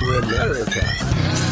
America.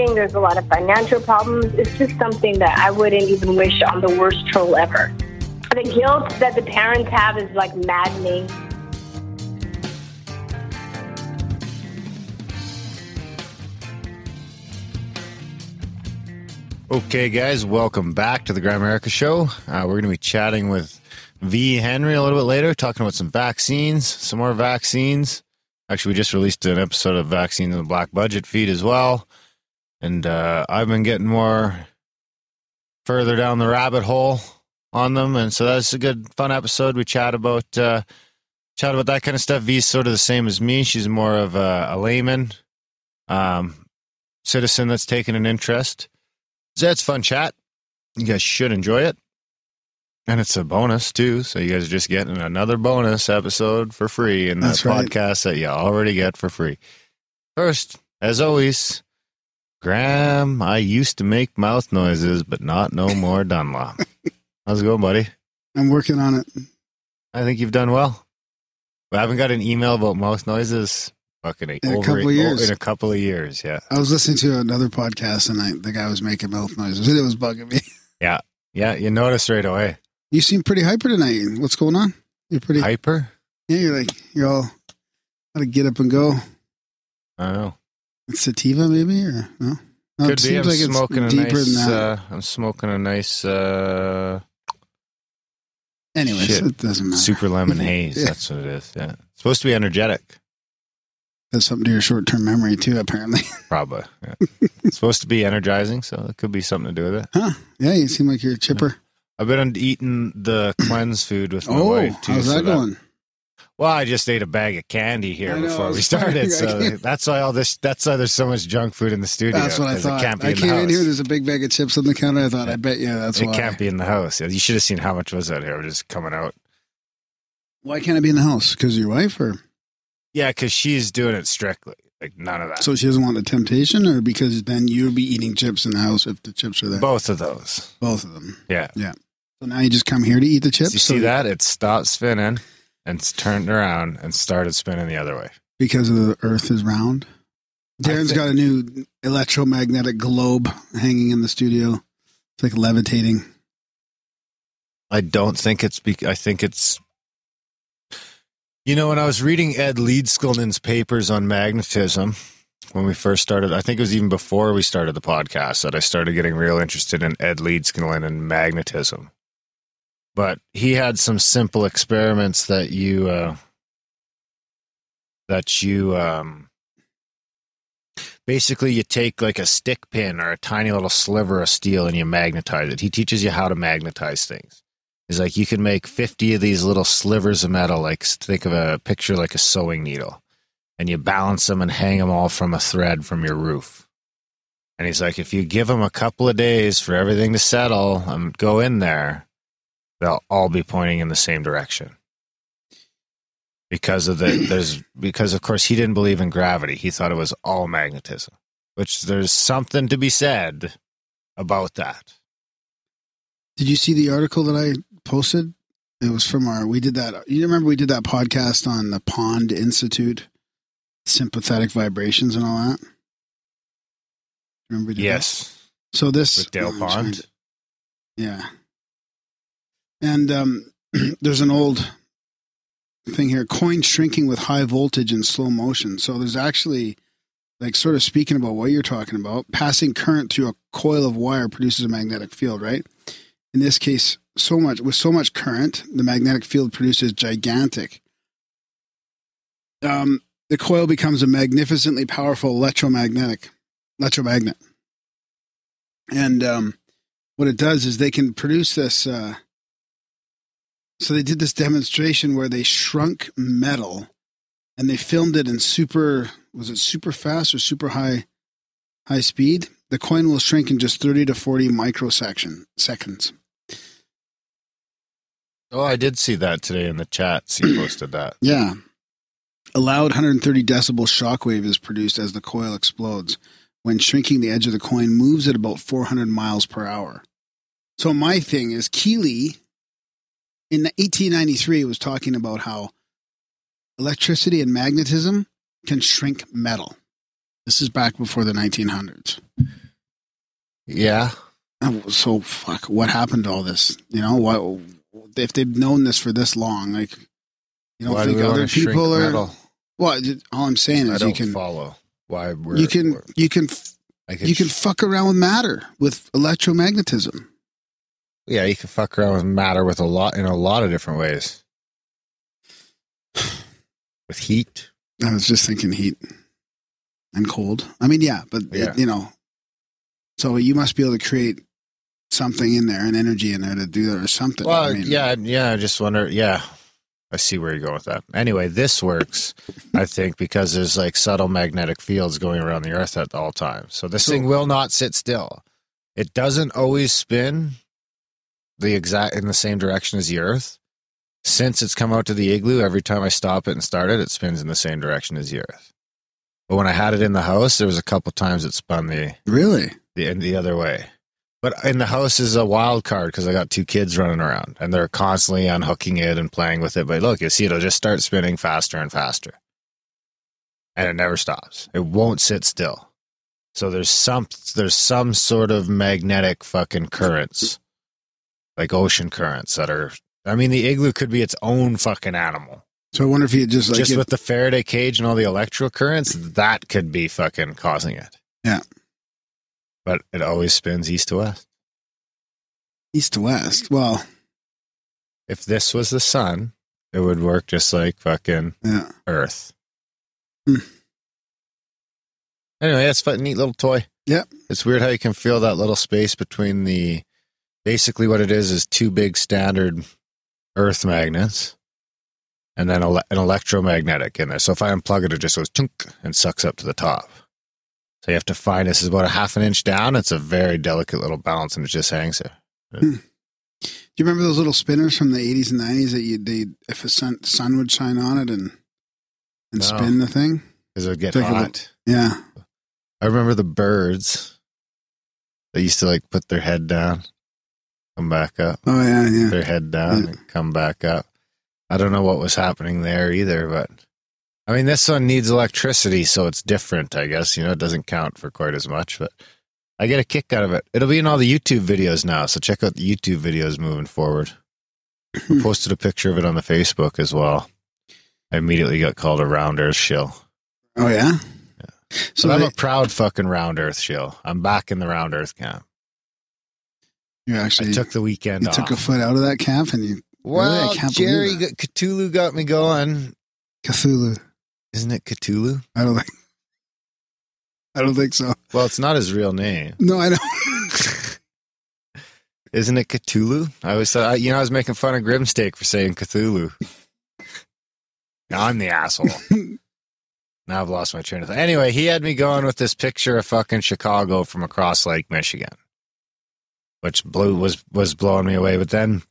There's a lot of financial problems. It's just something that I wouldn't even wish on the worst troll ever. The guilt that the parents have is like maddening. Okay, guys, welcome back to the Grimerica Show. Uh, we're going to be chatting with Vee Henry a little bit later, talking about some vaccines, some more vaccines. Actually, we just released an episode of Vaccines in the Black Budget feed as well. And uh, I've been getting more further down the rabbit hole on them. And so that's a good, fun episode. We chat about uh, chat about that kind of stuff. Vee's sort of the same as me. She's more of a, a layman, um, citizen that's taken an interest. So that's fun chat. You guys should enjoy it. And it's a bonus too. So you guys are just getting another bonus episode for free in the right. podcast that you already get for free. First, as always, Graham, I used to make mouth noises, but not no more Dunlop. How's it going, buddy? I'm working on it. I think you've done well. We haven't got an email about mouth noises fucking In a over couple of oh, years. In a couple of years, yeah. I was listening to another podcast and I, the guy was making mouth noises and it was bugging me. Yeah, yeah, you notice right away. You seem pretty hyper tonight. What's going on? You're pretty. Hyper? Yeah, you're like you're all got to get up and go. I don't know. It's sativa, maybe or no? no Could be. I'm smoking a deeper nice. than that. Uh, I'm smoking a nice uh, Anyways, shit. it doesn't matter. super lemon haze. Yeah. That's what it is. Yeah, it's supposed to be energetic. That's something to your short term memory too. Apparently, Probably. Yeah. it's supposed to be energizing, so it could be something to do with it. huh? Yeah, you seem like you're a chipper. I've been eating the cleanse food with my Oh, wife too. how's so that going? Well, I just ate a bag of candy here know, before we started, so that's why all this. That's why there's so much junk food in the studio. That's what I thought. It can't be I in the came in house. here. There's a big bag of chips on the counter. I thought, I bet you that's it why. can't be in the house. You should have seen how much was out here. Just coming out. Why can't it be in the house? Because your wife, or Yeah, because she's doing it strictly. Like none of that. so she doesn't want the temptation, or because then you'll be eating chips in the house if the chips are there. Both of those. Both of them. Yeah. Yeah. So now you just come here to eat the chips. you so see that? It stops spinning and turned around and started spinning the other way. because of the Earth is round. Darren's think- got a new electromagnetic globe hanging in the studio. It's like levitating. I don't think it's. Be- I think it's. You know, when I was reading Ed Leedskalnin's papers on magnetism, when we first started, I think it was even before we started the podcast that I started getting real interested in Ed Leedskelden and magnetism. But he had some simple experiments that you uh, that you um, basically you take like a stick pin or a tiny little sliver of steel and you magnetize it. He teaches you how to magnetize things. He's like you can make 50 of these little slivers of metal like think of a picture like a sewing needle and you balance them and hang them all from a thread from your roof. And he's like if you give them a couple of days for everything to settle and go in there, they'll all be pointing in the same direction. Because of the there's because of course he didn't believe in gravity. He thought it was all magnetism. Which there's something to be said about that. Did you see the article that I posted? It was from our. We did that. You remember we did that podcast on the Pond Institute, sympathetic vibrations and all that. Remember? did that? Yes. So this With Dale oh, trying Pond. to- yeah. And um, there's an old thing here: coin shrinking with high voltage and slow motion. So there's actually, like, sort of speaking about what you're talking about. Passing current through a coil of wire produces a magnetic field, right? In this case, so much with so much current, the magnetic field produces gigantic. Um, the coil becomes a magnificently powerful electromagnetic electromagnet and um, what it does is they can produce this. Uh, so they did this demonstration where they shrunk metal, and they filmed it in super was it super fast or super high high speed? The coin will shrink in just 30 to 40 microsection seconds. Oh, I did see that today in the chat. You posted that. Yeah. A loud 130 decibel shockwave is produced as the coil explodes. When shrinking, the edge of the coin moves at about 400 miles per hour. So my thing is Keely in 1893 was talking about how electricity and magnetism can shrink metal. This is back before the 1900s. Yeah. So fuck, what happened to all this? You know, what if they've known this for this long? Like, you don't Why think we other people are? metal? Well, all I'm saying is you can follow. Why we're you can you can I could you can fuck around with matter with electromagnetism. Yeah, you can fuck around with matter with a lot in a lot of different ways. With heat. I was just thinking heat and cold. I mean, yeah, but it- you know, so you must be able to create something in there, an energy in there to do that or something. Well, I mean, yeah, yeah. I just wonder. Yeah, I see where you're going with that. Anyway, this works, I think, because there's like subtle magnetic fields going around the Earth at all times. So this So- thing will not sit still. It doesn't always spin the exact in the same direction as the Earth. Since it's come out to the igloo, every time I stop it and start it, it spins in the same direction as the Earth. But when I had it in the house, there was a couple times it spun the really. the in the other way. But in the house is a wild card because I got two kids running around and they're constantly unhooking it and playing with it. But look, you see, it'll just start spinning faster and faster, and it never stops. It won't sit still. So there's some there's some sort of magnetic fucking currents, like ocean currents that are. I mean, the igloo could be its own fucking animal. So I wonder if you just like just with the Faraday cage and all the electrical currents, that could be fucking causing it. Yeah. But it always spins east to west. east to west. Well, if this was the sun, it would work just like fucking yeah. Earth. Hmm. Anyway, that's a neat little toy. Yep. It's weird how you can feel that little space between the. Basically, what it is is two big standard Earth magnets, and then ele- an electromagnetic in there. So if I unplug it, it just goes chunk and sucks up to the top. So you have to find this is about a half an inch down. It's a very delicate little balance, and it just hangs there. Hmm. Do you remember those little spinners from the 80s and 90s that you they if a sun sun would shine on it and and No. spin the thing? Because it would get hot. look. Yeah. I remember the birds. They used to like put their head down, come back up, Oh yeah, yeah. their head down, Yeah. and come back up. I don't know what was happening there either, but I mean, this one needs electricity, so it's different, I guess. You know, it doesn't count for quite as much, but I get a kick out of it. It'll be in all the YouTube videos now, so check out the YouTube videos moving forward. I hmm. posted a picture of it on the Facebook as well. I immediately got called a round earth shill. Oh yeah. So So I'm a proud fucking round earth shill. I'm back in the round earth camp. You I actually took the weekend you off. took a foot out of that camp and you well, Really? I can't Jerry believe got, Cthulhu got me going. Cthulhu. Isn't it Cthulhu? I don't think. I don't think so. Well, it's not his real name. No, I don't. Isn't it Cthulhu? I always thought, you know, I was making fun of Grimsteak for saying Cthulhu. now I'm the asshole. now I've lost my train of thought. Anyway, he had me going with this picture of fucking Chicago from across Lake Michigan, which blew was was blowing me away. But then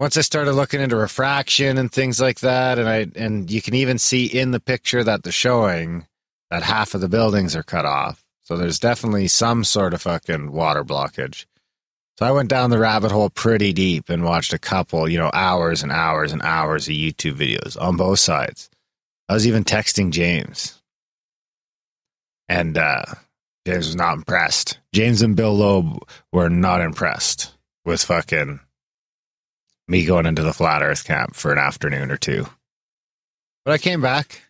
once I started looking into refraction and things like that, and I and you can even see in the picture that they're showing that half of the buildings are cut off. So there's definitely some sort of fucking water blockage. So I went down the rabbit hole pretty deep and watched a couple, you know, hours and hours and hours of YouTube videos on both sides. I was even texting James. And uh James was not impressed. James and Bill Loeb were not impressed with fucking me going into the flat earth camp for an afternoon or two. But I came back.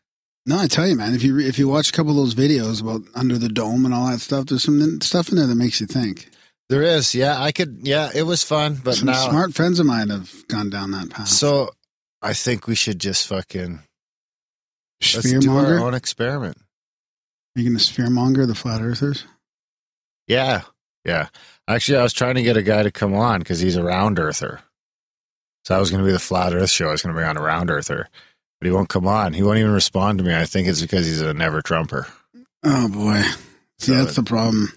No, I tell you, man. If you if you watch a couple of those videos about under the dome and all that stuff, there's some stuff in there that makes you think. There is, yeah, I could yeah, it was fun, but some now smart friends of mine have gone down that path. so I think we should just fucking let's do our own experiment. Are you going to spheremonger the flat earthers? Yeah, yeah. Actually, I was trying to get a guy to come on because he's a round earther. So I was going to be the flat Earth show. I was going to bring on a round earther, but he won't come on. He won't even respond to me. I think it's because he's a never Trumper. Oh boy. See, So- that's the problem.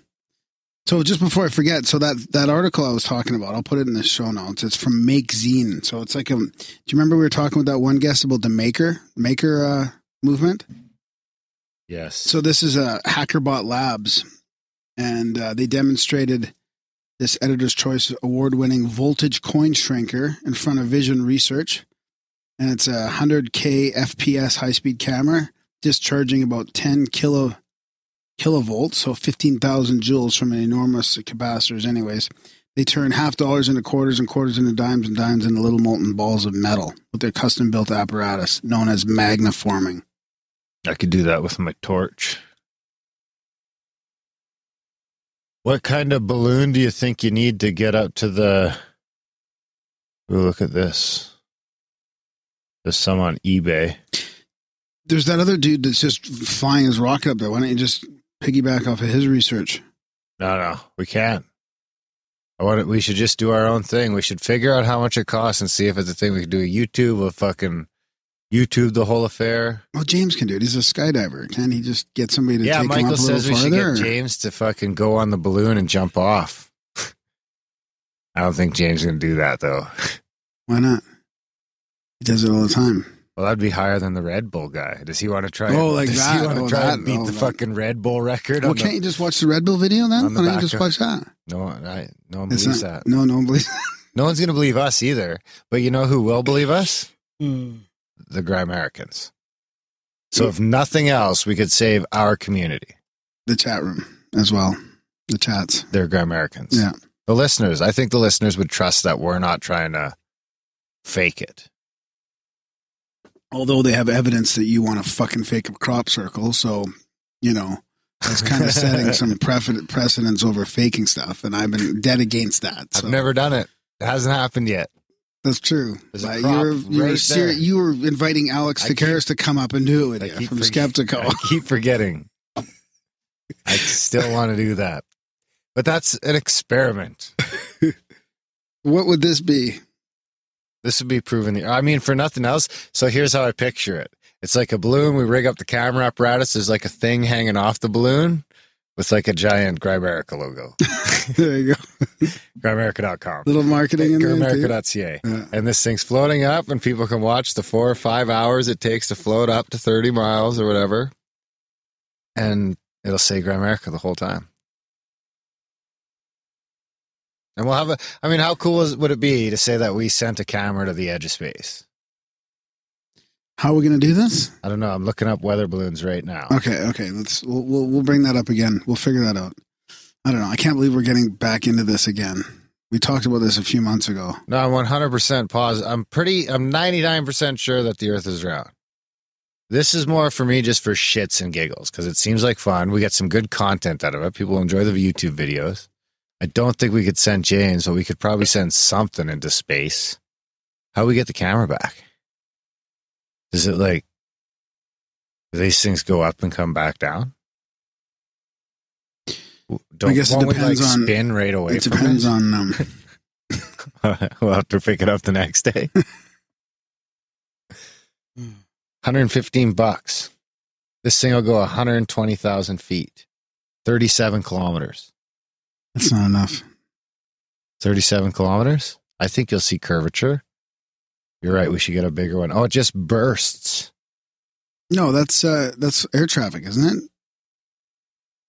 So just before I forget, so that that article I was talking about, I'll put it in the show notes. It's from Make Zine. So it's like a. Do you remember we were talking with that one guest about the Maker Maker uh, movement? Yes. So this is a HackerBot Labs, and uh, they demonstrated this Editor's Choice award-winning voltage coin shrinker in front of Vision Research, and it's a 100k FPS high-speed camera, discharging about 10 kilo kilovolts, so 15,000 joules from an enormous capacitors. Anyways, they turn half dollars into quarters and quarters into dimes and dimes into little molten balls of metal with their custom-built apparatus known as magnaforming. I could do that with my torch. What kind of balloon do you think you need to get up to the? Ooh, look at this. There's some on eBay. There's that other dude that's just flying his rocket up there. Why don't you just piggyback off of his research? No, no, we can't. I want it, we should just do our own thing. We should figure out how much it costs and see if it's a thing we could do. A YouTube, a fucking YouTube the whole affair. Well, James can do it. He's a skydiver. Can he just get somebody to yeah, take him Michael up a little says we should get James to fucking go on the balloon and jump off. I don't think James is gonna do that though. Why not? He does it all the time. Well, that'd be higher than the Red Bull guy. Does he want to try? Oh, like does that? He want to Oh, try that- and beat oh, the that. fucking Red Bull record? Well, on can't you just watch the Red Bull video then? on the Why don't you just of- watch that? no, I, no one It's believes not- that. No, no one believes. No one's gonna believe us either. But you know who will believe us? Hmm. The Grimericans. So if nothing else, we could save our community. the chat room as well. The chats. They're Grimericans. Yeah. The listeners. I think the listeners would trust that we're not trying to fake it. Although they have evidence that you want to fucking fake a crop circle, so you know that's kind of setting some pref- precedence over faking stuff, and I've been dead against that. I've never done it. It hasn't happened yet. That's true. But crop you were you were, right ser- you were inviting Alex Tsakiris to come up and do it you from forget- Skeptiko. I keep forgetting. I still want to do that. But that's an experiment. what would this be? This would be proven. The, I mean, for nothing else. So here's how I picture it. It's like a balloon. We rig up the camera apparatus. There's like a thing hanging off the balloon with like a giant Grimerica logo. There you go. Grimerica.com. Little marketing in. Grimerica.ca. Yeah. And this thing's floating up, and people can watch the four or five hours it takes to float up to 30 miles or whatever. And it'll say Grimerica the whole time. And we'll have a, I mean, how cool is, would it be to say that we sent a camera to the edge of space? How are we going to do this? I don't know. I'm looking up weather balloons right now. Okay, okay. Let's we'll, we'll we'll bring that up again. We'll figure that out. I don't know. I can't believe we're getting back into this again. We talked about this a few months ago. No, I'm 100% positive. I'm pretty, I'm 99% sure that the earth is round. This is more for me just for shits and giggles because it seems like fun. We get some good content out of it. People enjoy the YouTube videos. I don't think we could send James, but we could probably send something into space. How do we get the camera back? Does it like, these things go up and come back down? Don't, I guess it depends like, on- spin right away. It depends on um, we'll have to pick it up the next day. 115 bucks. This thing will go 120,000 feet, 37 kilometers. that's not enough. 37 kilometers? I think you'll see curvature. You're right. We should get a bigger one. Oh, it just bursts. No, that's uh that's air traffic, isn't it?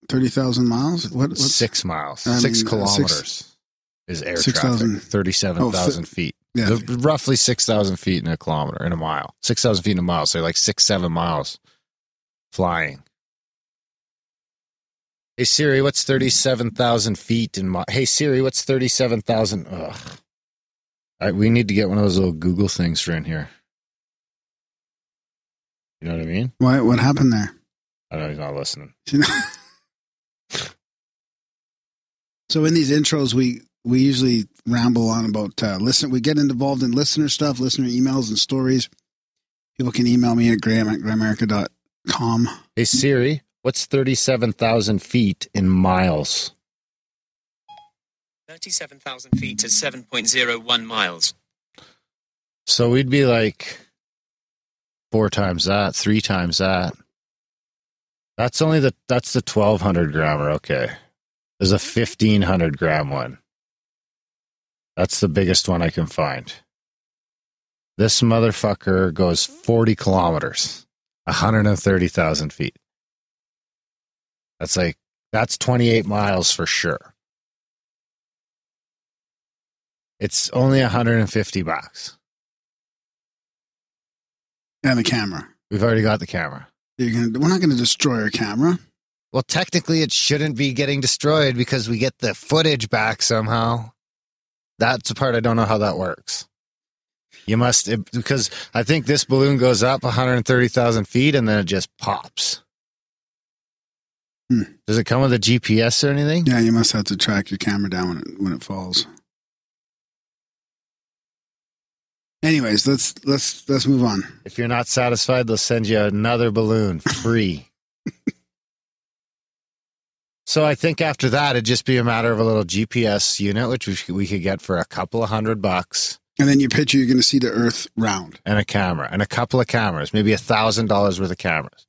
Thirty thousand miles. What? What's, six miles. I six mean, kilometers six, is air 6, traffic. 000, Thirty-seven thousand oh, feet. Yeah. Roughly six thousand feet in a kilometer in a mile. Six thousand feet in a mile. So like six seven miles flying. Hey Siri, what's thirty-seven thousand feet in? Mi- hey Siri, what's thirty-seven thousand? 000- I, we need to get one of those little Google things for in here. You know what I mean? What what happened there? I know he's not listening. so in these intros, we we usually ramble on about uh, listen. We get involved in listener stuff, listener emails and stories. People can email me at graham at grimerica.com. Hey Siri, what's thirty seven thousand feet in miles? 37,000 feet is 7.01 miles. So we'd be like four times that, three times that. That's only the that's the twelve hundred grammer. Okay, there's a fifteen hundred gram one. That's the biggest one I can find. This motherfucker goes forty kilometers, one hundred and thirty thousand feet. That's like that's twenty eight miles for sure. It's only 150 bucks. And the camera. We've already got the camera. You're gonna, we're not going to destroy our camera. Well, technically, it shouldn't be getting destroyed because we get the footage back somehow. That's the part I don't know how that works. You must, it, because I think this balloon goes up 130,000 feet and then it just pops. Hmm. Does it come with a GPS or anything? Yeah, you must have to track your camera down when it, when it falls. Anyways, let's let's let's move on. If you're not satisfied, they'll send you another balloon free. so I think after that, it'd just be a matter of a little GPS unit, which we, we could get for a couple of hundred bucks, And then you picture you're going to see the Earth round. and a camera, and a couple of cameras, maybe a thousand dollars worth of cameras.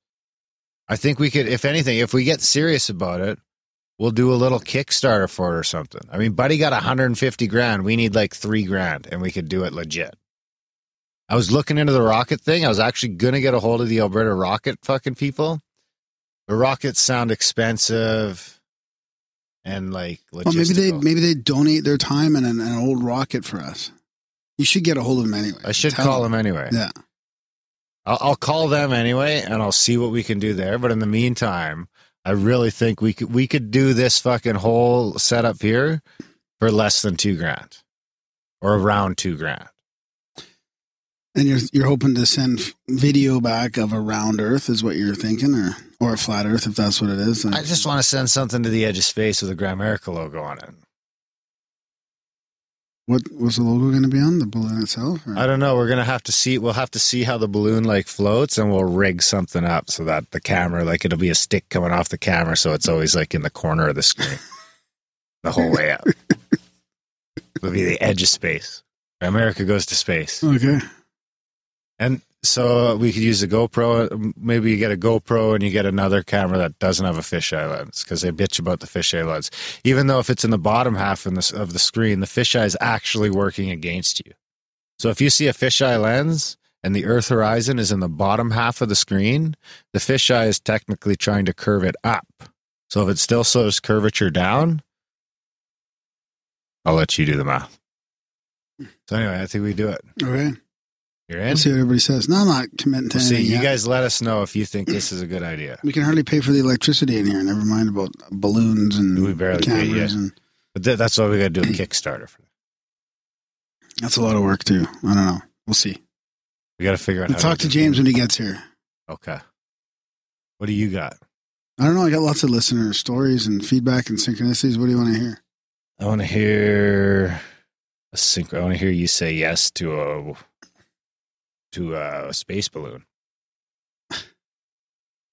I think we could, if anything, if we get serious about it, we'll do a little Kickstarter for it or something. I mean, Buddy got 150 grand. We need like three grand, and we could do it legit. I was looking into the rocket thing. I was actually going to get a hold of the Alberta rocket fucking people. The rockets sound expensive and like Well, maybe they maybe they donate their time and an, an old rocket for us. You should get a hold of them anyway. I should Tell call them anyway. Yeah. I'll, I'll call them anyway, and I'll see what we can do there. But in the meantime, I really think we could we could do this fucking whole setup here for less than two grand, or around two grand. And you're you're hoping to send video back of a round Earth is what you're thinking, or or a flat Earth if that's what it is. I just want to send something to the edge of space with a Grimerica logo on it. what was the logo going to be on the balloon itself? or- I don't know. We're gonna have to see. We'll have to see how the balloon like floats, and we'll rig something up so that the camera, like, it'll be a stick coming off the camera, so it's always like in the corner of the screen, the whole way up. It'll be the edge of space. America goes to space, okay. And so we could use a GoPro. Maybe you get a GoPro and you get another camera that doesn't have a fisheye lens because they bitch about the fisheye lens. Even though if it's in the bottom half this, of the screen, the fisheye is actually working against you. So if you see a fisheye lens and the Earth horizon is in the bottom half of the screen, the fisheye is technically trying to curve it up. So if it still shows curvature down, I'll let you do the math. So anyway, I think we do it. Okay. You're in. We'll see what everybody says. No, I'm not committing to We'll see. anything. You yet. guys let us know if you think this is a good idea. We can hardly pay for the electricity in here. Never mind about balloons and We barely cameras, and But th- that's why we got to do a Kickstarter for. that. that's a lot of work too. I don't know. We'll see. We got to figure out. We'll how talk to James when he gets here. Okay. What do you got? I don't know. I got lots of listener stories and feedback and synchronicities. What do you want to hear? I want to hear a sync. I want to hear you say yes to a to a space balloon.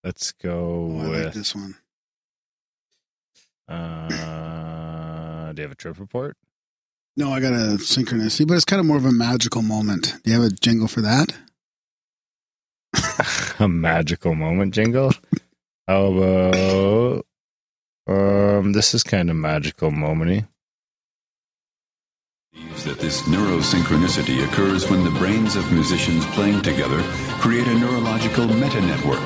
Let's go Oh, I like this one. Uh, do you have a trip report? No, I got a synchronicity, but it's kind of more of a magical moment. Do you have a jingle for that? a magical moment jingle. How about um? This is kind of magical momenty. Believes that this neurosynchronicity occurs when the brains of musicians playing together create a neurological meta-network.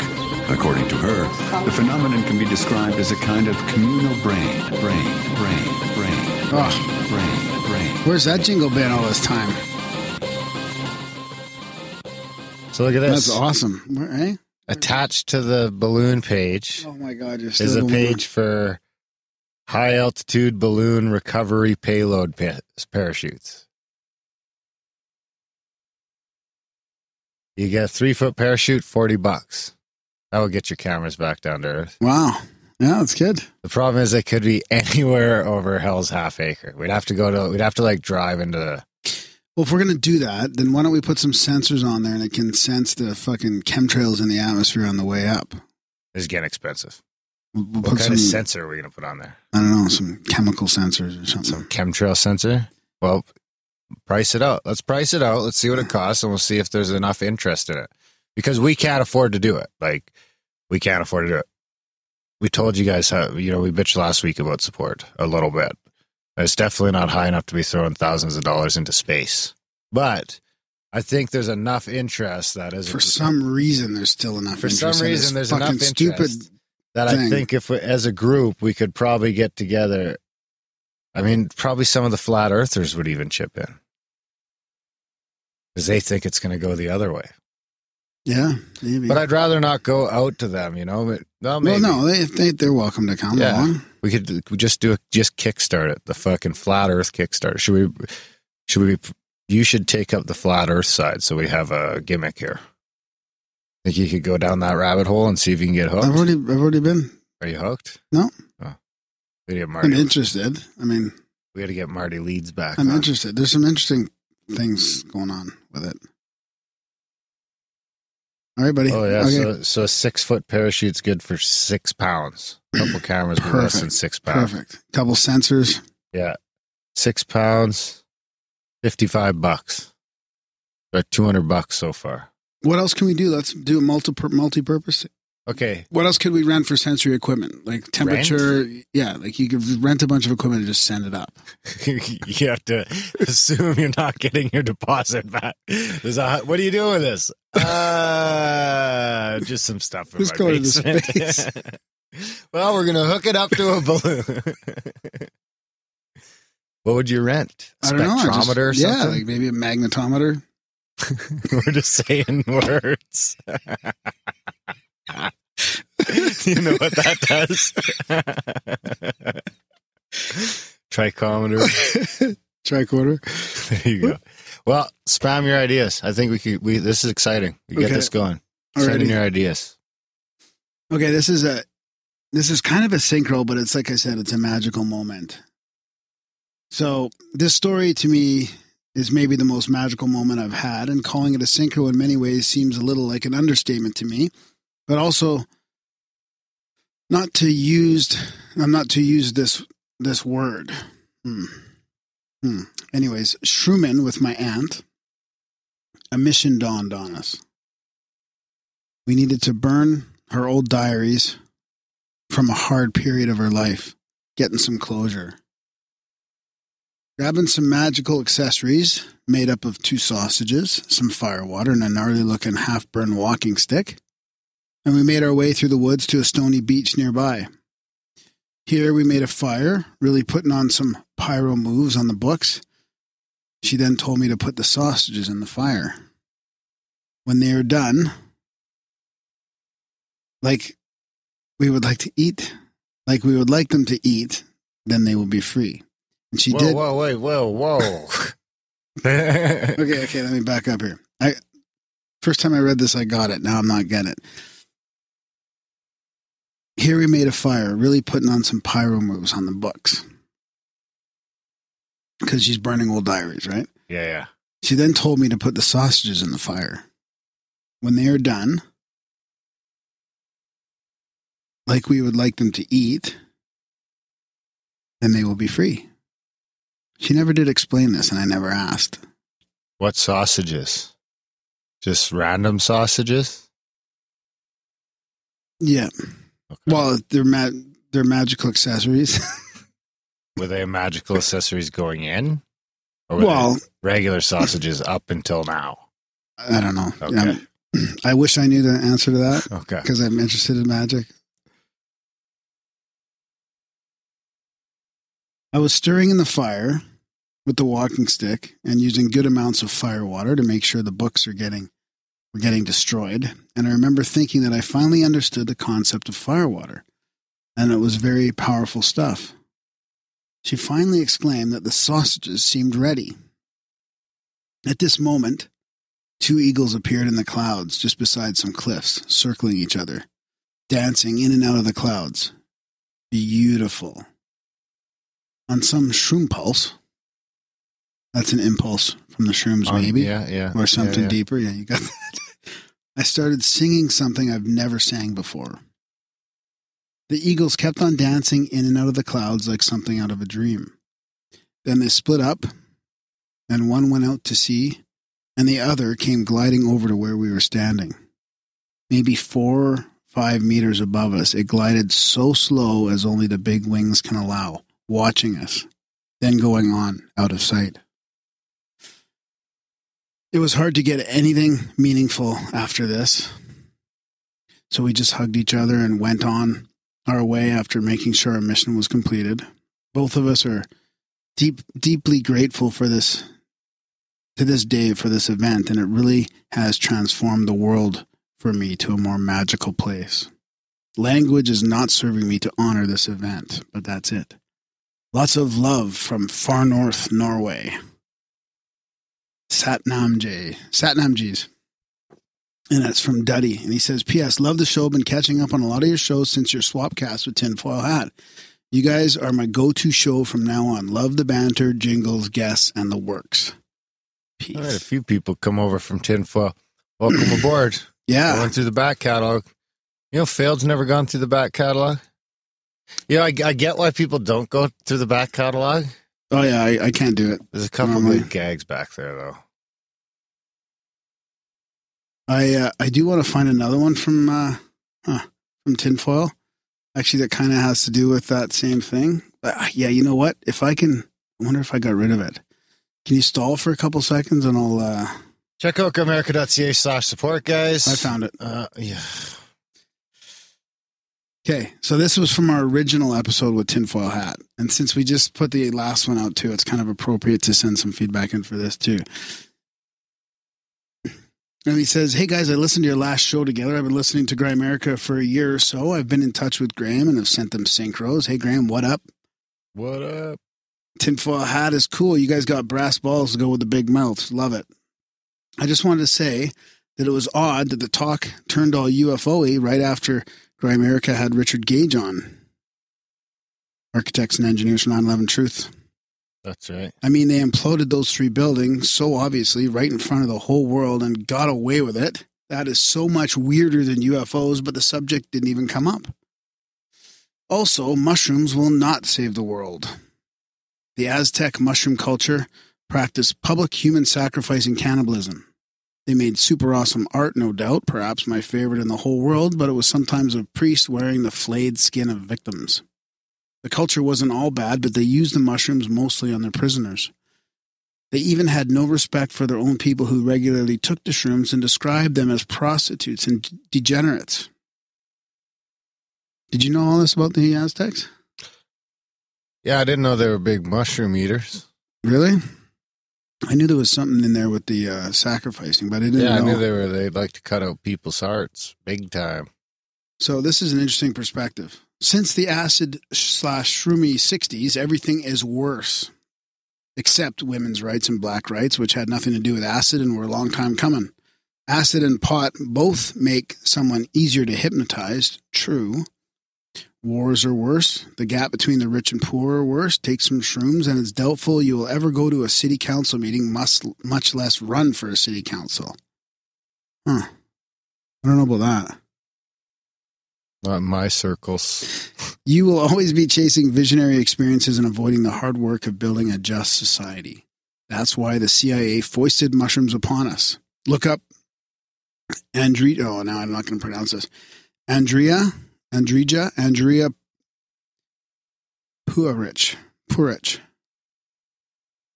According to her, the phenomenon can be described as a kind of communal brain, brain, brain, brain, Oh, brain, brain. where's that jingle been all this time? So look at this. That's awesome. Where, eh? Attached to the balloon page Oh my God, you're is a going page for high altitude balloon recovery payload pa- parachutes. You get a three foot parachute, 40 bucks. That will get your cameras back down to earth. Wow. Yeah, that's good. The problem is it could be anywhere over Hell's half acre. We'd have to go to, we'd have to like drive into the, Well, if we're going to do that, then why don't we put some sensors on there and it can sense the fucking chemtrails in the atmosphere on the way up? it's getting expensive. We'll, What kind some, of sensor are we going to put on there? I don't know, some chemical sensors or something. Some chemtrail sensor? Well, price it out. Let's price it out. Let's see what it costs and we'll see if there's enough interest in it. because we can't afford to do it. Like we can't afford to do it. We told you guys how you know we bitched last week about support a little bit. It's definitely not high enough to be throwing thousands of dollars into space, but I think there's enough interest that is For some reason, there's still enough. for interest some reason there's enough interest stupid. That I think if we, as a group we could probably get together. I mean, probably some of the flat earthers would even chip in because they think it's going to go the other way. Yeah, maybe. But I'd rather not go out to them, you know. But, well, well, no, they, they they're welcome to come Yeah. along. we could we just do a just kickstart it, the fucking flat Earth kickstart. Should we? Should we? You should take up the flat Earth side, so we have a gimmick here. Think you could go down that rabbit hole and see if you can get hooked? I've already I've already been. Are you hooked? No. Oh. We get I'm interested. I mean, we gotta get Marty Leeds back. I'm on. interested. There's some interesting things going on with it. All right, buddy. Oh yeah, Okay. so so a six foot parachute's good for six pounds. A couple cameras less than six pounds. Perfect. Couple sensors. Yeah, six pounds, fifty five bucks. Or two hundred bucks so far. What else can we do? Let's do a multi multi-purpose. Okay, What else could we rent for sensory equipment? Like temperature. Yeah, like you could rent a bunch of equipment and just send it up. you have to assume you're not getting your deposit back. There's a, what are you doing with this? Uh, just some stuff Just go to space. well, we're gonna hook it up to a balloon. what would you rent? I don't know. Just- Spectrometer Yeah, something? like maybe a magnetometer. we're just saying words. you know what that does? Trichometer. Tricorder. There you go. Well, spam your ideas. I think we could. We this is exciting. We get Okay. this going. Send in your ideas. Okay, this is a this is kind of a synchro, but it's like I said, it's a magical moment. So this story to me is maybe the most magical moment I've had, and calling it a synchro in many ways seems a little like an understatement to me, but also not to used. I'm not to use this this word. Hmm. Hmm. Anyways, Schumann with my aunt. A mission dawned on us. We needed to burn her old diaries from a hard period of her life, getting some closure. Grabbing some magical accessories made up of two sausages, some firewater, and a gnarly looking half burned walking stick. And we made our way through the woods to a stony beach nearby. Here we made a fire, really putting on some pyro moves on the books. She then told me to put the sausages in the fire. When they are done, like we would like to eat, like we would like them to eat, then they will be free. And she whoa, did. whoa, wait, whoa, whoa. Okay, okay, let me back up here. I first time I read this, I got it. Now I'm not getting it. Here we made a fire, really putting on some pyro moves on the books. Because she's burning old diaries, right? yeah, yeah. She then told me to put the sausages in the fire. When they are done, like we would like them to eat, then they will be free. She never did explain this, and I never asked. What sausages? Just random sausages? Yeah. Okay. Well, they're ma- they're magical accessories. were they magical accessories going in? Or were well, they regular sausages up until now? I don't know. Okay. Um, I wish I knew the answer to that Okay. because I'm interested in magic. I was stirring in the fire with the walking stick and using good amounts of fire water to make sure the books are getting were getting destroyed. And I remember thinking that I finally understood the concept of fire water, and it was very powerful stuff. She finally exclaimed that the sausages seemed ready. At this moment, two eagles appeared in the clouds just beside some cliffs, circling each other, dancing in and out of the clouds. Beautiful. On some shroom pulse, that's an impulse from the shrooms, On- maybe, Yeah, yeah. or something yeah, yeah. deeper. Yeah, you got that. I started singing something I've never sang before. The eagles kept on dancing in and out of the clouds like something out of a dream. Then they split up, and one went out to sea, and the other came gliding over to where we were standing. maybe four, five meters above us. It glided so slow as only the big wings can allow, watching us, then going on out of sight. It was hard to get anything meaningful after this. So we just hugged each other and went on our way after making sure our mission was completed. Both of us are deep, deeply grateful for this to this day for this event, and it really has transformed the world for me to a more magical place. Language is not serving me to honor this event, but that's it. Lots of love from far north Norway. Satnamjay. Satnamjees. And that's from Duddy. And he says, P.S. Love the show. Been catching up on a lot of your shows since your swap cast with Tinfoil Hat. You guys are my go to show from now on. Love the banter, jingles, guests, and the works. Peace. I had a few people come over from Tinfoil. Welcome aboard. yeah. Going through the back catalog. You know, Failed's never gone through the back catalog. You know, I, I get why people don't go through the back catalog. Oh, yeah. I, I can't do it. There's a couple Normally. good gags back there, though. I uh, I do want to find another one from uh, huh, from tinfoil. Actually, that kind of has to do with that same thing. But uh, yeah, you know what? If I can, I wonder if I got rid of it. Can you stall for a couple seconds and I'll? Uh, Check out america.ca slash support, guys. I found it. Uh, yeah. Okay, so this was from our original episode with Tinfoil Hat, and since we just put the last one out too, it's kind of appropriate to send some feedback in for this too. And he says, Hey guys, I listened to your last show together. I've been listening to Grimerica for a year or so. I've been in touch with Graham and have sent them synchros. Hey Graham, what up? What up? Tinfoil hat is cool. You guys got brass balls to go with the big mouth. Love it. I just wanted to say that it was odd that the talk turned all UFO y right after Grimerica had Richard Gage on. Architects and engineers from 9 11 Truth. That's right. I mean, they imploded those three buildings so obviously right in front of the whole world and got away with it. That is so much weirder than UFOs, but the subject didn't even come up. Also, mushrooms will not save the world. The Aztec mushroom culture practiced public human sacrifice and cannibalism. They made super awesome art, no doubt, perhaps my favorite in the whole world, but it was sometimes of priests wearing the flayed skin of victims. The culture wasn't all bad, but they used the mushrooms mostly on their prisoners. They even had no respect for their own people who regularly took the shrooms and described them as prostitutes and degenerates. Did you know all this about the Aztecs? Yeah, I didn't know they were big mushroom eaters. Really? I knew there was something in there with the uh, sacrificing, but I didn't Yeah, I know. knew they were. They'd like to cut out people's hearts big time. So this is an interesting perspective. Since the acid slash shroomy 60s, everything is worse, except women's rights and black rights, which had nothing to do with acid and were a long time coming. Acid and pot both make someone easier to hypnotize. True. Wars are worse. The gap between the rich and poor are worse. Take some shrooms, and it's doubtful you will ever go to a city council meeting, must, much less run for a city council. Huh. I don't know about that. Not in my circles. You will always be chasing visionary experiences and avoiding the hard work of building a just society. That's why the CIA foisted mushrooms upon us. Look up Andrea. Oh, now I'm not going to pronounce this. Andrea, Andrija, Andrea Puharich. Puharich.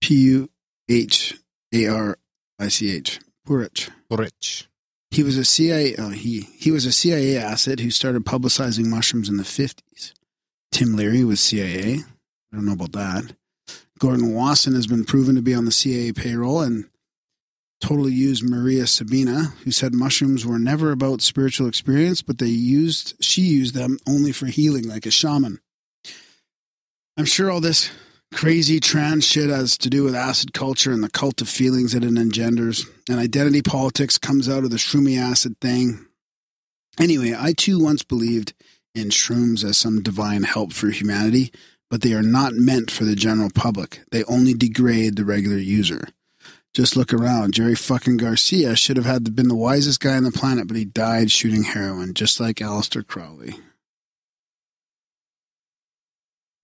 P U H A R I C H. Puharich. Rich. He was a CIA. Oh, uh, he he was a CIA asset who started publicizing mushrooms in the fifties. Tim Leary was CIA. I don't know about that. Gordon Wasson has been proven to be on the CIA payroll and totally used Maria Sabina, who said mushrooms were never about spiritual experience, but they used she used them only for healing, like a shaman. I'm sure all this crazy trans shit has to do with acid culture and the cult of feelings that it engenders, and identity politics comes out of the shroomy acid thing. Anyway, I too once believed in shrooms as some divine help for humanity, but they are not meant for the general public. They only degrade the regular user. Just look around. Jerry fucking Garcia should have had been the wisest guy on the planet, but he died shooting heroin, just like Aleister Crowley.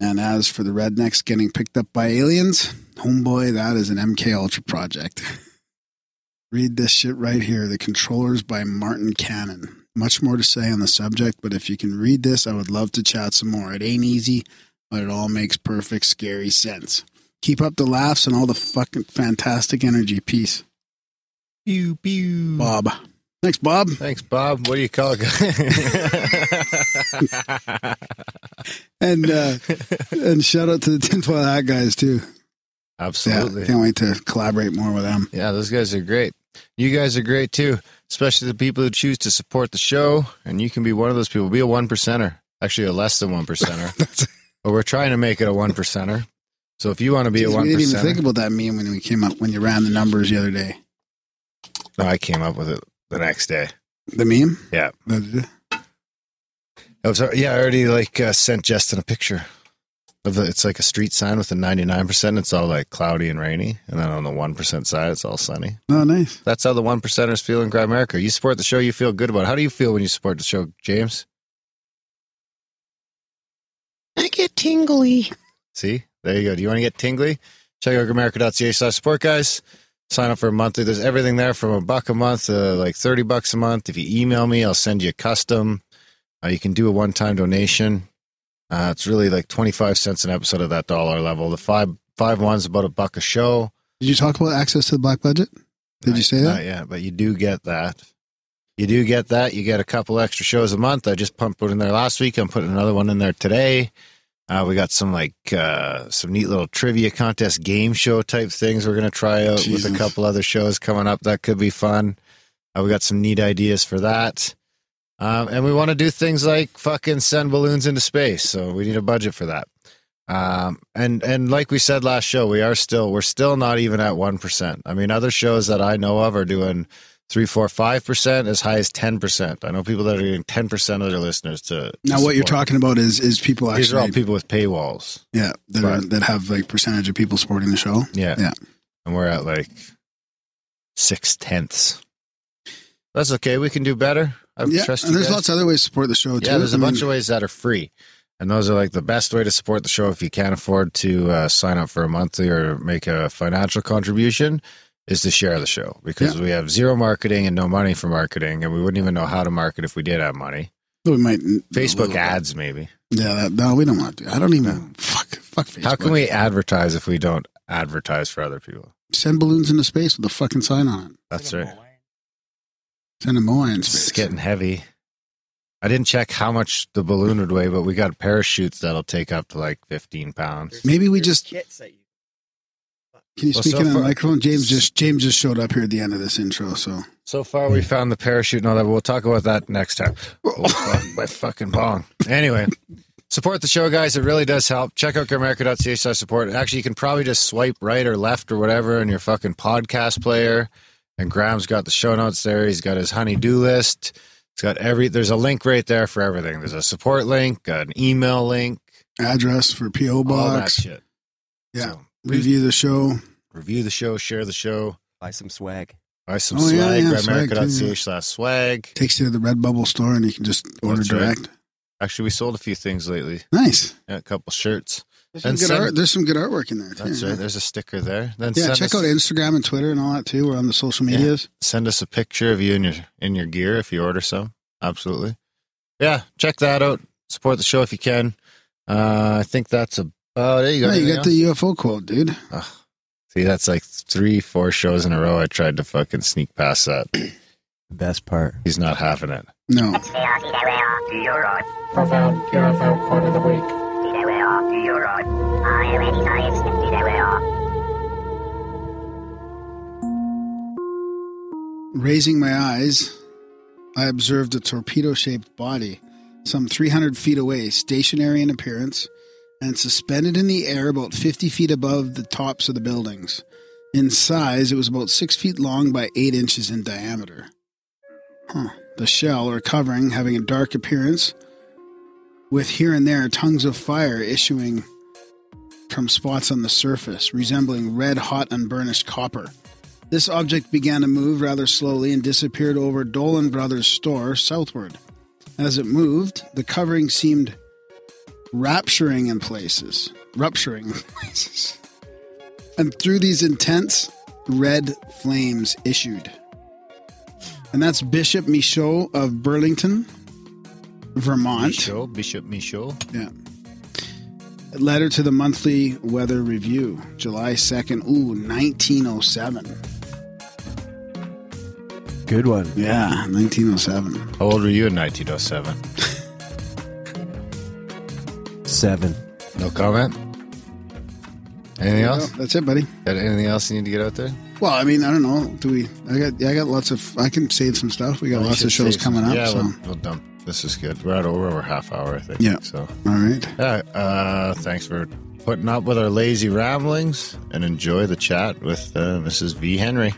And as for the rednecks getting picked up by aliens, homeboy, that is an MK Ultra project. Read this shit right here. The Controllers by Martin Cannon. much more to say on the subject, but if you can read this, I would love to chat some more. It ain't easy, but it all makes perfect, scary sense. Keep up the laughs and all the fucking fantastic energy. Peace. Pew pew. Bob. Thanks, Bob. Thanks, Bob. What do you call it? And uh, and shout out to the tinfoil hat guys too. Absolutely. Yeah, can't wait to collaborate more with them. Yeah, those guys are great. You guys are great too, especially the people who choose to support the show. And you can be one of those people. Be a one percenter, actually a less than one percenter. but we're trying to make it a one percenter. So if you want to be a one we didn't even think about that meme when we came up when you ran the numbers the other day. no, I came up with it the next day. The meme? Yeah. The- I was, yeah, I already like uh, sent Justin a picture of the, it's like a street sign with a ninety nine percent. It's all like cloudy and rainy, and then on the one percent side, it's all sunny. oh, nice. That's how the one percenters feel in Grimerica. You support the show, you feel good about. it. How do you feel when you support the show, James? I get tingly. See, there you go. Do you want to get tingly? Check out grimerica.ca slash support, guys. Sign up for a monthly. There's everything there from a buck a month to like 30 bucks a month. If you email me, I'll send you a custom. Uh, you can do a one time donation. Uh, it's really like 25 cents an episode of that dollar level. The five five one's about a buck a show. Did you talk about access to the black budget? Did you say that? Not yet, but you do get that. You do get that. You get a couple extra shows a month. I just pumped one in there last week. I'm putting another one in there today. Uh, we got some like uh, some neat little trivia contest game show type things we're going to try out with a couple other shows coming up. That could be fun. Uh, we got some neat ideas for that. Um, and we want to do things like fucking send balloons into space. So we need a budget for that. Um, and and like we said last show, we are still we're still not even at one percent. I mean, other shows that I know of are doing three, four, five percent, as high as ten percent. I know people that are getting ten percent of their listeners to. to Now, what you're talking about is is people actually, These are all people with paywalls. yeah, that, are, that have like percentage of people supporting the show. Yeah. Yeah. And we're at like six tenths. That's okay. We can do better. I yeah, trust and there's guys. lots of other ways to support the show too. Yeah, there's a I bunch mean, of ways that are free. And those are like the best way to support the show if you can't afford to uh, sign up for a monthly or make a financial contribution is to share the show because we have zero marketing and no money for marketing and we wouldn't even know how to market if we did have money. we might Facebook ads maybe. Yeah, that, no, we don't want to. I don't even fuck fuck Facebook. How can we advertise if we don't advertise for other people? send balloons into space with a fucking sign on it? That's right. Send a Moai in space. It's getting heavy. I didn't check how much the balloon would weigh, but we got parachutes that'll take up to like 15 pounds. Maybe we just kits that you can you Well, speak so in on the microphone? James just James just showed up here at the end of this intro, so So far, we found the parachute and all that. but We'll talk about that next time. Oh, fuck, my fucking bong. Anyway, support the show, guys. It really does help. Check out grimerica.ca slash support. Actually, you can probably just swipe right or left or whatever in your fucking podcast player. And Graham's got the show notes there. He's got his honey-do list. It's got every, there's a link right there for everything. There's a support link, an email link, address for PO box. all that shit. Yeah. So, Review the show. review the show, share the show, buy some swag. buy some Oh, swag, yeah, swag too, grimerica.ca yeah. slash swag. Takes you to the Redbubble store and you can just order That's right. direct. Actually, we sold a few things lately. Nice. Yeah, a couple shirts. There's some, And good send- art. There's some good artwork in there. Too, That's yeah. right. There's a sticker there. Then Yeah, send check us, out Instagram and Twitter and all that too. We're on the social Yeah. medias. send us a picture of you in your in your gear if you order some. Absolutely. Yeah, check that out. Support the show if you can. Uh, I think that's about there You go. Yeah, you anything got the UFO quote, dude. Ugh. See, that's like three, four shows in a row. I tried to fucking sneak past that. The best part. He's not having it. No. Profound UFO quote of the week. Raising my eyes, I observed a torpedo shaped body some 300 feet away, stationary in appearance, and suspended in the air about 50 feet above the tops of the buildings. In size, it was about 6 feet long by 8 inches in diameter. Huh. The shell, or covering, having a dark appearance, with here and there tongues of fire issuing from spots on the surface, resembling red hot unburnished copper. This object began to move rather slowly and disappeared over Dolan Brothers' store southward. As it moved, the covering seemed rapturing in places, rupturing in places. And through these intense red flames issued. And that's Bishop Michaud of Burlington, Vermont. Michaud, Bishop Michaud. Yeah. Letter to the Monthly Weather Review, July 2nd. Ooh, 1907. Good one. Yeah, 1907. How old were you in 1907? Seven. No comment. Anything Well, else? that's it, buddy. Got anything else you need to get out there? Well, I mean, I don't know. Do we? I got, yeah, I got lots of. I can save some stuff. We got We lots of shows save some- coming up. Yeah, so, we'll, we'll dump. This is good. We're at over over half hour, I think. Yeah. So, all right. yeah. Uh, thanks for putting up with our lazy ramblings and enjoy the chat with uh, Mrs. Vee Henry.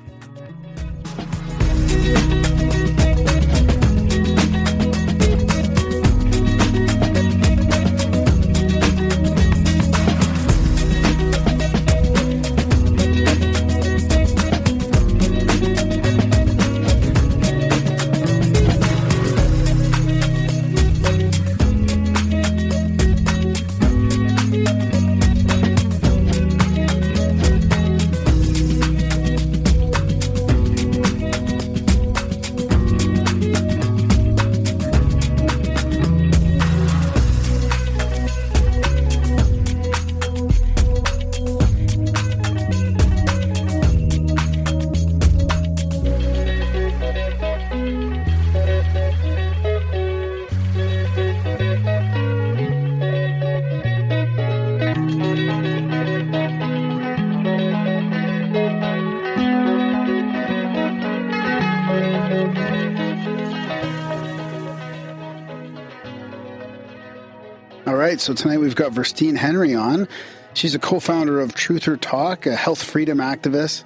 So tonight we've got Verstine Henry on. She's a co-founder of Truther Talk, a health freedom activist.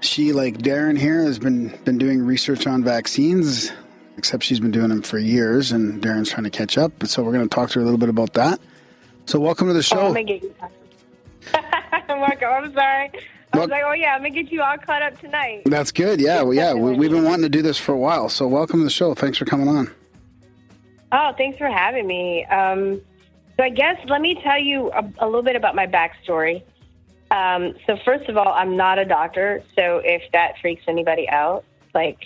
She, like Darren here, has been been doing research on vaccines. Except she's been doing them for years, and Darren's trying to catch up. So we're going to talk to her a little bit about that. So welcome to the Oh, show. I'm gonna get you. I'm like, oh, I'm sorry. I Well- was like, oh yeah, I'm gonna get you all caught up tonight. That's good. Yeah, well, yeah, we, we've been wanting to do this for a while. So welcome to the show. Thanks for coming on. Oh, thanks for having me. Um, so I guess let me tell you a, a little bit about my backstory. Um, so first of all, I'm not a doctor, so if that freaks anybody out, like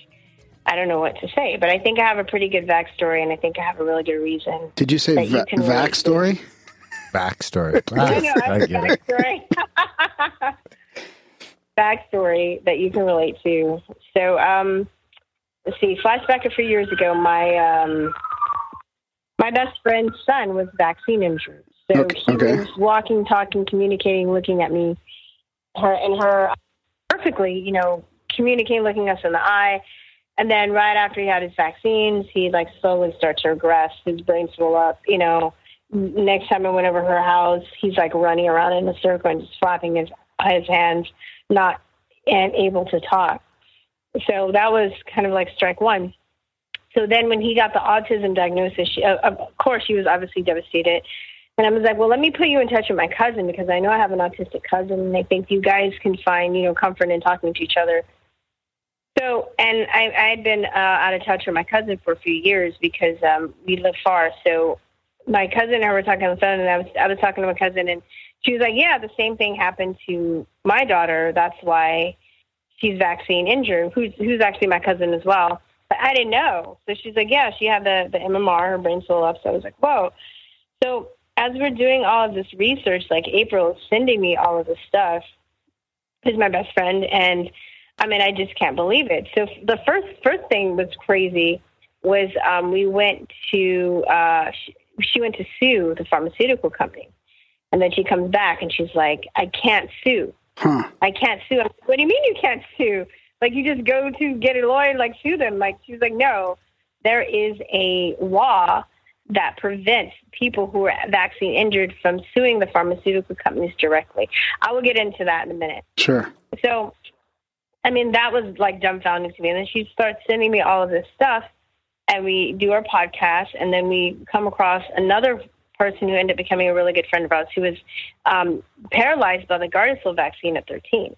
I don't know what to say, but I think I have a pretty good backstory, and I think I have a really good reason. Did you say That you va- vac story? Backstory. I know, I I have a get it. backstory. backstory that you can relate to. So, um, let's see. Flashback a few years ago, my um, my best friend's son was vaccine injured. So Okay, he okay. was walking, talking, communicating, looking at me, her and her perfectly, you know, communicating, looking us in the eye. And then right after he had his vaccines, he like slowly starts to regress. His brain swelled up, you know. Next time I went over her house, he's like running around in a circle and just flapping his his hands, not and able to talk. So that was kind of like strike one. So then when he got the autism diagnosis, she, uh, of course, she was obviously devastated. And I was like, well, let me put you in touch with my cousin because I know I have an autistic cousin, and I think you guys can find, you know, comfort in talking to each other. So, and I, I had been uh, out of touch with my cousin for a few years because um, we live far. So, my cousin and I were talking on the phone, and I was I was talking to my cousin, and she was like, "Yeah, the same thing happened to my daughter. That's why she's vaccine injured. Who's who's actually my cousin as well." But I didn't know. So she's like, "Yeah, she had the the MMR, her brain swelled up." So I was like, "Whoa!" So as we're doing all of this research, like April is sending me all of this stuff. Who's my best friend, and I mean, I just can't believe it. So the first first thing was crazy was um, we went to uh, she, she went to sue the pharmaceutical company, and then she comes back and she's like, "I can't sue. Huh. I can't sue." I'm like, what do you mean you can't sue? Like you just go to get a lawyer, and, like sue them? Like she was like, "No, there is a law." That prevents people who are vaccine injured from suing the pharmaceutical companies directly. I will get into that in a minute. Sure. So, I mean, that was like dumbfounding to me. And then she starts sending me all of this stuff, and we do our podcast, and then we come across another person who ended up becoming a really good friend of ours who was um, paralyzed by the Gardasil vaccine at 13.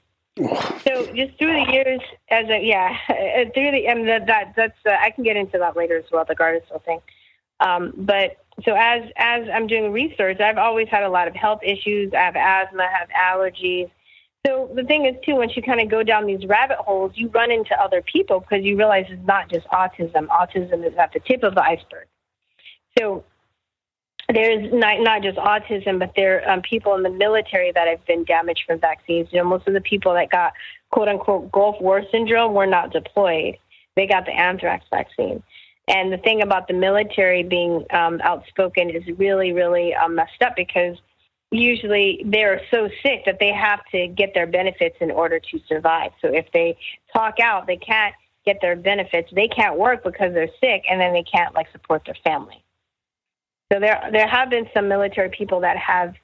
So just through the years, as a yeah, uh, through the and that, that that's uh, I can get into that later as well, the Gardasil thing. Um, but so as as I'm doing research, I've always had a lot of health issues. I have asthma, have allergies. So the thing is, too, once you kind of go down these rabbit holes, you run into other people because you realize it's not just autism. Autism is at the tip of the iceberg. So there's not, not just autism, but there are um, people in the military that have been damaged from vaccines. You know, most of the people that got quote unquote Gulf War syndrome were not deployed. They got the anthrax vaccine. And the thing about the military being um, outspoken is really, really um, messed up because usually they're so sick that they have to get their benefits in order to survive. So if they talk out, they can't get their benefits. They can't work because they're sick, and then they can't like support their family. So there, there have been some military people that have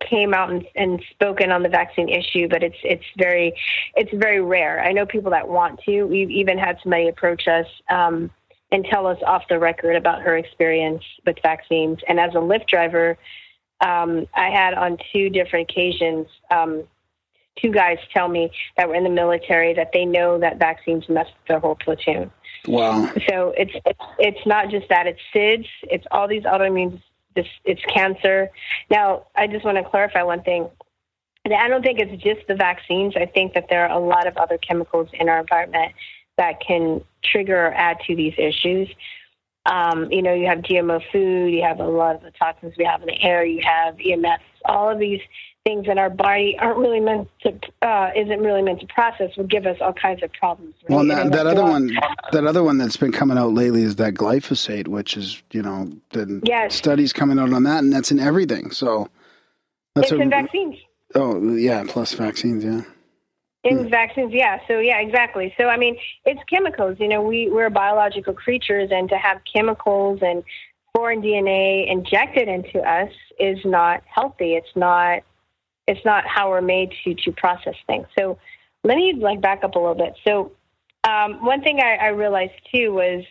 came out and, and spoken on the vaccine issue, but it's it's very it's very rare. I know people that want to. We've even had somebody approach us um, and tell us off the record about her experience with vaccines. And as a Lyft driver, um, I had on two different occasions um, two guys tell me that were in the military that they know that vaccines mess their whole platoon. Wow. So it's it's, not just that it's SIDS, it's all these autoimmune this it's cancer. Now, I just want to clarify one thing. I don't think it's just the vaccines. I think that there are a lot of other chemicals in our environment that can trigger or add to these issues. Um, you know, you have GMO food, you have a lot of the toxins we have in the air, you have EMFs, all of these things in our body aren't really meant to uh, isn't really meant to process will give us all kinds of problems. Right? Well, that, that other one, that other one that's been coming out lately is that glyphosate, which is you know the yes. studies coming out on that, and that's in everything. So that's it's a, in vaccines. Oh yeah, plus vaccines, yeah. In hmm. vaccines, yeah. So yeah, exactly. So I mean, it's chemicals. You know, we we're biological creatures, and to have chemicals and foreign DNA injected into us is not healthy. It's not. It's not how we're made to to process things. So let me like back up a little bit. So um, one thing I, I realized too was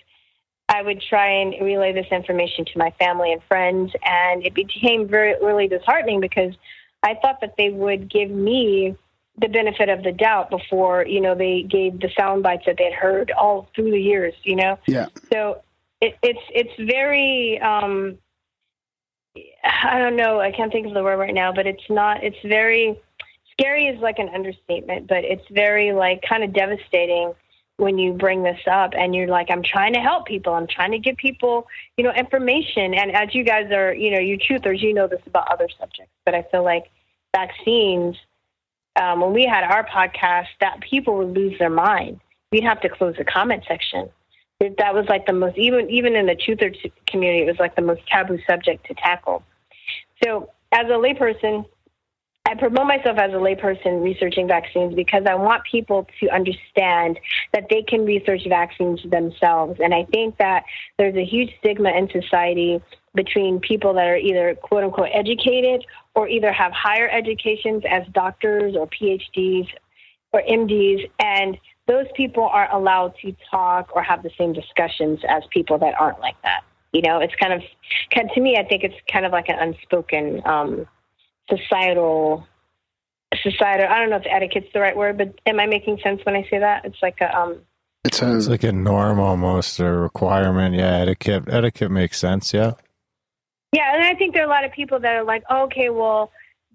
I would try and relay this information to my family and friends, and it became very really disheartening because I thought that they would give me the benefit of the doubt before you know they gave the sound bites that they'd heard all through the years you know yeah so it, it's it's very um i don't know i can't think of the word right now but it's not it's very scary is like an understatement but it's very like kind of devastating when you bring this up and you're like i'm trying to help people i'm trying to give people you know information and as you guys are you know you truthers you know this about other subjects but i feel like vaccines um, when we had our podcast, that people would lose their mind. We'd have to close the comment section. That was like the most even even in the truther community, it was like the most taboo subject to tackle. So, as a layperson, I promote myself as a layperson researching vaccines because I want people to understand that they can research vaccines themselves. And I think that there's a huge stigma in society between people that are either quote unquote educated or either have higher educations as doctors or PhDs or MDs, and those people aren't allowed to talk or have the same discussions as people that aren't like that. You know, it's kind of, kind to me, I think it's kind of like an unspoken um, societal, societal. I don't know if etiquette's the right word, but am I making sense when I say that? It's like a, um, it's, a, it's like a norm almost, a requirement. Yeah, etiquette. Etiquette makes sense. Yeah. Yeah, and I think there are a lot of people that are like, okay, well,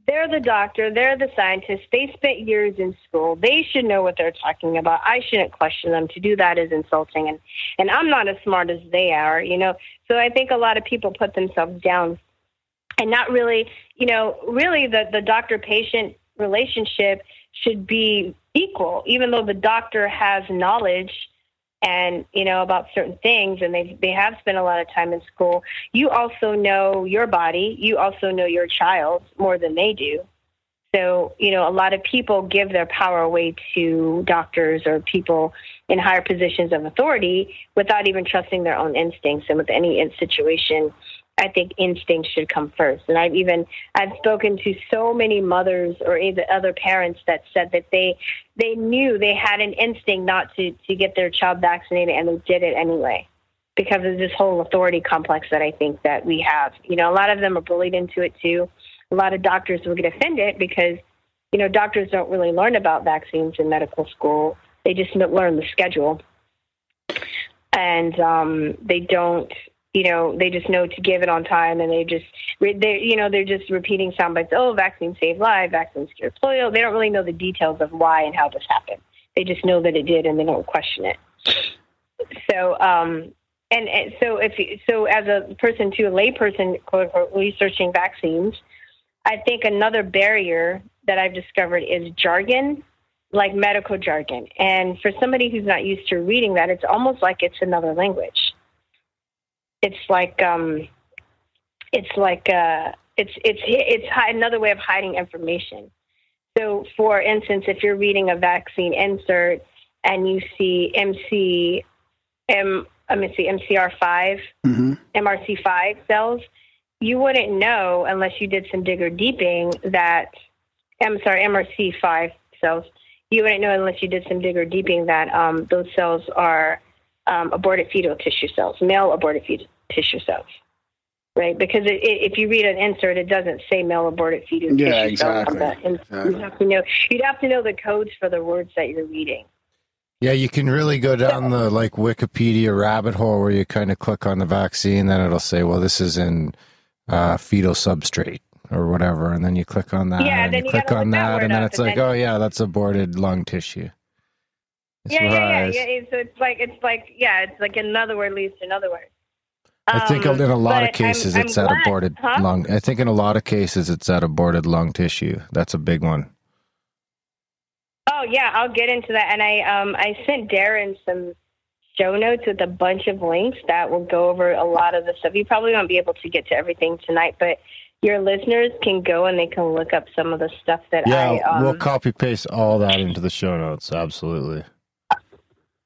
they're the doctor, they're the scientist, they spent years in school, they should know what they're talking about. I shouldn't question them. To do that is insulting, and and I'm not as smart as they are, you know. So I think a lot of people put themselves down, and not really, you know, really the the doctor patient relationship should be equal, even though the doctor has knowledge and you know about certain things and they they have spent a lot of time in school you also know your body you also know your child more than they do. So you know a lot of people give their power away to doctors or people in higher positions of authority without even trusting their own instincts and with any situation I think instinct should come first. And I've even I've spoken to so many mothers or other parents that said that they they knew they had an instinct not to to get their child vaccinated and they did it anyway because of this whole authority complex that I think that we have. You know, a lot of them are bullied into it too. A lot of doctors will get offended because you know doctors don't really learn about vaccines in medical school. They just learn the schedule, and um, they don't you know, they just know to give it on time, and they just, they, you know, they're just repeating sound bites. Oh, vaccine saved lives, vaccines cured polio. They don't really know the details of why and how this happened. They just know that it did, and they don't question it. So, um, and, and so if so, as a person to a layperson, quote unquote, researching vaccines, I think another barrier that I've discovered is jargon, like medical jargon. And for somebody who's not used to reading that, it's almost like it's another language it's like um, it's like uh, it's it's it's another way of hiding information. So, for instance, if you're reading a vaccine insert and you see MC M, let me see MCR5, mm-hmm. MRC5 cells, you wouldn't know unless you did some digger deeping that I'm sorry, MRC5 cells. You wouldn't know unless you did some digger deeping that um, those cells are um, aborted fetal tissue cells, male aborted fetal tissue cells, right? Because it, it, if you read an insert, it doesn't say male aborted fetus yeah, tissue exactly. cells. Exactly. You have to know. You'd have to know the codes for the words that you're reading. Yeah, you can really go down the like Wikipedia rabbit hole where you kind of click on the vaccine, then it'll say, "Well, this is in uh, fetal substrate." Or whatever, and then you click on that, yeah, and you, you click on that, and then it's and like, then... oh yeah, that's aborted lung tissue. Yeah, yeah, yeah, yeah, So it's like it's like yeah, it's like another word leads to another word. I think Um, in a lot of cases I'm- it's I'm at glad- aborted huh? lung. I think in a lot of cases it's at aborted lung tissue. That's a big one. Oh yeah, I'll get into that. And I um I sent Darren some show notes with a bunch of links that will go over a lot of the stuff. You probably won't be able to get to everything tonight, but your listeners can go and they can look up some of the stuff that Yeah, I um, we'll copy paste all that into the show notes. Absolutely.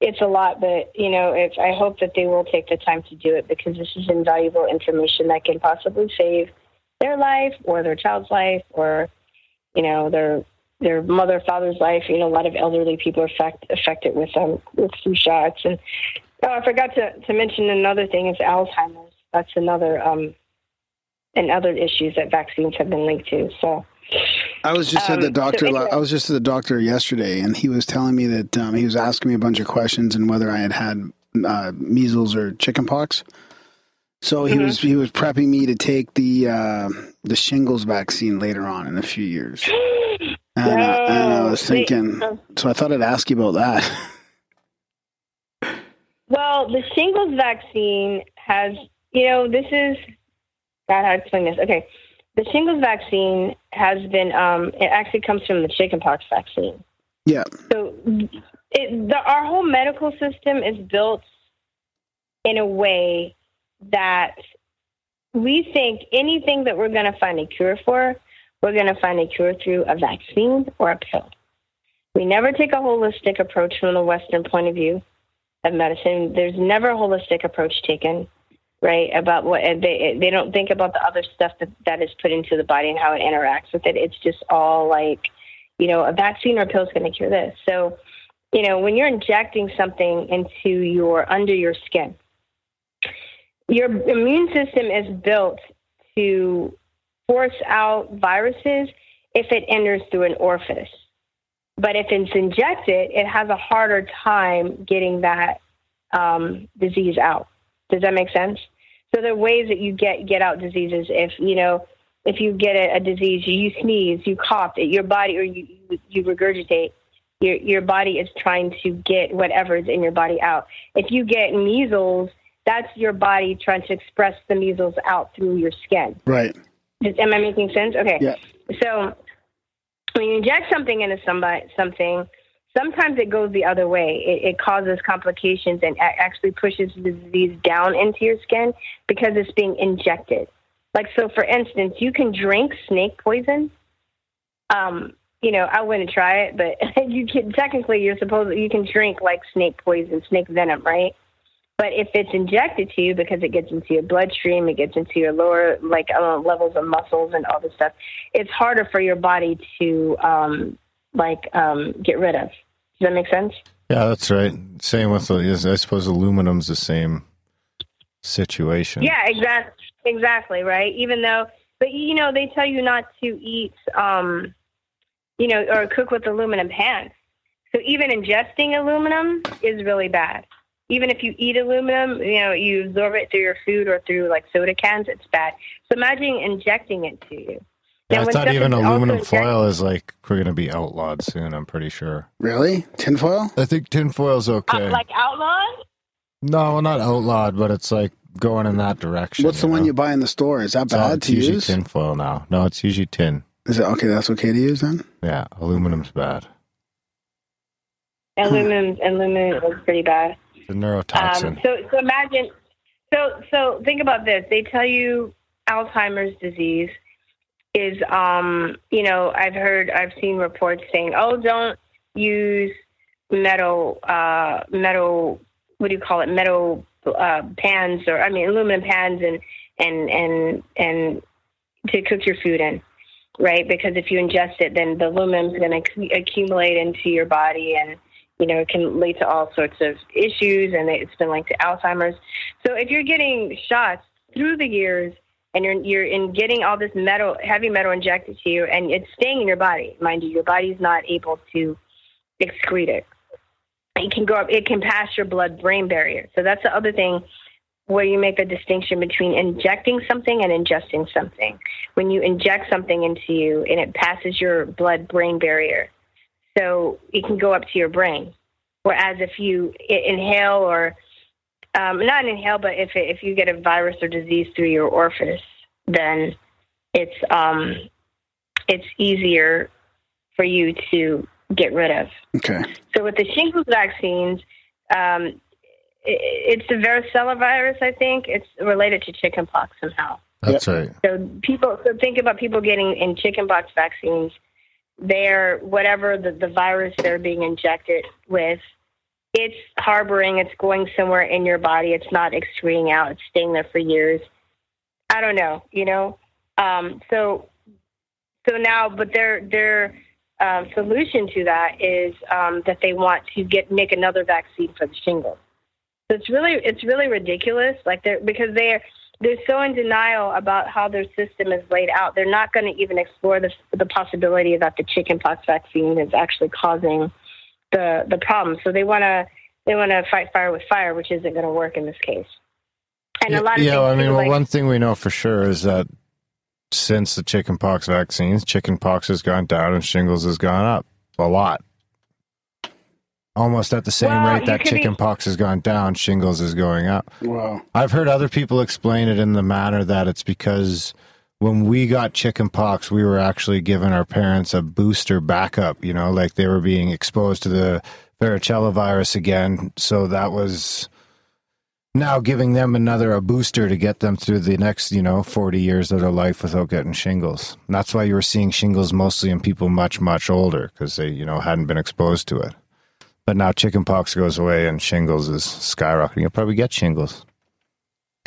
It's a lot, but you know, I hope that they will take the time to do it because this is invaluable information that can possibly save their life or their child's life or you know their their mother father's life. You know, a lot of elderly people are affect, affected with um with flu shots. And oh, I forgot to to mention another thing is Alzheimer's. That's another um and other issues that vaccines have been linked to. So. I was just at Um, the doctor. so anyway. I was just at the doctor yesterday, and he was telling me that um, he was asking me a bunch of questions and whether I had had uh, measles or chickenpox. So he Mm-hmm. was he was prepping me to take the uh, the shingles vaccine later on in a few years. And, uh, and I was No, wait, thinking, uh, so I thought I'd ask you about that. Well, the shingles vaccine has, you know, this is, God, how to explain this? Okay. The shingles vaccine has been, um, it actually comes from the chickenpox vaccine. yeah, So it, the, our whole medical system is built in a way that we think anything that we're going to find a cure for, we're going to find a cure through a vaccine or a pill. We never take a holistic approach from the Western point of view of medicine. There's never a holistic approach taken, right? About what they they don't think about the other stuff that that is put into the body and how it interacts with it. It's just all like, you know, a vaccine or a pill is going to cure this. So, you know, when you're injecting something into your under your skin, your immune system is built to force out viruses if it enters through an orifice. But if it's injected, it has a harder time getting that um, disease out. Does that make sense? So there are ways that you get get out diseases. If you know, if you get a, a disease, you sneeze, you cough, your body or you you, regurgitate. Your your body is trying to get whatever's in your body out. If you get measles, that's your body trying to express the measles out through your skin. right. Am I making sense? Okay. Yeah. So when you inject something into somebody, something, sometimes it goes the other way. It, it causes complications and actually pushes the disease down into your skin because it's being injected. Like so, for instance, you can drink snake poison. Um, you know, I wouldn't try it, but you can technically you're supposed you can drink like snake poison, snake venom, right? But if it's injected to you because it gets into your bloodstream, it gets into your lower like uh, levels of muscles and all this stuff, it's harder for your body to um, like um, get rid of. Does that make sense? Yeah, that's right. Same with, the- I suppose aluminum's the same situation. Yeah, exactly. Exactly, right? Even though, but you know, they tell you not to eat, um, you know, or cook with aluminum pans. So even ingesting aluminum is really bad. even if you eat aluminum, you know, you absorb it through your food or through like soda cans, it's bad. So imagine injecting it to you. Yeah, I thought even aluminum foil is like we're going to be outlawed soon. I'm pretty sure. Really? Tinfoil? I think tinfoil's okay. Uh, like outlawed? no, well, not outlawed, but it's like going in that direction. What's the one you buy in the store? Is that It's bad it's to usually use? tinfoil now. No, it's usually tin. Is it okay? That's okay to use then? Yeah, aluminum's bad. Aluminum, aluminum is pretty bad. The neurotoxin. Um, so, so imagine, so, so think about this. They tell you Alzheimer's disease is, um, you know, I've heard, I've seen reports saying, oh, don't use metal, uh, metal, what do you call it? Metal, uh, pans or, I mean, aluminum pans and, and, and, and to cook your food in. Right, because if you ingest it, then the aluminum is going to accumulate into your body, and you know, it can lead to all sorts of issues, and it's been linked to Alzheimer's. So if you're getting shots through the years, and you're you're in getting all this metal, heavy metal injected to you, and it's staying in your body, mind you, your body's not able to excrete it. It can go up. It can pass your blood-brain barrier. So that's the other thing where you make the distinction between injecting something and ingesting something. When you inject something into you and it passes your blood-brain barrier, so it can go up to your brain. Whereas if you inhale or um, not inhale, but if it, if you get a virus or disease through your orifice, then it's um, it's easier for you to get rid of. Okay. So with the shingles vaccines, um, i it's the varicella virus. I think it's related to chickenpox somehow. That's right. So people, so think about people getting in chickenpox vaccines. They're whatever the, the virus they're being injected with. It's harboring. It's going somewhere in your body. It's not excreting out. It's staying there for years. I don't know. You know. Um, so, so now, but their their um, solution to that is um, that they want to get make another vaccine for the shingles. So it's really it's really ridiculous. Like they're because they're they're so in denial about how their system is laid out. They're not going to even explore the the possibility that the chickenpox vaccine is actually causing the the problem. So they want to they want to fight fire with fire, which isn't going to work in this case. And yeah, a lot of yeah, I mean, well, like- one thing we know for sure is that since the chickenpox vaccines, chickenpox has gone down and shingles has gone up a lot. Almost at the same Well, rate that could be- chickenpox has gone down, shingles is going up. Wow. I've heard other people explain it in the manner that it's because when we got chickenpox, we were actually giving our parents a booster backup, you know, like they were being exposed to the varicella virus again. So that was now giving them another a booster to get them through the next, you know, 40 years of their life without getting shingles. And that's why you were seeing shingles mostly in people much, much older because they, you know, hadn't been exposed to it. But now chickenpox goes away and shingles is skyrocketing. You'll probably get shingles.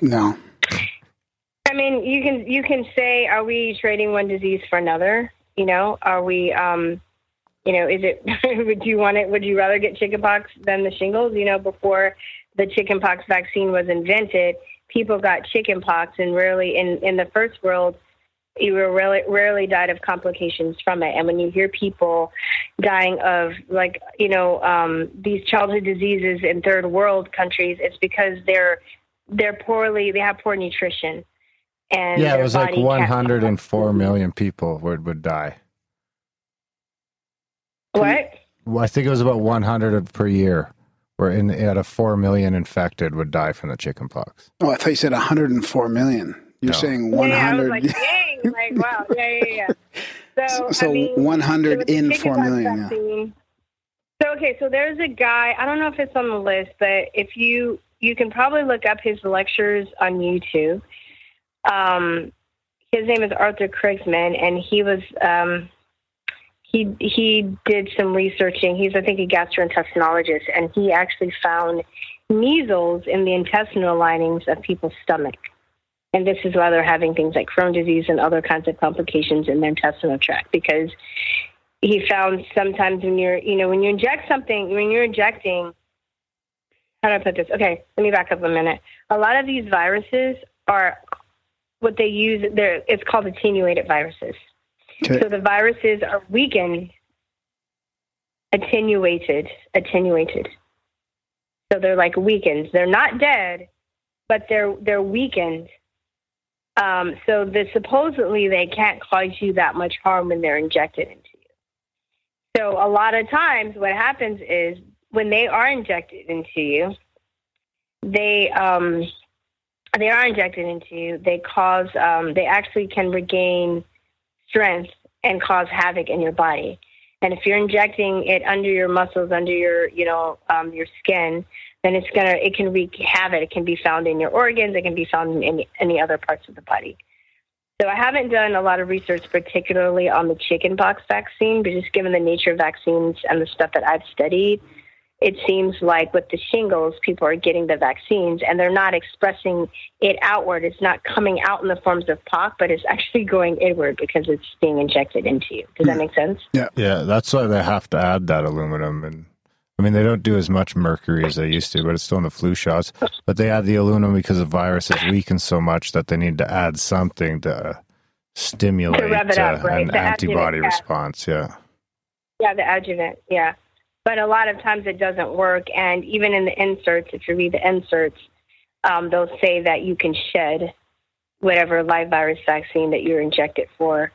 No. I mean, you can you can say, are we trading one disease for another? You know, are we? Um, you know, is it? would you want it? Would you rather get chickenpox than the shingles? You know, before the chickenpox vaccine was invented, people got chickenpox, and rarely in in the first world, you were really rarely died of complications from it. And when you hear people dying of like you know um, these childhood diseases in third world countries, it's because they're they're poorly they have poor nutrition. And yeah, it was like body can't- 104 million people would would die. What? Well, I think it was about 100 per year. Where in out of four million infected would die from the chickenpox. Oh, I thought you said 104 million. You're No. saying Yeah, I was 100. like, dang, like wow, yeah, yeah, yeah. So, So I mean, 100 so with the in 4 chickenpox million, yeah. So okay, so there's a guy. I don't know if it's on the list, but if you you can probably look up his lectures on YouTube. Um, his name is Arthur Krigsman, and he was um, he he did some researching. He's I think a gastrointestinologist, and he actually found measles in the intestinal linings of people's stomach. And this is why they're having things like Crohn's disease and other kinds of complications in their intestinal tract because he found sometimes when you're, you know, when you inject something, when you're injecting, how do I put this? Okay, let me back up a minute. A lot of these viruses are what they use, they're, it's called attenuated viruses. Okay. So the viruses are weakened, attenuated, attenuated. So they're like weakened. They're not dead, but they're they're weakened. Um, so the, supposedly they can't cause you that much harm when they're injected into you. So a lot of times what happens is when they are injected into you, they um, they are injected into you. They cause um, they actually can regain strength and cause havoc in your body. And if you're injecting it under your muscles, under your you know um, your skin, then it's gonna it can wreak havoc. It can be found in your organs. It can be found in any, any other parts of the body. So I haven't done a lot of research, particularly on the chickenpox vaccine, but just given the nature of vaccines and the stuff that I've studied, it seems like with the shingles, people are getting the vaccines and they're not expressing it outward. It's not coming out in the forms of pox, but it's actually going inward because it's being injected into you. Does that make sense? Yeah, yeah. that's why they have to add that aluminum. And I mean, they don't do as much mercury as they used to, but it's still in the flu shots. But they add the aluminum because the virus is weakened so much that they need to add something to stimulate To rev it up, uh, right? an The antibody adjuvant, response. Yeah. Yeah, the adjuvant. Yeah. But a lot of times it doesn't work. And even in the inserts, if you read the inserts, um, they'll say that you can shed whatever live virus vaccine that you're injected for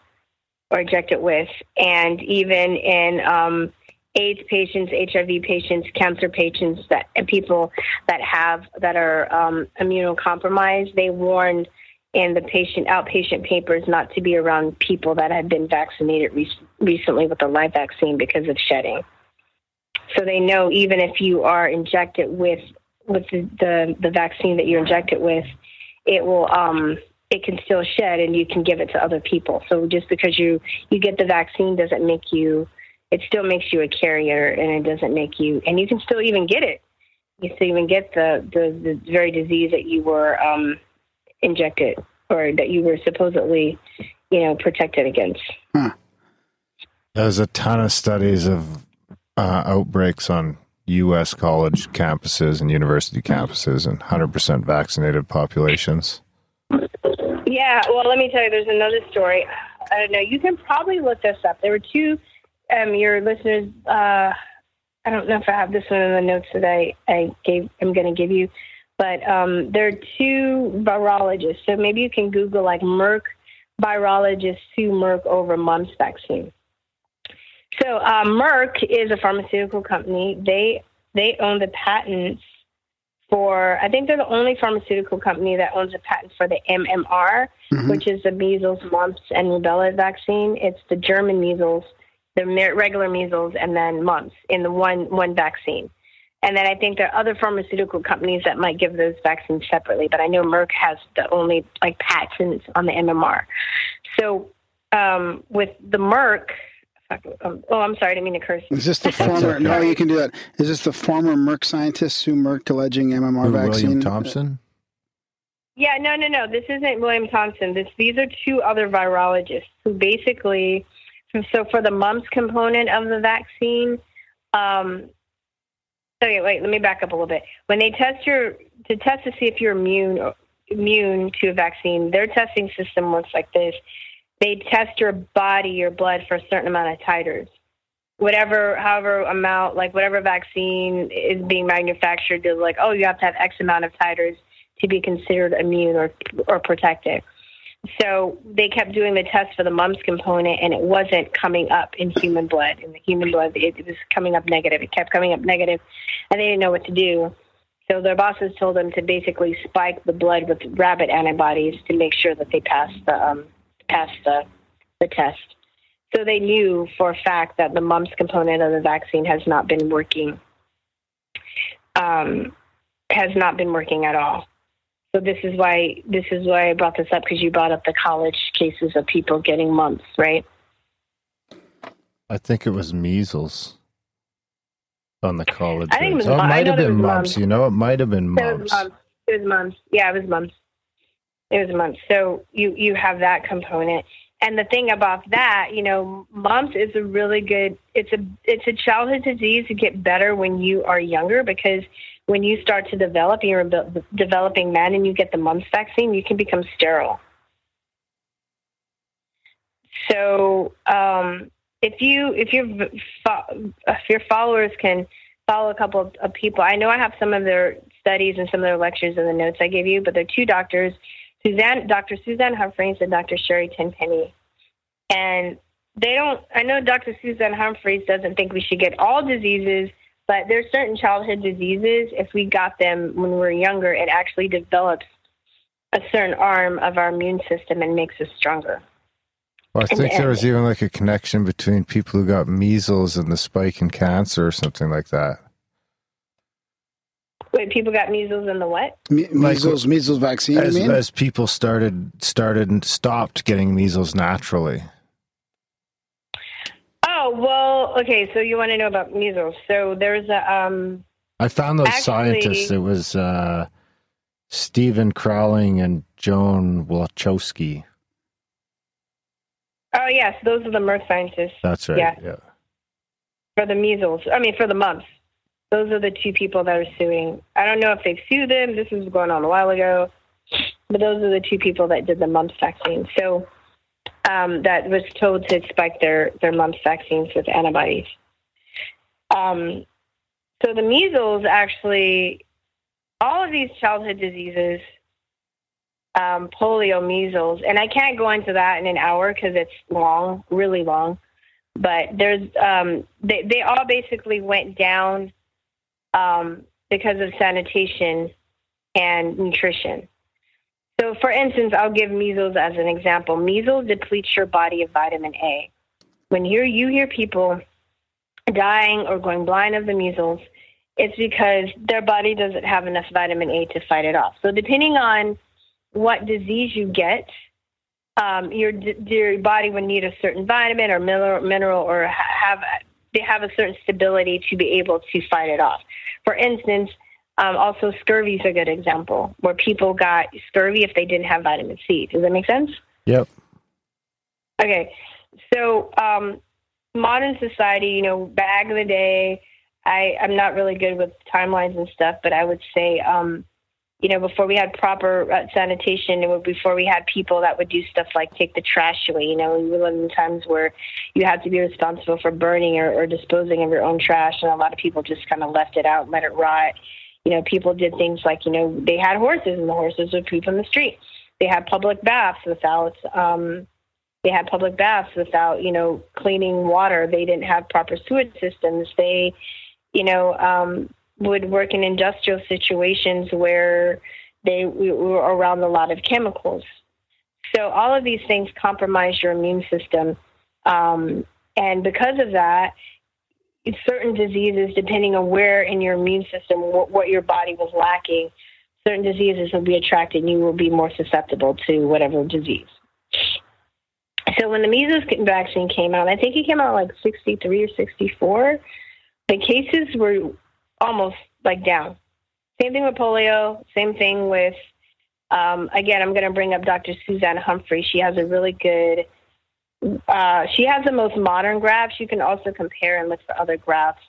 or injected with. And even in um, AIDS patients, HIV patients, cancer patients, that and people that have that are um, immunocompromised, they warned in the patient outpatient papers not to be around people that have been vaccinated re- recently with the live vaccine because of shedding. So they know even if you are injected with with the the, the vaccine that you're injected with, it will um, it can still shed and you can give it to other people. So just because you you get the vaccine doesn't make you it still makes you a carrier and it doesn't make you and you can still even get it. You still even get the the, the very disease that you were um, injected or that you were supposedly you know protected against. There's a ton of studies of uh, outbreaks on U.S. college campuses and university campuses and 100% vaccinated populations. Yeah, well, let me tell you, there's another story. I don't know. You can probably look this up. There were two, um, your listeners, uh, I don't know if I have this one in the notes that I, I gave, I'm going to give you, but um, there are two virologists. So maybe you can Google like Merck virologist sue Merck over mumps vaccine. So um, Merck is a pharmaceutical company. They they own the patents for. I think they're the only pharmaceutical company that owns a patent for the MMR, Mhm. which is the measles, mumps, and rubella vaccine. It's the German measles, the regular measles, and then mumps in the one one vaccine. And then I think there are other pharmaceutical companies that might give those vaccines separately, but I know Merck has the only like patents on the MMR. So um, with the Merck, um, oh, I'm sorry, I didn't mean to curse. Is this the former? okay. No, you can do that. Is this the former Merck scientist Sue Merck alleging MMR Who, vaccine? William Thompson? Yeah, no, no, no. This isn't William Thompson. This these are two other virologists who basically. So for the mumps component of the vaccine, um, okay, wait. Let me back up a little bit. When they test your to test to see if you're immune immune to a vaccine, their testing system looks like this. They test your body, your blood for a certain amount of titers. Whatever, however amount, like whatever vaccine is being manufactured, they're like, oh, you have to have X amount of titers to be considered immune or or protected. So they kept doing the test for the mumps component, and it wasn't coming up in human blood. In the human blood, it, it was coming up negative. It kept coming up negative, and they didn't know what to do. So their bosses told them to basically spike the blood with rabbit antibodies to make sure that they passed the um, passed the the test. So they knew for a fact that the mumps component of the vaccine has not been working. Um, has not been working at all. So this is why this is why I brought this up because you brought up the college cases of people getting mumps, right? I think it was measles on the college. I think it was oh, it might have been mumps. mumps. You know, it might have been So it was mumps. mumps. It was mumps. Yeah, it was mumps. It was mumps. So you you have that component. And the thing about that, you know, mumps is a really good. It's a it's a childhood disease to get better when you are younger because when you start to develop, you're a developing man, and you get the mumps vaccine, you can become sterile. So um, if you if your if your followers can follow a couple of, people. I know I have some of their studies and some of their lectures in the notes I gave you, but they're two doctors, Suzanne, Dr. Suzanne Humphries and Dr. Sherri Tenpenny. And they don't, I know Dr. Suzanne Humphries doesn't think we should get all diseases, but there's certain childhood diseases, if we got them when we were younger, it actually develops a certain arm of our immune system and makes us stronger. Well, I think there was even like a connection between people who got measles and the spike in cancer or something like that. Wait, people got measles in the what? Me- measles, measles vaccine. As, you mean? as people started started and stopped getting measles naturally. Oh well, okay. So you want to know about measles? So there's a um. I found those Actually- scientists. It was uh, Stephen Krahling and Joan Wlochowski. Oh yes, those are the Merck scientists That's right. Yeah. yeah. for the measles. I mean, for the mumps. Those are the two people that are suing. I don't know if they've sued them. This was going on a while ago, but those are the two people that did the mumps vaccine. So um, that was told to spike their their mumps vaccines with antibodies. Um, so the measles actually, all of these childhood diseases, um, polio, measles, and I can't go into that in an hour because it's long, really long. But there's um, they they all basically went down um, because of sanitation and nutrition. So, for instance, I'll give measles as an example. Measles depletes your body of vitamin A. When you hear people dying or going blind of the measles, it's because their body doesn't have enough vitamin A to fight it off. So, depending on what disease you get, um, your your body would need a certain vitamin or mineral, mineral or have they have a certain stability to be able to fight it off. For instance, um, also scurvy is a good example where people got scurvy if they didn't have vitamin C. Does that make sense? Yep. Okay, so um, modern society, you know, back in the day, I I'm not really good with timelines and stuff, but I would say, um, you know, before we had proper uh, sanitation, and before we had people that would do stuff like take the trash away, you know, we live in times where you had to be responsible for burning or, or disposing of your own trash, and a lot of people just kind of left it out, and let it rot. You know, people did things like, you know, they had horses, and the horses would poop in the street. They had public baths without. Um, they had public baths without, you know, cleaning water. They didn't have proper sewage systems. They, you know, um, would work in industrial situations where they we were around a lot of chemicals. So all of these things compromise your immune system, um, and because of that, certain diseases, depending on where in your immune system what, what your body was lacking, certain diseases will be attracted, and you will be more susceptible to whatever disease. So when the measles vaccine came out, I think it came out like 63 or 64. The cases were almost like down. Same thing with polio. Same thing with, um, again, I'm going to bring up Dr. Suzanne Humphries. She has a really good, uh, she has the most modern graphs. You can also compare and look for other graphs.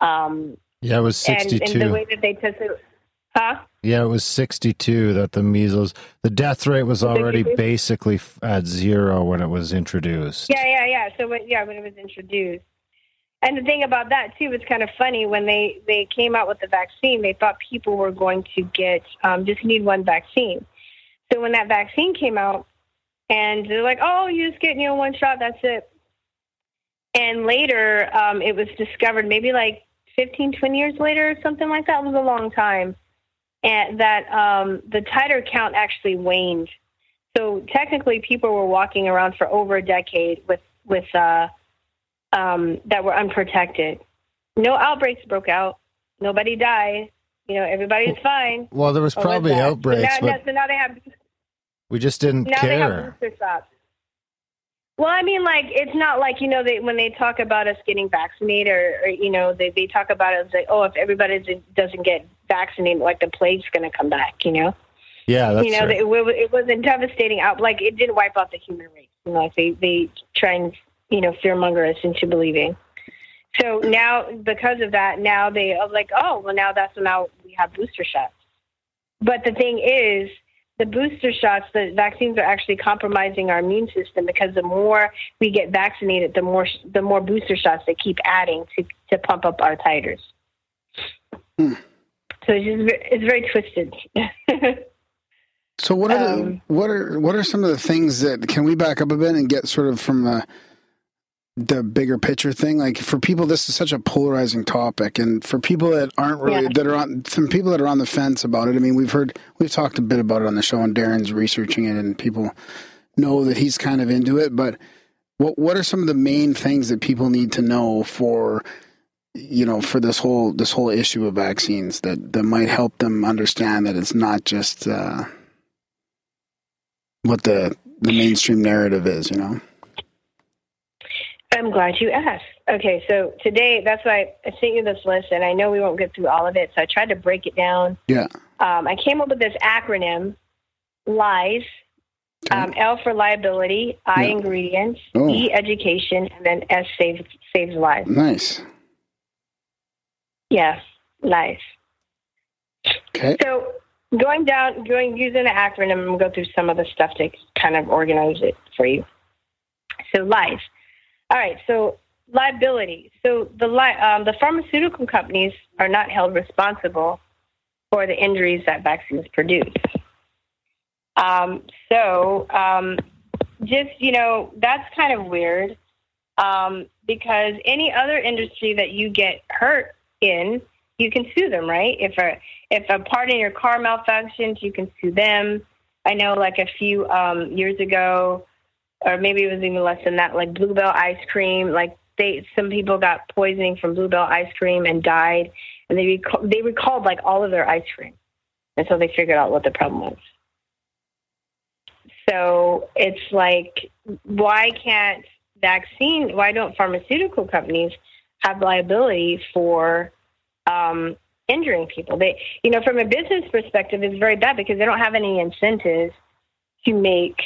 Um, Yeah, it was 62. and the way that they tested, huh? yeah, it was 62 that the measles, the death rate was already 62? basically at zero when it was introduced. Yeah, yeah, yeah. So when, yeah, when it was introduced. And the thing about that too, it's kind of funny when they they came out with the vaccine, they thought people were going to get um, just need one vaccine. So when that vaccine came out, and they're like, "Oh, you just get you know one shot, that's it." And later, um, it was discovered maybe like 15, 20 years later, or something like that. It was a long time, and that um, the titer count actually waned. So technically, people were walking around for over a decade with with uh, um, that were unprotected. No outbreaks broke out. Nobody died. You know, everybody's fine. Well, there was What was probably outbreaks, So now, but so now they have we just didn't now they have care. booster. Well, I mean, like it's not like you know they when they talk about us getting vaccinated, or, or you know they they talk about it as like, oh, if everybody doesn't- get vaccinated, like the plague's going to come back. You know, Yeah, that's you know, it, it was a devastating out. Like it didn't wipe out the human race. You know, like they they try and you know us into believing. So now, because of that, now they are like, oh, well, now that's now we have booster shots. But the thing is, the booster shots, the vaccines are actually compromising our immune system because the more we get vaccinated, the more the more booster shots they keep adding to to pump up our titers. Hmm. So it's just it's very twisted. So what are the, Um, what are what are some of the things that can we back up a bit and get sort of from the the bigger picture thing? Like for people, this is such a polarizing topic, and for people that aren't really Yeah. that are on some people that are on the fence about it. I mean, we've heard we've talked a bit about it on the show, and Darren's researching it, and people know that he's kind of into it. But what what are some of the main things that people need to know for you know for this whole this whole issue of vaccines that that might help them understand that it's not just uh, what the the mainstream narrative is, you know. I'm glad you asked. Okay, so today that's why I sent you this list, and I know we won't get through all of it, so I tried to break it down. Yeah. Um, I came up with this acronym: LIES. Okay. Um, L for liability, I Yeah. ingredients, Oh. E education, and then S saves saves lives. Nice. Yeah, lives. Okay. So going down, going using the acronym, I'm gonna go through some of the stuff to kind of organize it for you. So life. All right. So liability. So the li- um, the pharmaceutical companies are not held responsible for the injuries that vaccines produce. Um, so um, just you know that's kind of weird um, because any other industry that you get hurt in, you can sue them, right? If a if a part in your car malfunctions, you can sue them. I know, like a few um, years ago, or maybe it was even less than that. Like Bluebell ice cream, like they some people got poisoning from Bluebell ice cream and died, and they they recalled like all of their ice cream, and so they figured out what the problem was. So it's like, why can't vaccine? Why don't pharmaceutical companies have liability for um, injuring people? They, you know, from a business perspective, it's very bad because they don't have any incentives to make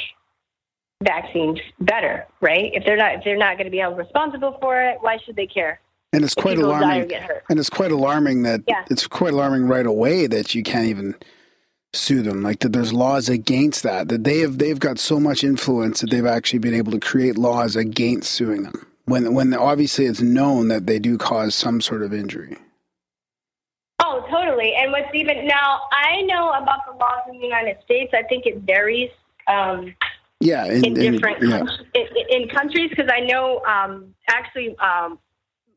vaccines better, right? If they're not, if they're not going to be held responsible for it, why should they care? And it's quite people die or alarming. And it's quite alarming that Yeah. it's quite alarming right away that you can't even sue them. Like that there's laws against that. That they have they've got so much influence that they've actually been able to create laws against suing them. When when obviously it's known that they do cause some sort of injury. Oh, totally. And what's even now, I know about the laws in the United States. I think it varies um, Yeah, in, in in- different yeah. countries, in, in countries because I know um, actually um,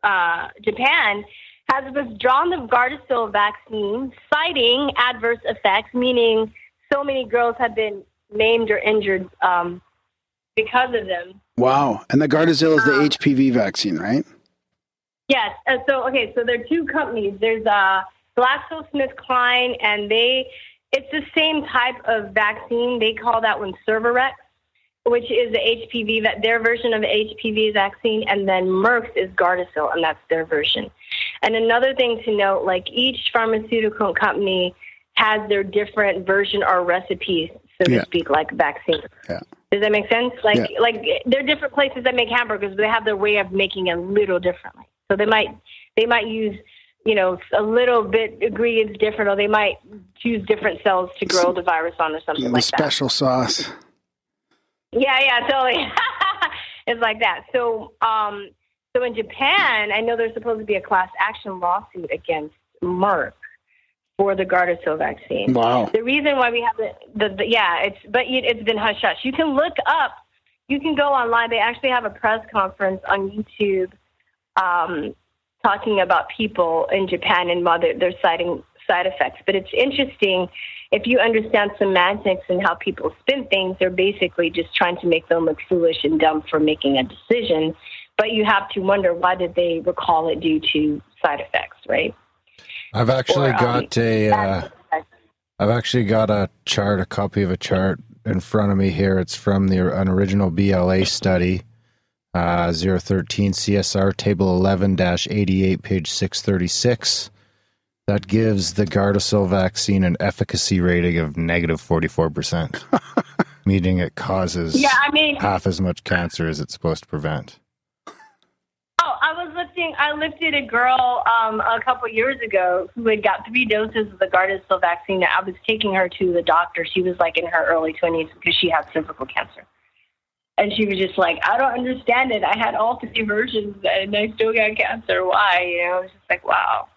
uh, Japan has withdrawn the Gardasil vaccine, citing adverse effects, meaning so many girls have been maimed or injured um, because of them. Wow. And the Gardasil is the Um, HPV vaccine, right? Yes. Uh, so okay. So there are two companies. There's uh, GlaxoSmithKline, and they it's the same type of vaccine. They call that one Cervarix, which is the HPV that their version of HPV vaccine, and then Merck's is Gardasil, and that's their version. And another thing to note, like each pharmaceutical company has their different version or recipes, so Yeah. to speak, like vaccine. Yeah. Does that make sense? Like, Yeah. like they're different places that make hamburgers. But they have their way of making it a little differently. So they might they might use you know a little bit ingredients different, or they might choose different cells to grow the virus on, or something like that. special sauce. Yeah, yeah, totally. it's like that. So, um, so in Japan, I know there's supposed to be a class action lawsuit against Merck for the Gardasil vaccine. Wow. The reason why we have the, the, the yeah, it's but it's been hush hush. You can look up, you can go online. They actually have a press conference on YouTube, um, talking about people in Japan and they're, they're citing side effects. But it's interesting if you understand semantics and how people spin things. They're basically just trying to make them look foolish and dumb for making a decision. But you have to wonder why did they recall it due to side effects, right? I've actually Or, um, got a. Uh, I've actually got a chart, a copy of a chart in front of me here. It's from the an original BLA study, uh, 013 CSR table 11 88, page 636. That gives the Gardasil vaccine an efficacy rating of negative 44%, meaning it causes Yeah, I mean, half as much cancer as it's supposed to prevent. Oh, I was lifting. I lifted a girl um, a couple years ago who had got three doses of the Gardasil vaccine. I was taking her to the doctor. She was like in her early twenties because she had cervical cancer, and she was just like, "I don't understand it. I had all three versions and I still got cancer. Why?" You know, I was just like, "Wow."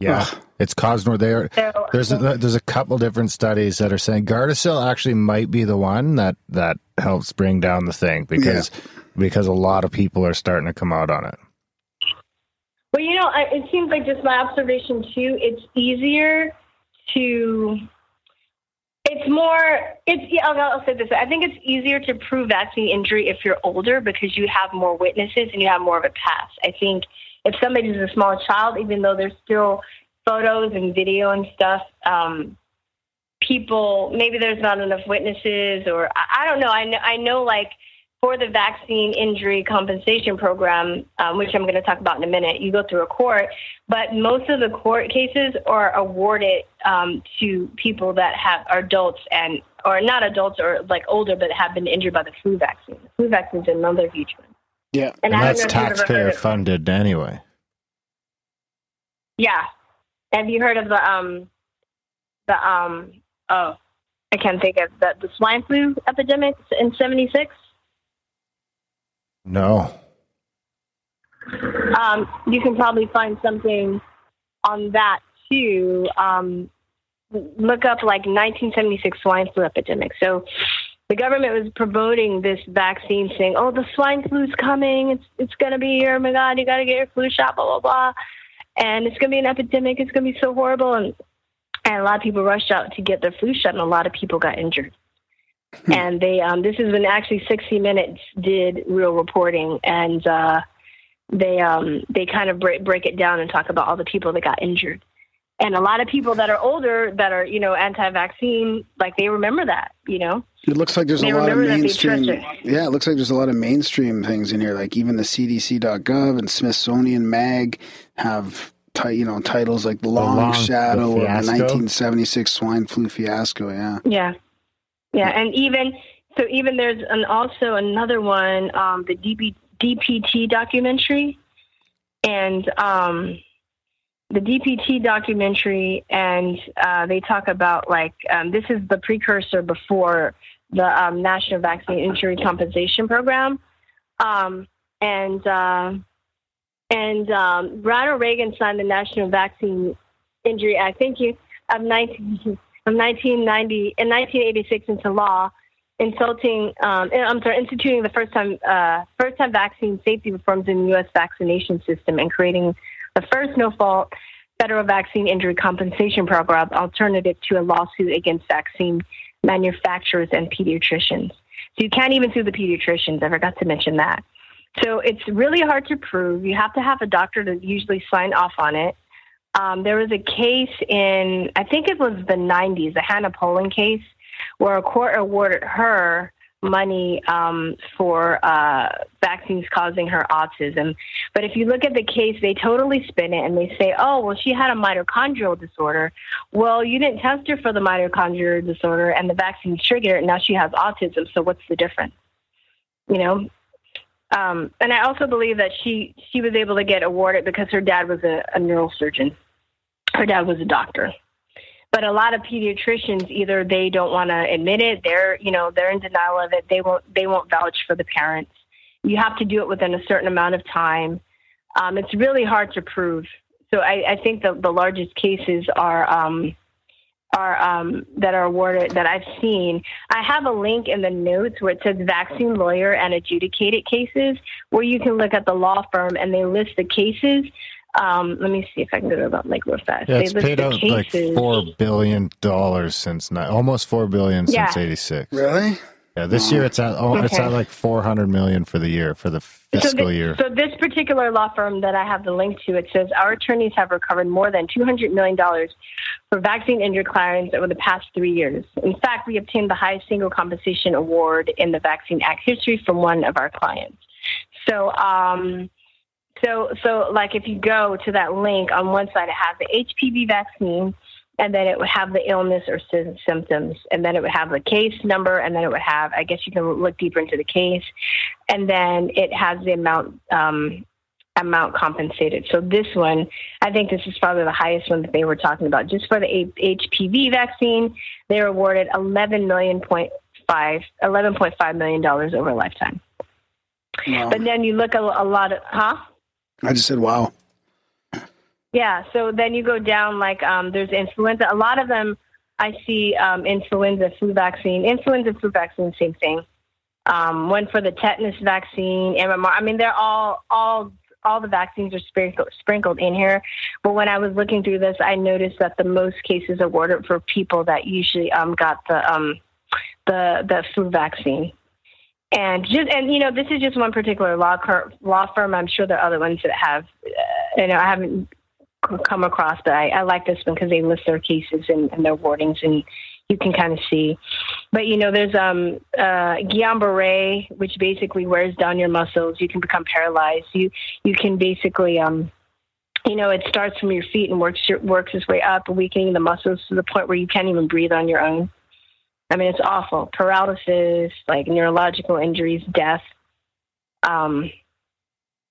Yeah, Ugh. it's caused more there. So, There's a, um, there's a couple different studies that are saying Gardasil actually might be the one that that helps bring down the thing because because a lot of people are starting to come out on it. Well, you know, I- it seems like just my observation too. It's easier to. It's more. It's. Yeah, I'll, I'll say this. I think it's easier to prove vaccine injury if you're older because you have more witnesses and you have more of a past. I think if somebody's a small child, even though there's still photos and video and stuff, um, people maybe there's not enough witnesses, or I, I don't know. I know. I know, like for the vaccine injury compensation program, um, which I'm going to talk about in a minute, you go through a court, but most of the court cases are awarded um, to people that have are adults and or not adults or like older, but have been injured by the flu vaccine. The flu vaccine is another huge one. Yeah. And I don't that's know if you've ever heard taxpayer funded anyway. Yeah. Have you heard of the um the um oh I can't think of the the swine flu epidemic in '76? No. Um, you can probably find something on that too. Um, look up like 1976 swine flu epidemic. So the government was promoting this vaccine, saying, "Oh, the swine flu's coming. It's it's gonna be here. Oh my God, you got to get your flu shot." Blah blah blah. And it's gonna be an epidemic. It's gonna be so horrible. And and a lot of people rushed out to get their flu shot, and a lot of people got injured. and they um, this is when actually 60 Minutes did real reporting, and uh, they um, they kind of break, break it down and talk about all the people that got injured. And a lot of people that are older, that are you know anti-vaccine, like they remember that, you know. It looks like there's They a lot of remember that they mainstream. Yeah, it looks like there's a lot of mainstream things in here. Like even the CDC.gov and Smithsonian Mag have ti- you know titles like "The Long, Long- the Shadow" of the 1976 swine flu fiasco. Yeah, Yeah, yeah, and even so, even there's an also another one, um, the DB, DPT documentary, and um, the DPT documentary, and uh, they talk about like um, this is the precursor before the um, National Vaccine Injury Compensation Program, um, and uh, and um, Ronald Reagan signed the National Vaccine Injury Act. Thank you. Of 19, of 1990 in 1986 into law, insulting. Um, I'm sorry, instituting the first time uh, first time vaccine safety reforms in the U.S. vaccination system and creating the first no fault federal vaccine injury compensation program alternative to a lawsuit against vaccine manufacturers and pediatricians. So you can't even sue the pediatricians. I forgot to mention that. So it's really hard to prove. You have to have a doctor to usually sign off on it. Um, there was a case in, I think it was the 90s, the Hannah Poling case, where a court awarded her money um, for uh, vaccines causing her autism. But if you look at the case, they totally spin it and they say, oh, well, she had a mitochondrial disorder. Well, you didn't test her for the mitochondrial disorder and the vaccine triggered it. Now she has autism. So what's the difference? You know, um, and I also believe that she she was able to get awarded because her dad was a, a neurosurgeon. Her dad was a doctor. But a lot of pediatricians either they don't want to admit it, they're you know they're in denial of it. They won't they won't vouch for the parents. You have to do it within a certain amount of time. Um, it's really hard to prove. So I, I think the the largest cases are. Um, are um, that are awarded that I've seen. I have a link in the notes where it says vaccine lawyer and adjudicated cases, where you can look at the law firm and they list the cases. Um, let me see if I can go to that link real fast. Yeah, they it's list paid the out like four billion dollars since ni- almost four billion Yeah. since eighty six. really? Yeah, this year it's at oh, it's at like four hundred million for the year for the fiscal so thi- year. So this particular law firm that I have the link to, it says our attorneys have recovered more than two hundred million dollars for vaccine injured clients over the past three years. In fact, we obtained the highest single compensation award in the Vaccine Act history from one of our clients. So, um, so, so, like, if you go to that link on one side, it has the HPV vaccine, and then it would have the illness or sy- symptoms, and then it would have the case number, and then it would have, I guess you can look deeper into the case, and then it has the amount um, amount compensated. So this one, I think this is probably the highest one that they were talking about. Just for the HPV vaccine, they were awarded eleven million point five, eleven point five million dollars over a lifetime. But then you look at a lot of, huh? I just said wow. Yeah. So then you go down like um, there's influenza. A lot of them I see um, influenza flu vaccine, influenza flu vaccine, same thing. Um, one for the tetanus vaccine, MMR. I mean, they're all all all the vaccines are sprinkled, sprinkled in here. But when I was looking through this, I noticed that the most cases awarded for people that usually um, got the um, the the flu vaccine. And just and you know this is just one particular law law firm. I'm sure there are other ones that have. Uh, you know, I haven't come across, but I, I like this one because they list their cases and, and their wordings, and you can kind of see. But you know, there's um uh Guillain-Barré, which basically wears down your muscles. You can become paralyzed. You you can basically um you know, it starts from your feet and works your, works its way up, weakening the muscles to the point where you can't even breathe on your own. I mean, it's awful. Paralysis, like neurological injuries, death. Um,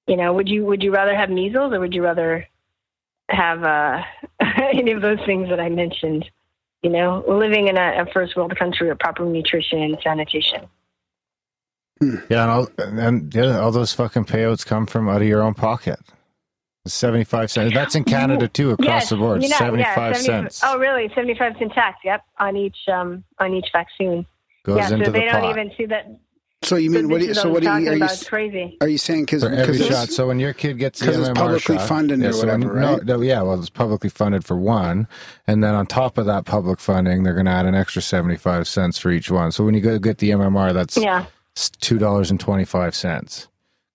you know, would you would you rather have measles or would you rather have uh, any of those things that I mentioned? You know, living in a, a first world country with proper nutrition and sanitation. Hmm. Yeah, and all, and yeah, all those fucking payouts come from out of your own pocket. 75 cents. That's in Canada too, across yes, the board. You know, 75 yeah, 70, cents. Oh, really? 75 cents tax. Yep, on each um on each vaccine. Goes yeah, into so they the don't even see that. So you mean so what? Do you, so what are you? Are you, crazy. Are you saying because every shot? So when your kid gets the MMR it's publicly shot, funded yeah, or so whatever, when, right? No, yeah, well, it's publicly funded for one, and then on top of that public funding, they're going to add an extra seventy-five cents for each one. So when you go get the MMR, that's yeah. two dollars and twenty-five cents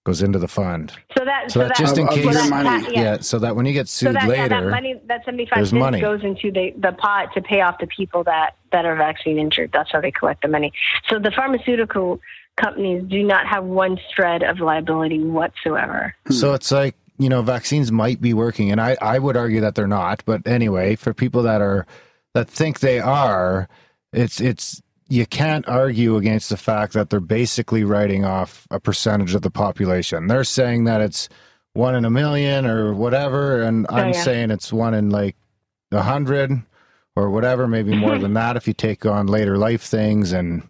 goes into the fund. So that so, so that, that just in of case, your money. yeah. yeah. So that when you get sued so that, later, yeah, that money, that seventy five cents money. goes into the the pot to pay off the people that that are vaccine injured. That's how they collect the money. So the pharmaceutical companies do not have one shred of liability whatsoever. Hmm. So it's like you know, vaccines might be working, and I I would argue that they're not. But anyway, for people that are that think they are, it's it's you can't argue against the fact that they're basically writing off a percentage of the population. They're saying that it's one in a million or whatever, and Oh, I'm yeah. saying it's one in like a hundred or whatever, maybe more than that if you take on later life things and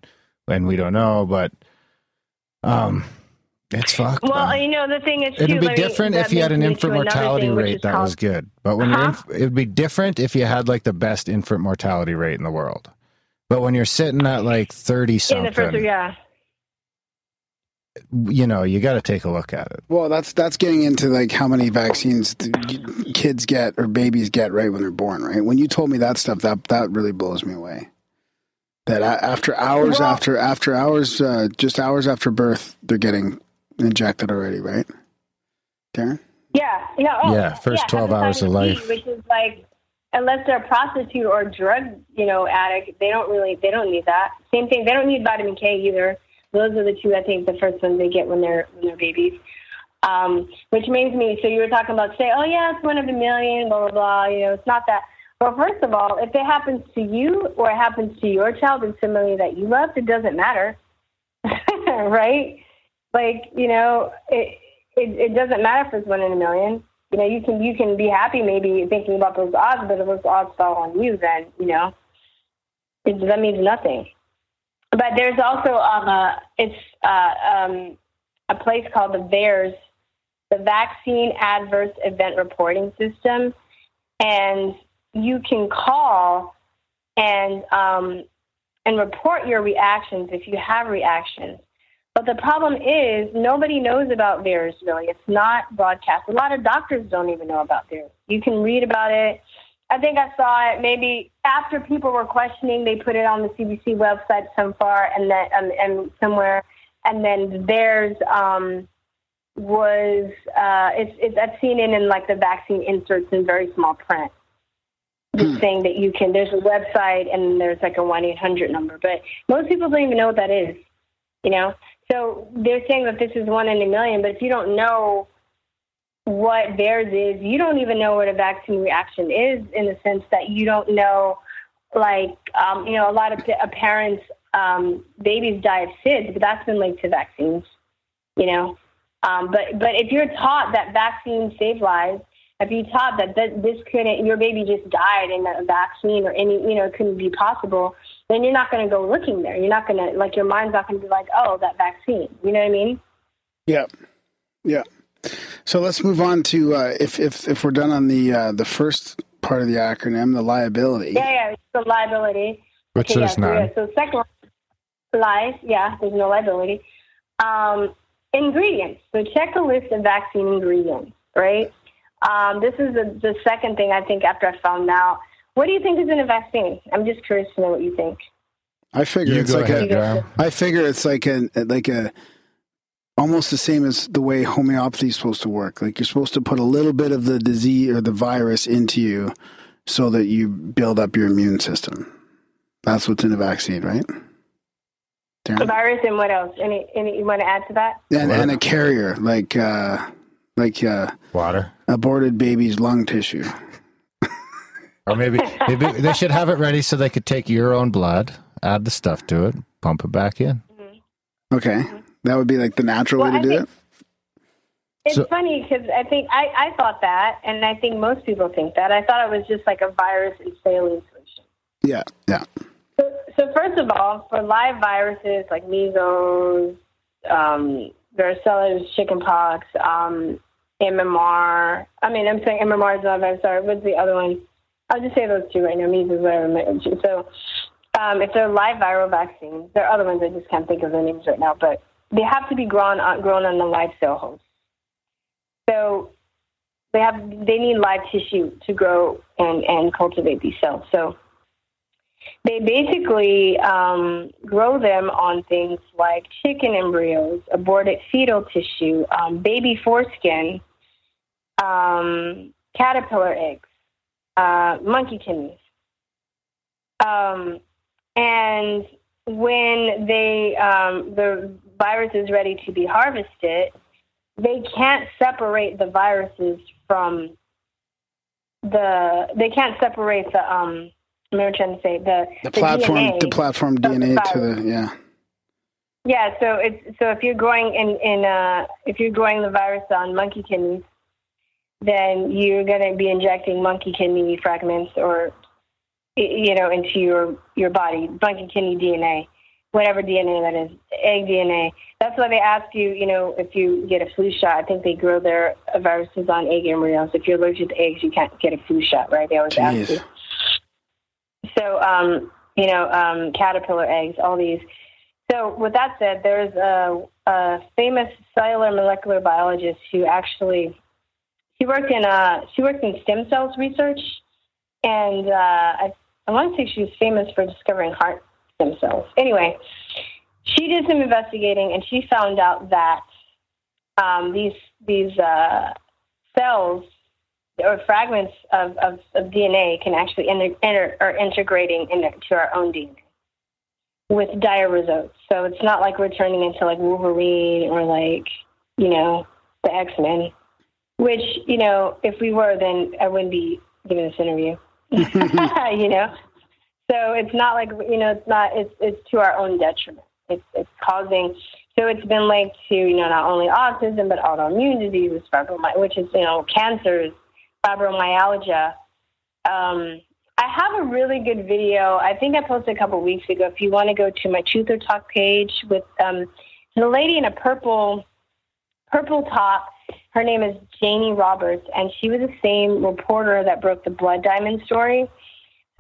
and we don't know, but um it's fucked. Well, man. you know the thing is, It'd be let me- different if you had an infant mortality thing, rate that called- was good. But when you're Uh-huh. inf- it'd be different if you had like the best infant mortality rate in the world. But when you're sitting at like 30 in something, first, yeah. you know, you got to take a look at it. Well, that's that's getting into like how many vaccines th- kids get or babies get right when they're born, right? When you told me that stuff, that that really blows me away. That after hours Well- after after hours, uh, just hours after birth, they're getting injected already, right? Darren, Yeah, yeah, oh, Yeah, first 12 hours of life. B, which is like, unless they're a prostitute or a drug, you know, addict, they don't really, they don't need that. Same thing, they don't need vitamin K either. Those are the two, I think, the first ones they get when they're when they're babies. Um, which makes me, so you were talking about, say, oh yeah, it's one of a million, blah blah blah. You know, it's not that. Well, first of all, if it happens to you or it happens to your child and somebody that you loved, it doesn't matter, right? Like, you know, it, it it doesn't matter if it's one in a million. You know, you can you can be happy maybe thinking about those odds, but if those odds fall on you, then you know, it, that means nothing. But there's also um a it's uh, um a place called the VAERS, the Vaccine Adverse Event Reporting System, and you can call and um, and report your reactions if you have reactions. But the problem is nobody knows about VAERS really. It's not broadcast. A lot of doctors don't even know about VAERS. You can read about it. I think I saw it maybe after people were questioning, they put it on the CBC website some far and then um, and somewhere, and then theirs um, was uh, it's it's I've seen it in like the vaccine inserts in very small print. Just saying that you can. There's a website and there's like a one eight hundred number, but most people don't even know what that is. You know, so they're saying that this is one in a million, but if you don't know what VAERS is, you don't even know what a vaccine reaction is in the sense that you don't know, like, um, you know, a lot of pa- parents, um, babies die of SIDS, but that's been linked to vaccines, you know. Um, but but if you're taught that vaccines save lives, if you're taught that th- this couldn't, your baby just died in a vaccine or any, you know, it couldn't be possible, then you're not going to go looking there. You're not going to, like, your mind's not going to be like, oh, that vaccine. You know what I mean? Yeah, yeah. So let's move on to uh, if if if we're done on the uh, the first part of the acronym, the liability. Yeah, yeah, it's the liability. Which Okay, there's yeah, so, none. yeah, so second one, lies, yeah, there's no liability. Um, ingredients. So check the list of vaccine ingredients, right? Um, this is the, the second thing I think after I found out. What do you think is in a vaccine? I'm just curious to know what you think. I figure You it's like ahead, a, Graham. I figure it's like a like a almost the same as the way homeopathy is supposed to work. Like you're supposed to put a little bit of the disease or the virus into you so that you build up your immune system. That's what's in a vaccine, right? The Darren? virus and what else? Any, any you want to add to that? And, and a carrier, like uh, like uh, Water. aborted baby's lung tissue. Or maybe, maybe they should have it ready so they could take your own blood, add the stuff to it, pump it back in. Okay, that would be like the natural Well, way to I do it. It's So- funny because I think I, I thought that, and I think most people think that. I thought it was just like a virus and saline solution. Yeah, yeah. So, so first of all, for live viruses like measles, um, varicella, chickenpox, um, MMR. I mean, I'm saying MMR is not. I'm sorry. What's the other one? I'll just say those two right now. Measles, whatever. So, um, if they're live viral vaccines, there are other ones I just can't think of the names right now, but they have to be grown on grown on a live cell host. So they have they need live tissue to grow and and cultivate these cells. So they basically um, grow them on things like chicken embryos, aborted fetal tissue, um, baby foreskin, um, caterpillar eggs, uh, monkey kidneys. Um, and when they um, the virus is ready to be harvested, they can't separate the viruses from the. They can't separate the. Um, I'm trying to say the The platform, DNA. the platform the DNA to the yeah. Yeah, so it's so if you're growing in in uh, if you're growing the virus on monkey kidneys, then you're going to be injecting monkey kidney fragments or you know into your your body, monkey kidney DNA, whatever DNA that is, egg DNA. That's why they ask you, you know, if you get a flu shot. I think they grow their viruses on egg embryos. If you're allergic to eggs, you can't get a flu shot, right? They always ask you. So, um, you know, um, caterpillar eggs, all these. So, with that said, there's a, a famous cellular molecular biologist who actually she worked in uh, she worked in stem cells research, and uh, I, I want to say she was famous for discovering heart stem cells. Anyway, she did some investigating, and she found out that um, these these uh, cells or fragments of, of, of DNA can actually enter, enter or integrating into our own DNA with dire results. So it's not like we're turning into like Wolverine or like, you know, the X Men. Which, you know, if we were then I wouldn't be giving this interview. you know? So it's not like you know, it's not it's it's to our own detriment. It's it's causing so it's been linked to, you know, not only autism but autoimmune diseases, fibromyalgia, which is, you know, cancers, fibromyalgia. Um, I have a really good video. I think I posted a couple of weeks ago. If you want to go to my Truth or Talk page with um, the lady in a purple purple top. Her name is Janine Roberts, and she was the same reporter that broke the blood diamond story.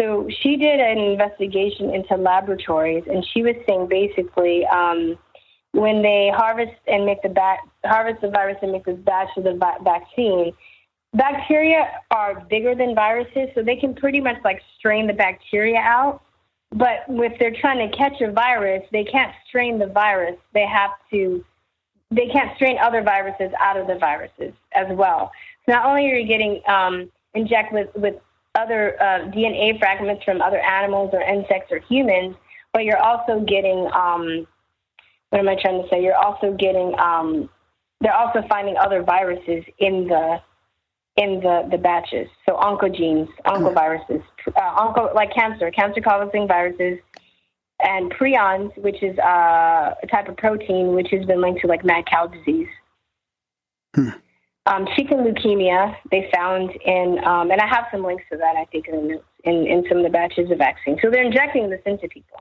So she did an investigation into laboratories, and she was saying basically um, when they harvest and make the bat- harvest the virus and make this batch of the va- vaccine, bacteria are bigger than viruses, so they can pretty much like strain the bacteria out. But if they're trying to catch a virus, they can't strain the virus. They have to, they can't strain other viruses out of the viruses as well. So not only are you getting um, injected with, with other uh, DNA fragments from other animals or insects or humans, but you're also getting, um, what am I trying to say? You're also getting, um, they're also finding other viruses in the in the, the batches. So oncogenes, oncoviruses, uh, onco, like cancer, cancer-causing viruses, and prions, which is uh, a type of protein which has been linked to like mad cow disease. Um, chicken leukemia they found in, um, and I have some links to that I think in the notes, in, in some of the batches of vaccine. So they're injecting this into people.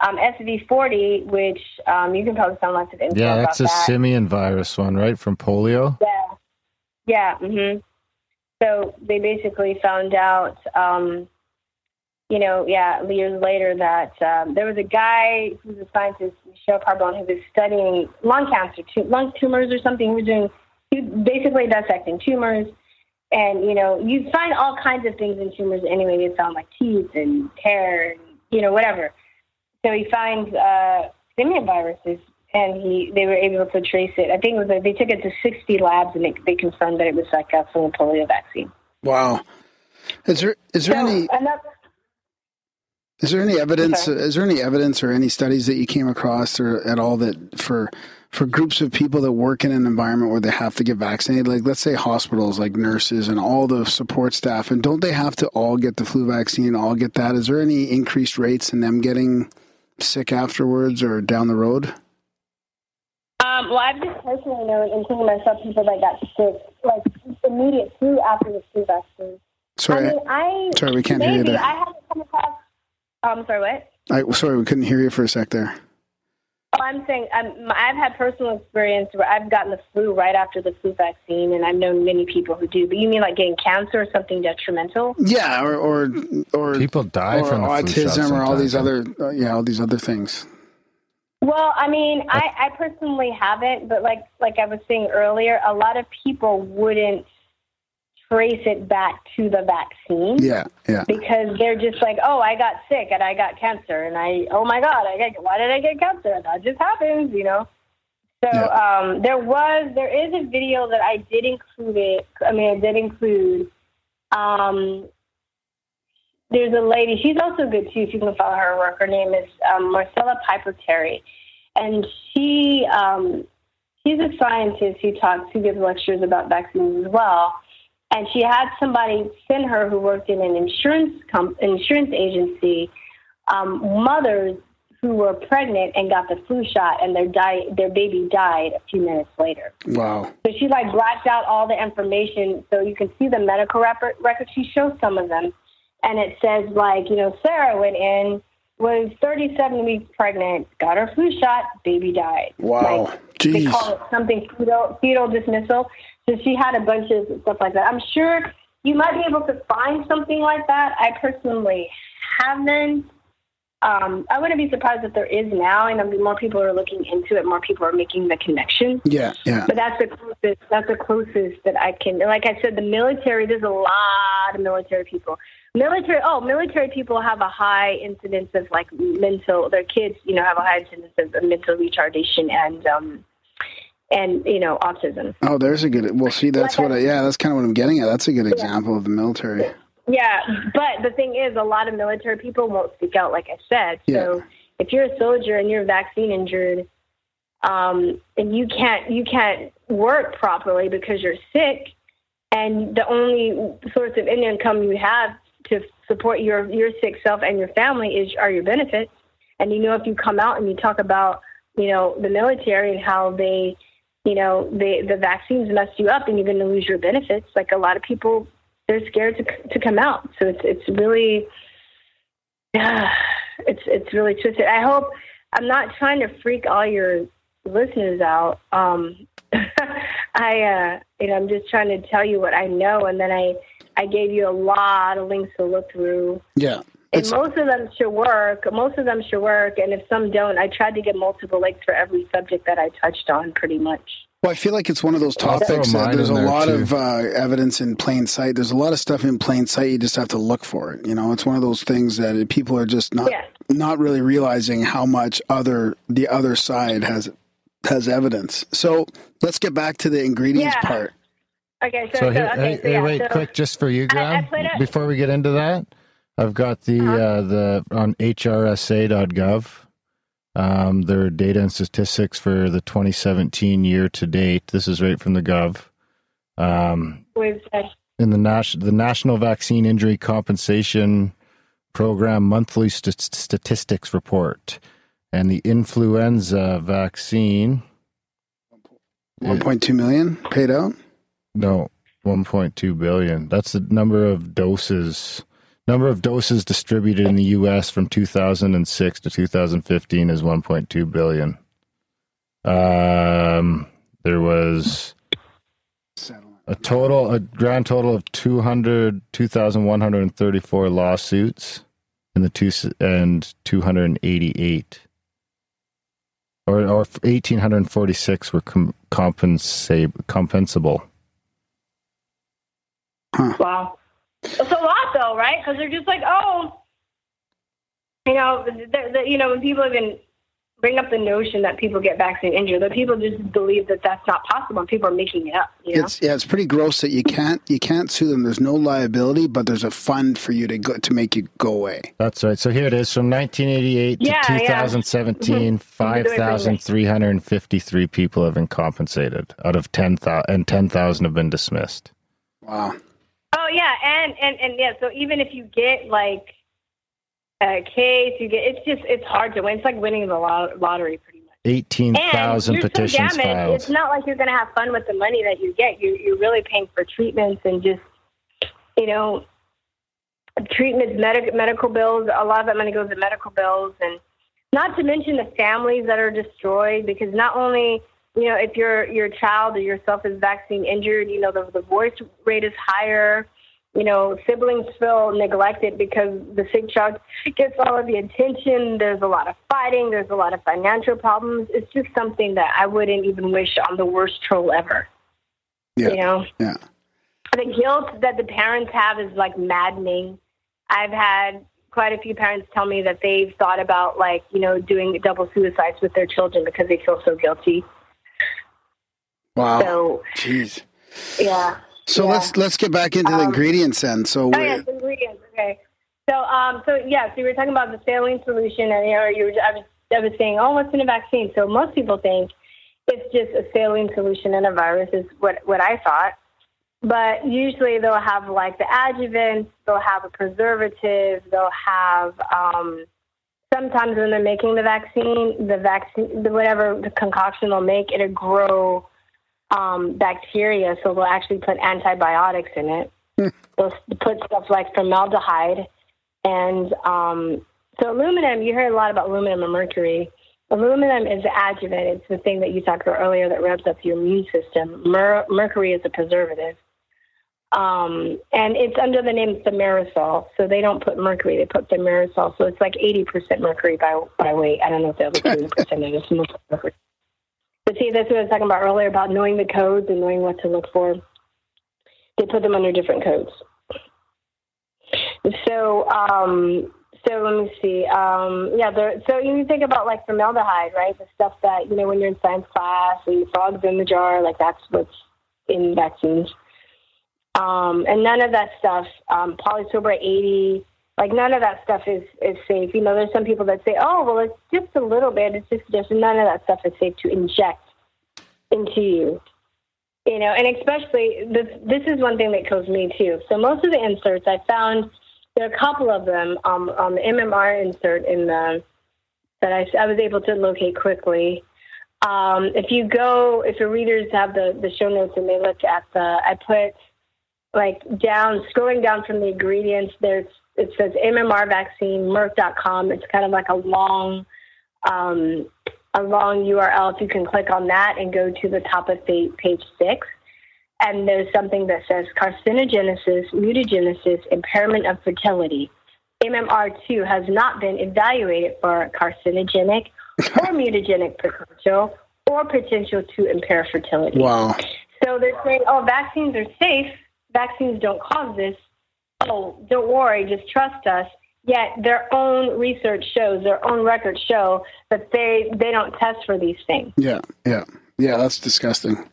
Um, SV40, which um, you can probably find lots of info Yeah, about that's a that. simian virus one, right? From polio. Yeah, Yeah. hmm So they basically found out, um, you know, yeah, years later that um, there was a guy who's a scientist, Michele Carbone, who was studying lung cancer, lung tumors or something. He was doing, he was basically dissecting tumors. And, you know, you find all kinds of things in tumors anyway. They found like teeth and hair and, you know, whatever. So he finds uh, simian viruses and he they were able to trace it. I think it was like they took it to 60 labs and they, they confirmed that it was like a from polio vaccine. Wow. Is there is there So, any and that's, is there any evidence Okay. is there any evidence or any studies that you came across or at all that for for groups of people that work in an environment where they have to get vaccinated like let's say hospitals like nurses and all the support staff and don't they have to all get the flu vaccine all get that is there any increased rates in them getting sick afterwards or down the road um, well, I've just personally known, including myself, people that got sick like immediate flu after the flu vaccine. sorry I mean, I sorry, we can't hear you there. I haven't come across. Um, sorry, what? I, sorry we couldn't hear you for a sec there Oh, I'm saying um, I've had personal experience where I've gotten the flu right after the flu vaccine, and I've known many people who do. But you mean like getting cancer or something detrimental? yeah or or or People die or from the flu autism or all these other uh, yeah all these other things Well, I mean, I, I personally haven't, but like like I was saying earlier, a lot of people wouldn't trace it back to the vaccine yeah yeah because they're just like, oh, I got sick and I got cancer, and I, oh my god, I got, why did I get cancer? That just happens, you know. So Yeah. um, there was there is a video that I did include it. I mean, I did include. Um, there's a lady. She's also good too. If you can follow her work, her name is um, Marcella Piper Terry, and she um, she's a scientist who talks, who gives lectures about vaccines as well. And she had somebody send her who worked in an insurance com- insurance agency, um, mothers who were pregnant and got the flu shot, and their di- their baby died a few minutes later. wow So she like blacked out all the information so you can see the medical record. record. She shows some of them, and it says like you know Sarah went in was 37 weeks pregnant, got her flu shot, baby died. Wow. Like, they call it something fetal, fetal dismissal. So she had a bunch of stuff like that. I'm sure you might be able to find something like that. I personally haven't. Um, I wouldn't be surprised if there is now, and I mean, more people are looking into it. More people are making the connection. Yeah, yeah. But that's the closest. That's the closest that I can. Like I said, the military. There's a lot of military people. Military. Oh, military people have a high incidence of like mental. Their kids, you know, have a high incidence of mental retardation and um, and you know, autism. Oh, there's a good. Well, see, that's Like what. I, yeah, that's kind of what I'm getting at. That's a good example of the military. Yeah, but the thing is, a lot of military people won't speak out, like I said. So Yeah. if you're a soldier and you're vaccine injured, um, and you can't you can't work properly because you're sick, and the only source of income you have to support your your sick self and your family is are your benefits. And you know, if you come out and you talk about you know the military and how they you know they the vaccines mess you up and you're going to lose your benefits, like a lot of people they're scared to to come out. So it's it's really yeah, it's it's really twisted. I hope I'm not trying to freak all your listeners out. Um, I uh, you know I'm just trying to tell you what I know, and then I I gave you a lot of links to look through. Yeah. And It's, most of them should work. Most of them should work, and if some don't, I tried to get multiple links for every subject that I touched on, pretty much. well, I feel like it's one of those topics that there's a there, lot too. of uh, evidence in plain sight. There's a lot of stuff in plain sight. You just have to look for it. You know, it's one of those things that people are just not Yeah. not really realizing how much other the other side has has evidence. So let's get back to the ingredients Yeah. part. Okay, so, So here, okay, hey, so hey, yeah, wait, so- quick, just for you, Graham. played Before we get into that, I've got the Uh-huh. uh, the on HRSA.gov. Um, their data and statistics for the 2017 year to date. This is right from the Gov. Um, uh, in the Nas- the National Vaccine Injury Compensation Program monthly st- statistics report, and the influenza vaccine. 1.2 million paid out. No, 1.2 billion. That's the number of doses. Number of doses distributed in the U.S. from 2006 to 2015 is 1.2 billion. Um, there was A total, a grand total of 200, 2,134 lawsuits in the two and 288 or, or 1,846 were com- compensa- compensable. Huh. Wow. It's a right? Because they're just like, oh, you know, the, the, you know, when people even bring up the notion that people get vaccine injured, that people just believe that that's not possible, and people are making it up. You know? It's yeah, it's pretty gross that you can't you can't sue them. There's no liability, but there's a fund for you to go to make you go away. That's right. So here it is from 1988 Yeah, to yeah. 2017. 5,353 people have been compensated out of 10,000, and 10,000 have been dismissed. Wow. Yeah, and and and yeah. So even if you get like a case, you get it's just it's hard to win. It's like winning the lot- lottery, pretty much. 18,000 and you're petitions so damaged. filed. It's not like you're going to have fun with the money that you get. You you're really paying for treatments and just you know treatments, medic, medical bills. A lot of that money goes to medical bills, and not to mention the families that are destroyed because not only you know if your your child or yourself is vaccine injured, you know the the divorce rate is higher. You know, siblings feel neglected because the sick child gets all of the attention. There's a lot of fighting. There's a lot of financial problems. It's just something that I wouldn't even wish on the worst troll ever. Yeah. You know, Yeah. the guilt that the parents have is like maddening. I've had quite a few parents tell me that they've thought about like you know doing double suicides with their children because they feel so guilty. Wow. So Jeez. yeah. So Yeah. let's let's get back into the Um, ingredients then. So Oh yes, ingredients. Okay. So um, so yeah, so you were talking about the saline solution, and you know, you were, I was I was saying, oh, what's in a vaccine? So most people think it's just a saline solution in a virus, is what what I thought. But usually they'll have like the adjuvant, they'll have a preservative, they'll have um, sometimes when they're making the vaccine, the vaccine, the whatever the concoction they'll make, it'll grow um, bacteria, so they'll actually put antibiotics in it. They'll put stuff like formaldehyde, and um, so aluminum. You heard a lot about aluminum and mercury. Aluminum is the adjuvant. It's the thing that you talked about earlier that revs up your immune system. Mer- mercury is a preservative. Um, and it's under the name thimerosal. So they don't put mercury, they put thimerosal. So it's like 80% mercury by, by weight. I don't know if the other 20% is most mercury. But see, that's what I was talking about earlier about knowing the codes and knowing what to look for. They put them under different codes. So, um, so let me see. Um, yeah, there, so you think about like formaldehyde, right? The stuff that you know when you're in science class and the frogs in the jar, like that's what's in vaccines. Um, and none of that stuff, um, polysorbate 80, like none of that stuff is, is safe. You know, there's some people that say, oh, well, it's just a little bit. It's just, just none of that stuff is safe to inject into you. You know, and especially this, this is one thing that kills me too. So most of the inserts I found, there are a couple of them um, on the MMR insert in the, that I, I was able to locate quickly. Um, if you go, if your readers have the, the show notes and they look at the, I put like down, scrolling down from the ingredients, there's it says MMR vaccine, Merck.com. It's kind of like a long, um, a long URL. If you can click on that and go to the top of page, page six, and there's something that says carcinogenesis, mutagenesis, impairment of fertility. MMR2 has not been evaluated for carcinogenic or mutagenic potential or potential to impair fertility. wow. So they're saying, oh, vaccines are safe. Vaccines don't cause this. Oh, don't worry, just trust us. Yet their own research shows, their own records show that they, they don't test for these things. Yeah. Yeah. Yeah. That's disgusting.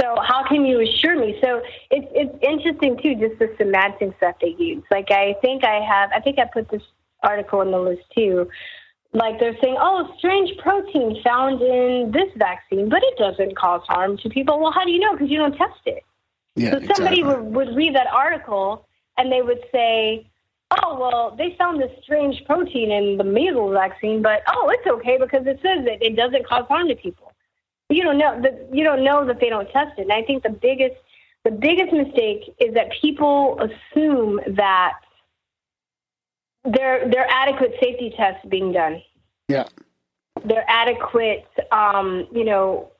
So how can you assure me? So it's it's interesting too, just the semantics that they use. Like I think I have, I think I put this article in the list too. Like they're saying, oh, strange protein found in this vaccine, but it doesn't cause harm to people. Well, how do you know? Because you don't test it. Yeah. So somebody exactly. would, would read that article and they would say, oh, well, they found this strange protein in the measles vaccine, but oh, it's okay because it says that it doesn't cause harm to people. You don't know that you don't know that they don't test it. And I think the biggest the biggest mistake is that people assume that there there are adequate safety tests being done Yeah. they're adequate, um, you know,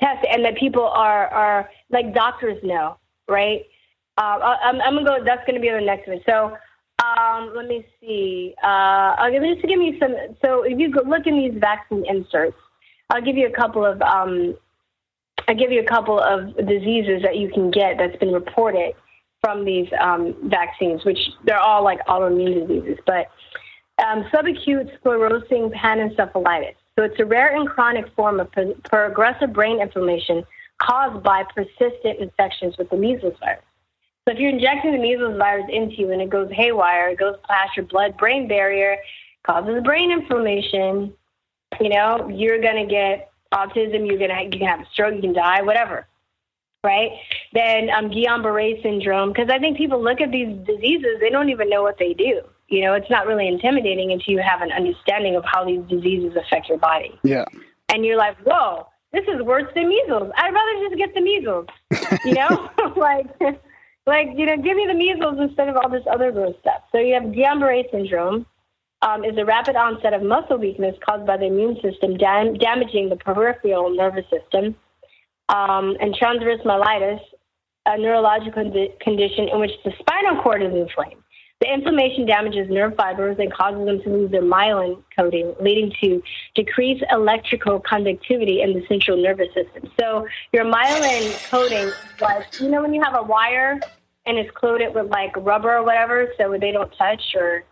test and that people are are like doctors know, right? Uh, I'm, I'm gonna go. That's gonna be the next one. So um, let me see. Uh, I'll give just to give me some. So if you look in these vaccine inserts, I'll give you a couple of. Um, I'll give you a couple of diseases that you can get that's been reported from these um, vaccines, which they're all like autoimmune diseases, but um, subacute sclerosing panencephalitis. So it's a rare and chronic form of progressive brain inflammation caused by persistent infections with the measles virus. So if you're injecting the measles virus into you and it goes haywire, it goes past your blood-brain barrier, causes brain inflammation, you know, you're gonna get autism, you're gonna you can have a stroke, you can die, whatever right? Then um, Guillain-Barré syndrome, because I think people look at these diseases, they don't even know what they do. You know, it's not really intimidating until you have an understanding of how these diseases affect your body. Yeah. And you're like, whoa, this is worse than measles. I'd rather just get the measles. You know, like, like you know, give me the measles instead of all this other gross stuff. So you have Guillain-Barré syndrome. Um, is a rapid onset of muscle weakness caused by the immune system dam- damaging the peripheral nervous system um, and transverse myelitis, a neurological condition in which the spinal cord is inflamed. The inflammation damages nerve fibers and causes them to lose their myelin coating, leading to decreased electrical conductivity in the central nervous system. So your myelin coating, like you know when you have a wire and it's coated with like rubber or whatever, so they don't touch or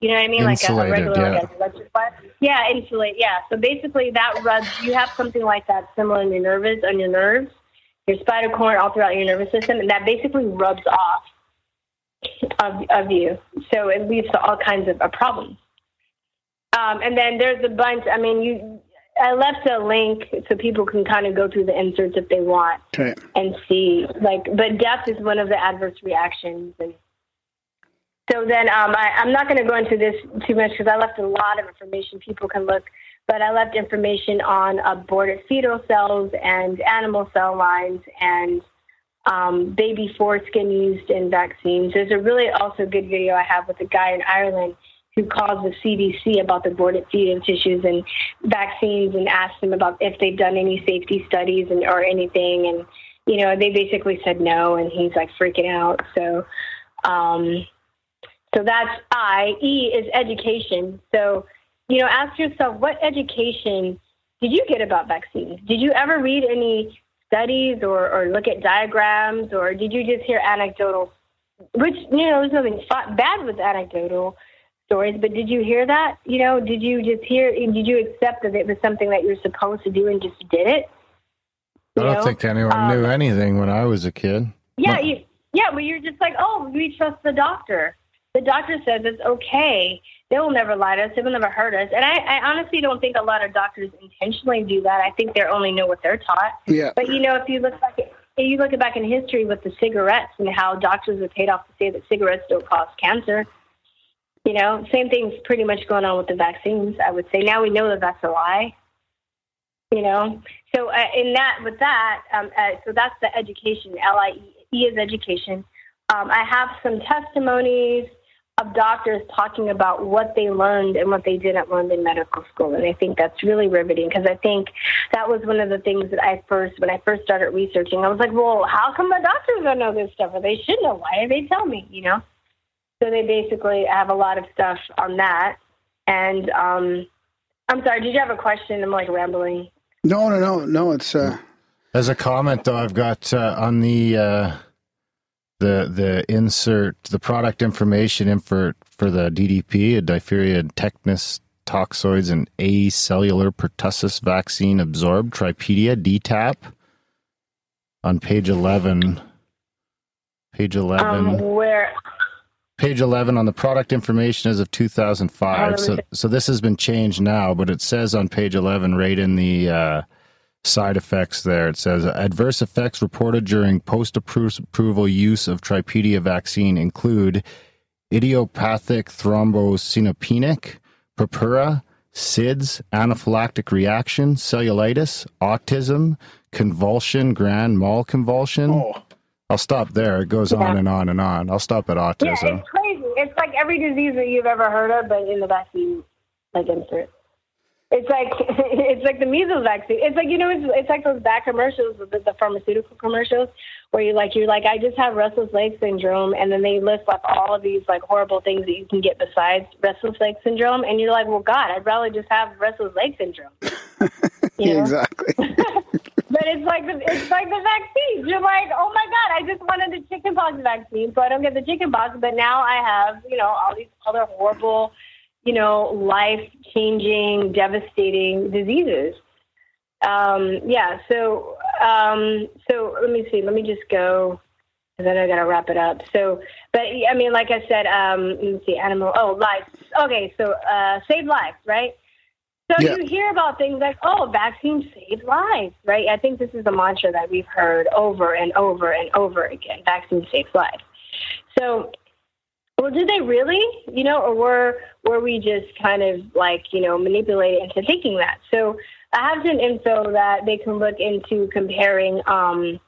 you know what I mean? Insulated, like a, regular yeah. like electric wire. Yeah, insulate. Yeah. So basically, that rubs. You have something like that similar in your nerves on your nerves, your spinal cord, all throughout your nervous system, and that basically rubs off of of you. So it leads to all kinds of uh, problems. Um, and then there's a bunch. I mean, you. I left a link so people can kind of go through the inserts if they want Okay. and see. Like, but death is one of the adverse reactions and so then um, I, I'm not going to go into this too much because I left a lot of information. People can look, but I left information on aborted fetal cells and animal cell lines and um, baby foreskin used in vaccines. There's a really also good video I have with a guy in Ireland who calls the CDC about the aborted fetal tissues and vaccines and asked them about if they've done any safety studies and or anything. And you know, they basically said no, and he's like freaking out. So. Um, so that's I. E is education. So, you know, ask yourself what education did you get about vaccines? Did you ever read any studies or, or look at diagrams or did you just hear anecdotal, which, you know, there's nothing bad with anecdotal stories, but did you hear that? You know, did you just hear, did you accept that it was something that you're supposed to do and just did it? I don't know? think anyone Um, knew anything when I was a kid. Yeah, No. you, yeah, but you're just like, oh, we trust the doctor. The doctor says it's okay. They will never lie to us. They will never hurt us. And I, I honestly don't think a lot of doctors intentionally do that. I think they only know what they're taught. Yeah. But you know, if you look back, at, if you look back in history with the cigarettes and how doctors were paid off to say that cigarettes don't cause cancer. You know, same thing's pretty much going on with the vaccines. I would say now we know that that's a lie. You know, so uh, in that with that, um, uh, so that's the education. L I E E is education. Um, I have some testimonies of doctors talking about what they learned and what they didn't learn in medical school, and I think that's really riveting because I think that was one of the things that I first, when I first started researching, I was like, well, how come the doctors don't know this stuff, or they should know? Why did they tell me? You know. So they basically have a lot of stuff on that, and um, I'm sorry. Did you have a question? I'm like rambling. No, no, no, no. It's uh, As a comment, though, I've got uh, on the uh, the the insert the product information info for the DDP, a diphtheria tetanus toxoids and acellular pertussis vaccine absorbed tripedia DTaP on page eleven. Page eleven. Um, where page 11 on the product information as of 2005 Oh, let me so so this has been changed now but it says on page 11 right in the uh, side effects there it says adverse effects reported during post approval use of tripedia vaccine include idiopathic thrombocytopenic purpura SIDS, anaphylactic reaction, cellulitis, autism, convulsion, grand mal convulsion. oh, I'll stop there. It goes on and on and on. I'll stop at autism. Yeah, it's crazy. It's like every disease that you've ever heard of, but in the vaccine, like insert. It's like it's like the measles vaccine. It's like you know, it's, it's like those bad commercials, the, the pharmaceutical commercials, where you like you're like, I just have restless leg syndrome, and then they list like all of these like horrible things that you can get besides restless leg syndrome, and you're like, well, God, I'd rather just have restless leg syndrome. You know? exactly. But it's like the, it's like the vaccines. You're like, oh my god, I just wanted the chickenpox vaccine, so I don't get the chickenpox. But now I have, you know, all these other horrible, you know, life changing, devastating diseases. Um, yeah. So, um, so let me see. Let me just go. And then I got to wrap it up. So, but I mean, like I said, um, let me see, animal. Oh, life. Okay, so uh, save lives, right? So Yeah. you hear about things like, oh, vaccines save lives, right? I think this is a mantra that we've heard over and over and over again. Vaccines save lives. So, well, did they really? You know, or were were we just kind of like you know manipulated into thinking that? So I have some info that they can look into comparing um,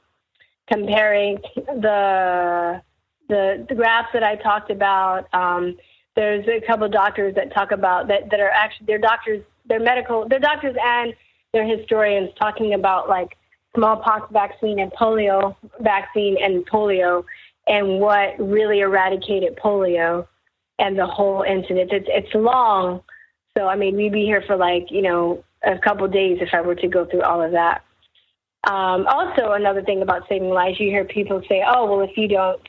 comparing the the the graphs that I talked about. Um, there's a couple of doctors that talk about that that are actually they're doctors, they're medical, they're doctors and they're historians talking about like smallpox vaccine and polio vaccine and polio and what really eradicated polio and the whole incident. It's it's long, so I mean we'd be here for like you know a couple of days if I were to go through all of that. Um, also, another thing about saving lives, you hear people say, "Oh, well, if you don't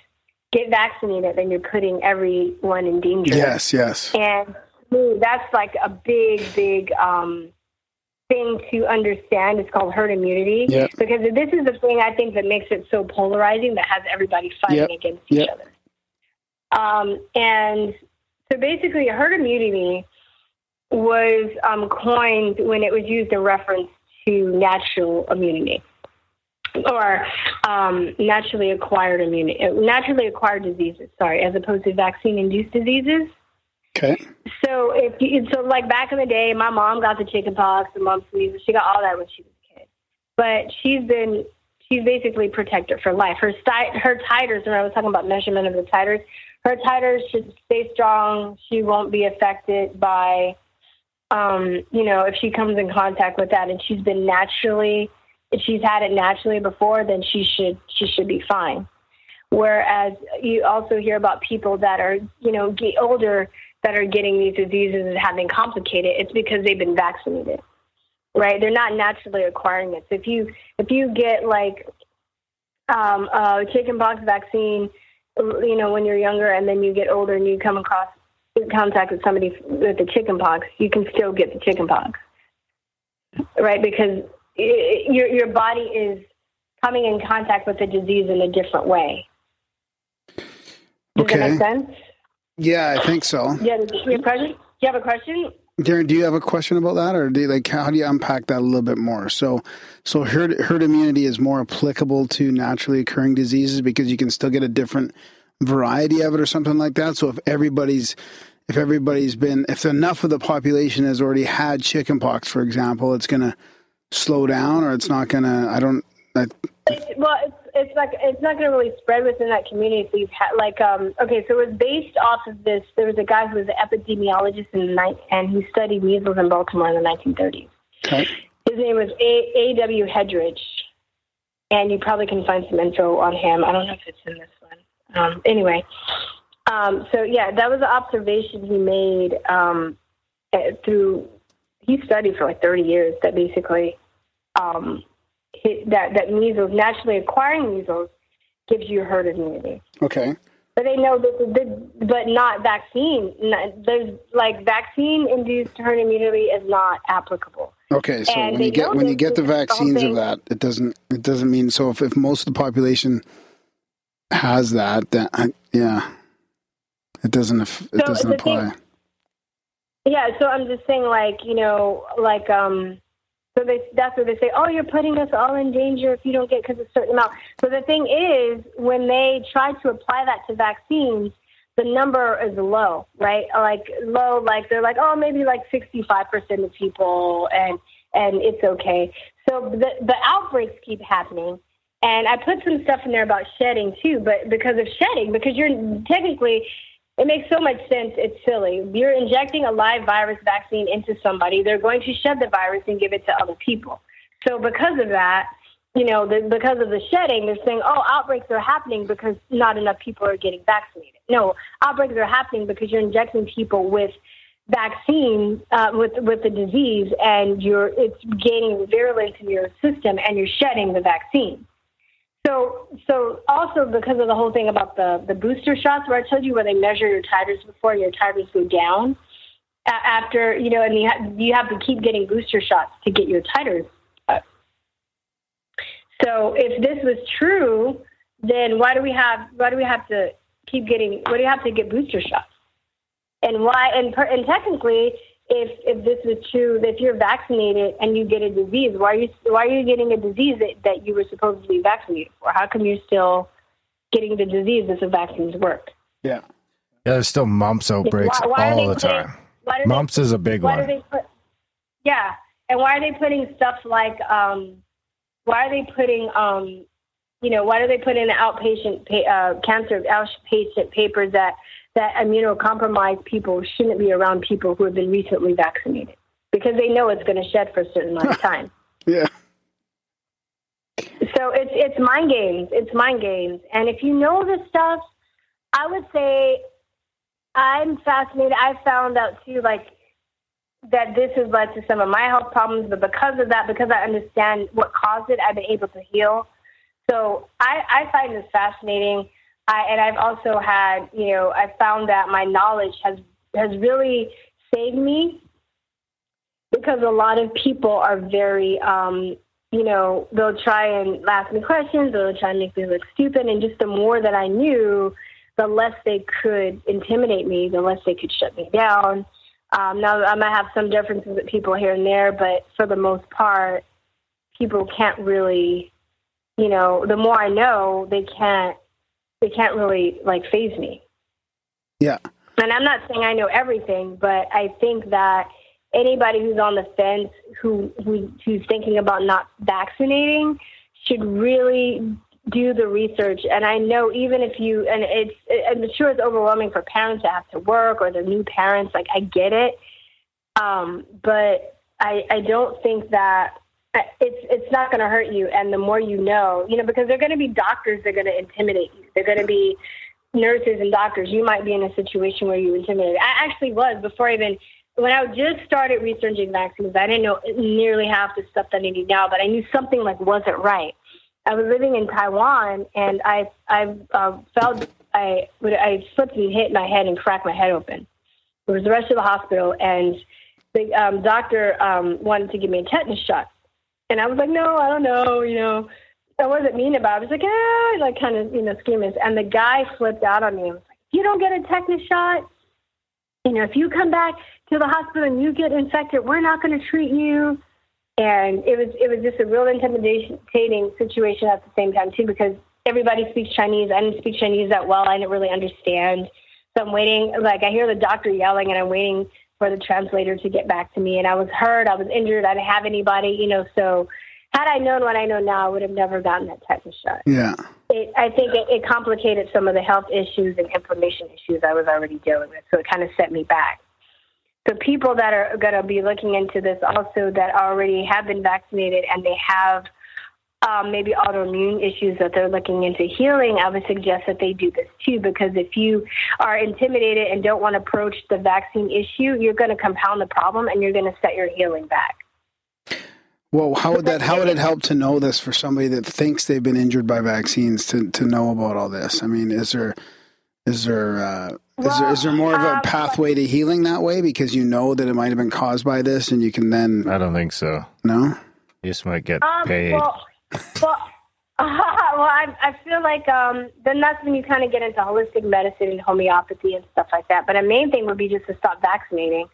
get vaccinated, then you're putting everyone in danger." yes, yes. And ooh, that's like a big, big um, thing to understand. It's called herd immunity. Yeah. Because this is the thing I think that makes it so polarizing that has everybody fighting Yep. against each Yep. other. Um, and so basically, herd immunity was um, coined when it was used in reference to natural immunity or um, naturally acquired immunity, naturally acquired diseases. Sorry, as opposed to vaccine-induced diseases. Okay. So if you, so, like back in the day, my mom got the chickenpox, the mumps, measles. She got all that when she was a kid. But she's been she's basically protected for life. Her sti- her titers. When I was talking about measurement of the titers, her titers should stay strong. She won't be affected by, um, you know, if she comes in contact with that, and she's been naturally, if she's had it naturally before, then she should she should be fine. Whereas you also hear about people that are, you know, get older that are getting these diseases and having complicated. It's because they've been vaccinated, right? They're not naturally acquiring it. So if you if you get like um, a chickenpox vaccine, you know, when you're younger, and then you get older and you come across in contact with somebody with the chickenpox, you can still get the chickenpox, right? Because i your your body is coming in contact with the disease in a different way. Does Okay. that make sense? Yeah, I think so. Yeah. Do you have a question? Do you have a question? Darren, do you have a question about that, or do you, like how do you unpack that a little bit more? So, so herd herd immunity is more applicable to naturally occurring diseases because you can still get a different variety of it, or something like that. So, if everybody's if everybody's been if enough of the population has already had chickenpox, for example, it's going to slow down, or it's not going to. I don't. I, It's, well, it's like it's not going to really spread within that community. So you've had like um okay, so it was based off of this. There was a guy who was an epidemiologist in the night, and he studied measles in Baltimore in the 1930s. okay. His name was A. A. W. Hedrich, and you probably can find some info on him. I don't know if it's in this one. Um, anyway, um, so yeah, that was an observation he made um, eh, through. He studied for like 30 years. That basically. Um, that that measles naturally acquiring measles gives you herd immunity. Okay. But they know that, the, but not vaccine. Not, there's like vaccine induced herd immunity is not applicable. Okay, so And when you get when you get the is the vaccines of that, it doesn't it doesn't mean so. If, if most of the population has that, then I, yeah, it doesn't it So doesn't the thing- apply. Yeah, so I'm just saying, like you know, like um, so they that's what they say. Oh, you're putting us all in danger if you don't get because a certain amount. So the thing is, when they try to apply that to vaccines, the number is low, right? Like low, like they're like, oh, maybe like 65 percent of people, and and it's okay. So the the outbreaks keep happening. And I put some stuff in there about shedding too, but because of shedding, because you're technically it makes so much sense. It's silly. You're injecting a live virus vaccine into somebody. They're going to shed the virus and give it to other people. So because of that, you know, the, because of the shedding, they're saying, oh, outbreaks are happening because not enough people are getting vaccinated. No, outbreaks are happening because you're injecting people with vaccine uh, with with the disease, and you're it's gaining virulence in your system, and you're shedding the vaccine. So, so also because of the whole thing about the the booster shots, where I told you where they measure your titers before your titers go down after you know, and you have, you have to keep getting booster shots to get your titers up. So, if this was true, then why do we have why do we have to keep getting? Why do you have to get booster shots? And why? And per, and technically, if if this is true, if you're vaccinated and you get a disease, why are you why are you getting a disease that, that you were supposed to be vaccinated for? How come you're still getting the disease if the vaccines work? Yeah. Yeah, there's still mumps outbreaks why, why all the putting, time. Mumps they, is a big one. Put, yeah, and why are they putting stuff like um, why are they putting um, you know, why do they put in outpatient uh, cancer outpatient papers that that immunocompromised people shouldn't be around people who have been recently vaccinated because they know it's going to shed for a certain amount of time. yeah. So it's it's mind games. It's mind games. And if you know this stuff, I would say I'm fascinated. I found out too, like that this has led to some of my health problems, but because of that, because I understand what caused it, I've been able to heal. So I, I find this fascinating. I, and I've also had, you know, I found that my knowledge has has really saved me because a lot of people are very, um, you know, they'll try and ask me questions, they'll try and make me look stupid, and just the more that I knew, the less they could intimidate me, the less they could shut me down. Um, now I might have some differences with people here and there, but for the most part, people can't really, you know, the more I know, they can't they can't really like faze me. Yeah. And I'm not saying I know everything, but I think that anybody who's on the fence who, who who's thinking about not vaccinating should really do the research. And I know even if you and it's I'm sure it's overwhelming for parents that have to work or they're new parents. Like I get it, um, but I I don't think that it's it's not going to hurt you and the more you know you know because they're going to be doctors they're going to intimidate you. They're going to be nurses and doctors. You might be in a situation where you intimidated i actually was before I even when i just started researching vaccines i didn't know nearly half the stuff that i knew now but i knew something like wasn't right. I was living in taiwan and i i uh, felt i i slipped and hit my head and cracked my head open. It was the rest of the hospital and the um, doctor um, wanted to give me a tetanus shot and I was like, no, I don't know, you know. I wasn't mean about it. I was like, ah, like kind of, you know, screaming. And the guy flipped out on me and was like, you don't get a tetanus shot, you know, if you come back to the hospital and you get infected, we're not going to treat you. And it was it was just a real intimidating situation at the same time too, because everybody speaks Chinese. I didn't speak Chinese that well. I didn't really understand. So I'm waiting. Like I hear the doctor yelling, and I'm waiting for the translator to get back to me. And I was hurt, I was injured, I didn't have anybody, you know. So had I known what I know now, I would have never gotten that tetanus shot. Yeah. It, I think it, it complicated some of the health issues and inflammation issues I was already dealing with. So it kind of set me back. So people that are going to be looking into this also that already have been vaccinated and they have – um, maybe autoimmune issues that they're looking into healing, I would suggest that they do this too. Because if you are intimidated and don't want to approach the vaccine issue, you're going to compound the problem and you're going to set your healing back. Well, how would that? How would it help to know this for somebody that thinks they've been injured by vaccines to to know about all this? I mean, is there is there uh, well, is there is there more of a um, pathway to healing that way because you know that it might have been caused by this, and you can then? I don't think so. No, you just might get um, paid. Well, well, uh, well, I, I feel like um, then that's when you kind of get into holistic medicine and homeopathy and stuff like that. But a main thing would be just to stop vaccinating,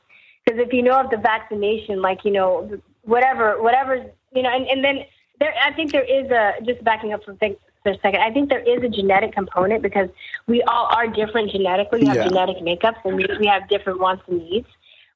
because if you know of the vaccination, like you know, whatever, whatever, you know, and, and then there, I think there is a just backing up for, for a second. I think there is a genetic component because we all are different genetically. We have yeah. genetic makeups and we, we have different wants and needs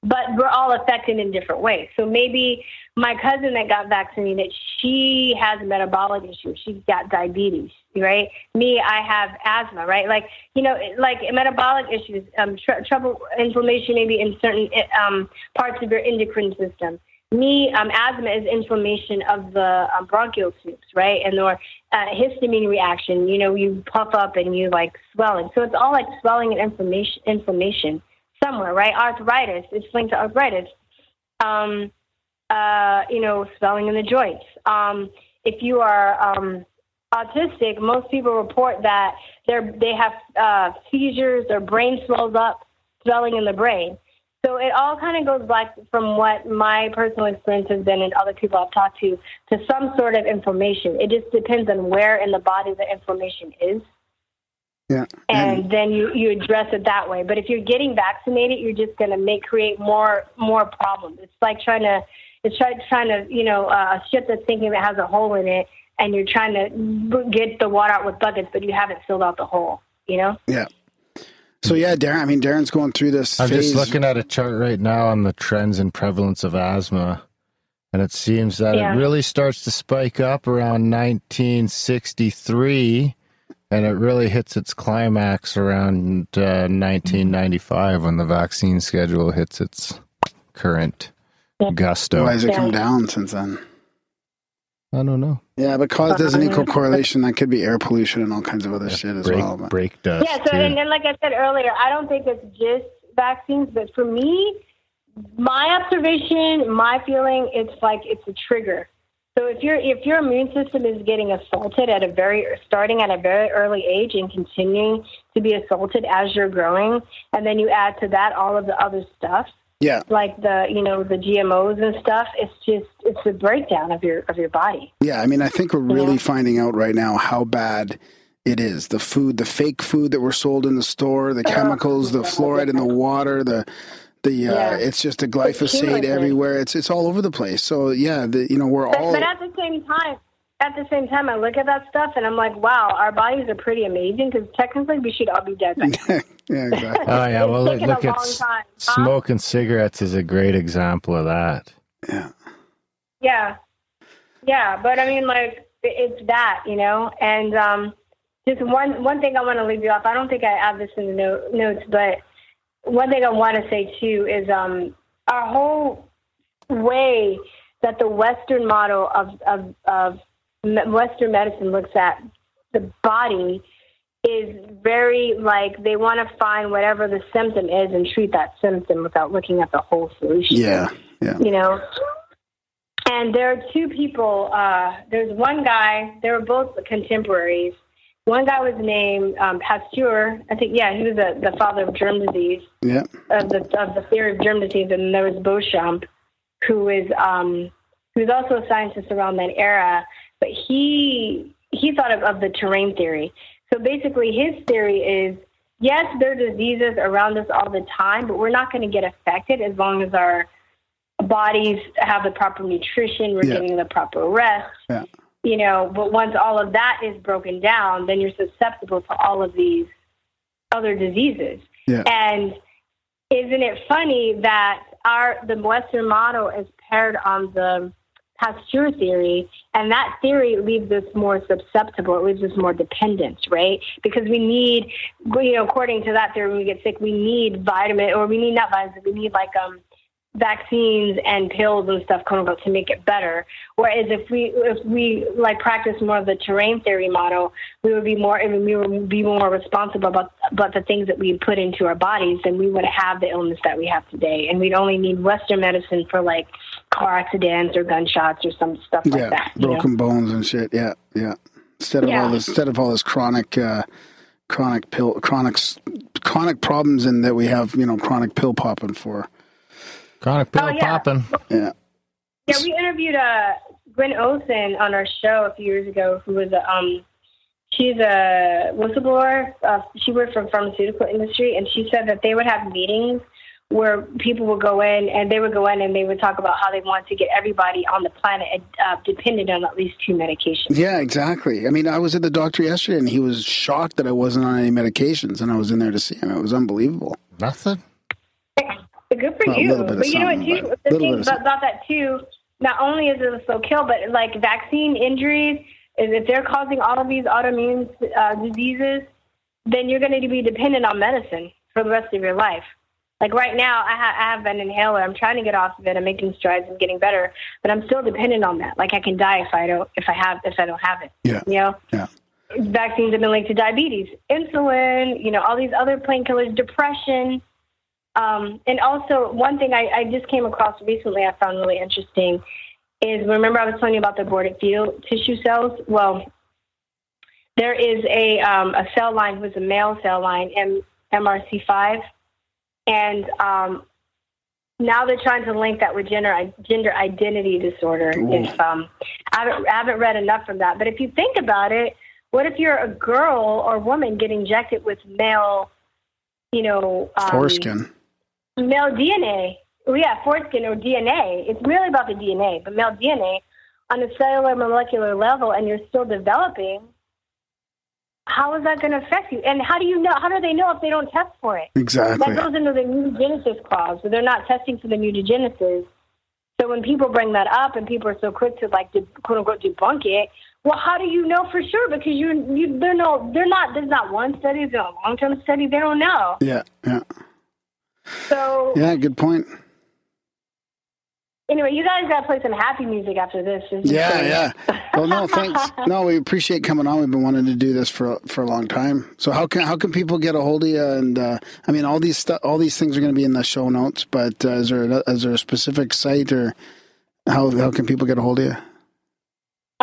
but we're all affected in different ways. So maybe my cousin that got vaccinated, she has a metabolic issues. She's got diabetes, right? Me, I have asthma, right? Like, you know, like metabolic issues, um, tr- trouble, inflammation maybe in certain um, parts of your endocrine system. Me, um, asthma is inflammation of the um, bronchial tubes, right? And or uh, histamine reaction. You know, you puff up and you like swelling. So it's all like swelling and inflammation, inflammation somewhere, right? Arthritis. It's linked to arthritis. Um, uh, you know, swelling in the joints. Um, if you are um, autistic, most people report that they're, they have uh, seizures, their brain swells up, swelling in the brain. So it all kind of goes back from what my personal experience has been and other people I've talked to to some sort of inflammation. It just depends on where in the body the inflammation is. Yeah. And, And, then you, you address it that way. But if you're getting vaccinated, you're just going to make create more more problems. It's like trying to it's trying trying to you know uh, a ship that's thinking it has a hole in it, and you're trying to get the water out with buckets, but you haven't filled out the hole. You know. yeah. So yeah, Darren. I mean, Darren's going through this. I'm phase. just looking at a chart right now on the trends and prevalence of asthma. And it seems that Yeah. it really starts to spike up around 1963 and it really hits its climax around uh, 1995 when the vaccine schedule hits its current gusto. Why has it come down since then? I don't know. Yeah, but cause doesn't equal uh, correlation. That could be air pollution and all kinds of other shit as break, well. But brake dust. Yeah, so too. and, and like I said earlier, I don't think it's just vaccines, but for me, my observation, my feeling, it's like it's a trigger. So if your if your immune system is getting assaulted at a very starting at a very early age and continuing to be assaulted as you're growing, and then you add to that all of the other stuff yeah, like the you know the GMOs and stuff, it's just it's the breakdown of your of your body. yeah. I mean, I think we're really Yeah. finding out right now how bad it is. The food, the fake food that were sold in the store, the chemicals, the fluoride in the water, the the uh, Yeah. it's just the glyphosate cumulative. everywhere. It's it's all over the place. So yeah, the, you know we're But, all but at the same time, at the same time, I look at that stuff and I'm like, wow, our bodies are pretty amazing because technically we should all be dead. By now. yeah exactly. Oh, yeah. It's Well, look, look a at long s- time. Huh? smoking cigarettes is a great example of that. yeah. Yeah, yeah, but I mean, like it's that, you know. And um, just one one thing I want to leave you off. I don't think I have this in the no- notes, but one thing I want to say too is um, our whole way that the Western model of of, of me- Western medicine looks at the body is very like they want to find whatever the symptom is and treat that symptom without looking at the whole solution Yeah, yeah, you know. And there are two people. Uh, there's one guy. They were both contemporaries. One guy was named um, Pasteur. I think, yeah, he was the, the father of germ disease, yeah, of the of the theory of germ disease. And there was Béchamp, who is um, who was also a scientist around that era. But he he thought of, of the terrain theory. So basically, his theory is yes, there are diseases around us all the time, but we're not going to get affected as long as our bodies have the proper nutrition, we're Yeah. getting the proper rest. Yeah. You know, but once all of that is broken down, then you're susceptible to all of these other diseases. Yeah. And isn't it funny that our the Western model is paired on the Pasteur theory, and that theory leaves us more susceptible. It leaves us more dependent, right? Because we need, you know, according to that theory, when we get sick, we need vitamin, or we need not vitamins, we need like um vaccines and pills and stuff quote unquote to make it better. Whereas if we if we like practice more of the terrain theory model, we would be more we would be more responsible about about the things that we put into our bodies, then we would have the illness that we have today. And we'd only need Western medicine for like car accidents or gunshots or some stuff like that. you know? Broken bones and shit. Yeah, yeah. Instead of Yeah. all this, instead of all this chronic, uh, chronic pill, chronic, chronic problems, and that we have, you know, chronic pill popping for. Chronic pill Oh, yeah. popping. Yeah, Yeah, we interviewed uh, Gwen Olsen on our show a few years ago, who was a, um, she's a whistleblower. Uh, she worked for the pharmaceutical industry, and she said that they would have meetings where people would go in and they would go in and they would talk about how they want to get everybody on the planet uh, dependent on at least two medications. yeah, exactly. I mean, I was at the doctor yesterday, and he was shocked that I wasn't on any medications, and I was in there to see him. It was unbelievable. Nothing. Good for Well, you. little bit of but you know what, too? The thing about, about that too, not only is it a slow kill, but like vaccine injuries, is if they're causing all of these autoimmune uh, diseases, then you're going to be dependent on medicine for the rest of your life. Like right now, I, ha- I have an inhaler. I'm trying to get off of it. I'm making strides I'm getting better, but I'm still dependent on that. Like I can die if I don't if I have if I don't have it. Yeah. You know. Yeah. Vaccines have been linked to diabetes, insulin, you know, all these other painkillers, depression. Um, and also, one thing I, I just came across recently I found really interesting is remember I was telling you about the aborted fetal tissue cells? Well, there is a, um, a cell line who's a male cell line, M- MRC5, and um, now they're trying to link that with gender gender identity disorder. If um, I haven't, I haven't read enough from that, but if you think about it, what if you're a girl or woman getting injected with male, you know, um, Foreskin. male DNA. Well, yeah, foreskin or DNA. It's really about the DNA, but male DNA on a cellular molecular level, and you're still developing. How is that going to affect you? And how do you know? How do they know if they don't test for it? Exactly. That goes into the mutagenesis clause. So they're not testing for the mutagenesis. So when people bring that up and people are so quick to like quote unquote debunk it, well, how do you know for sure? Because you, you they're no, they're not. There's not one study. There's a long term study. They don't know. Yeah. Yeah. So Yeah. Good point. Anyway, you guys got to play some happy music after this. This is Yeah, yeah. Well, no, thanks. No, we appreciate coming on. We've been wanting to do this for for a long time. So how can how can people get a hold of you? And uh, I mean, all these stu- all these things are going to be in the show notes. But uh, is there a, is there a specific site or how how can people get a hold of you?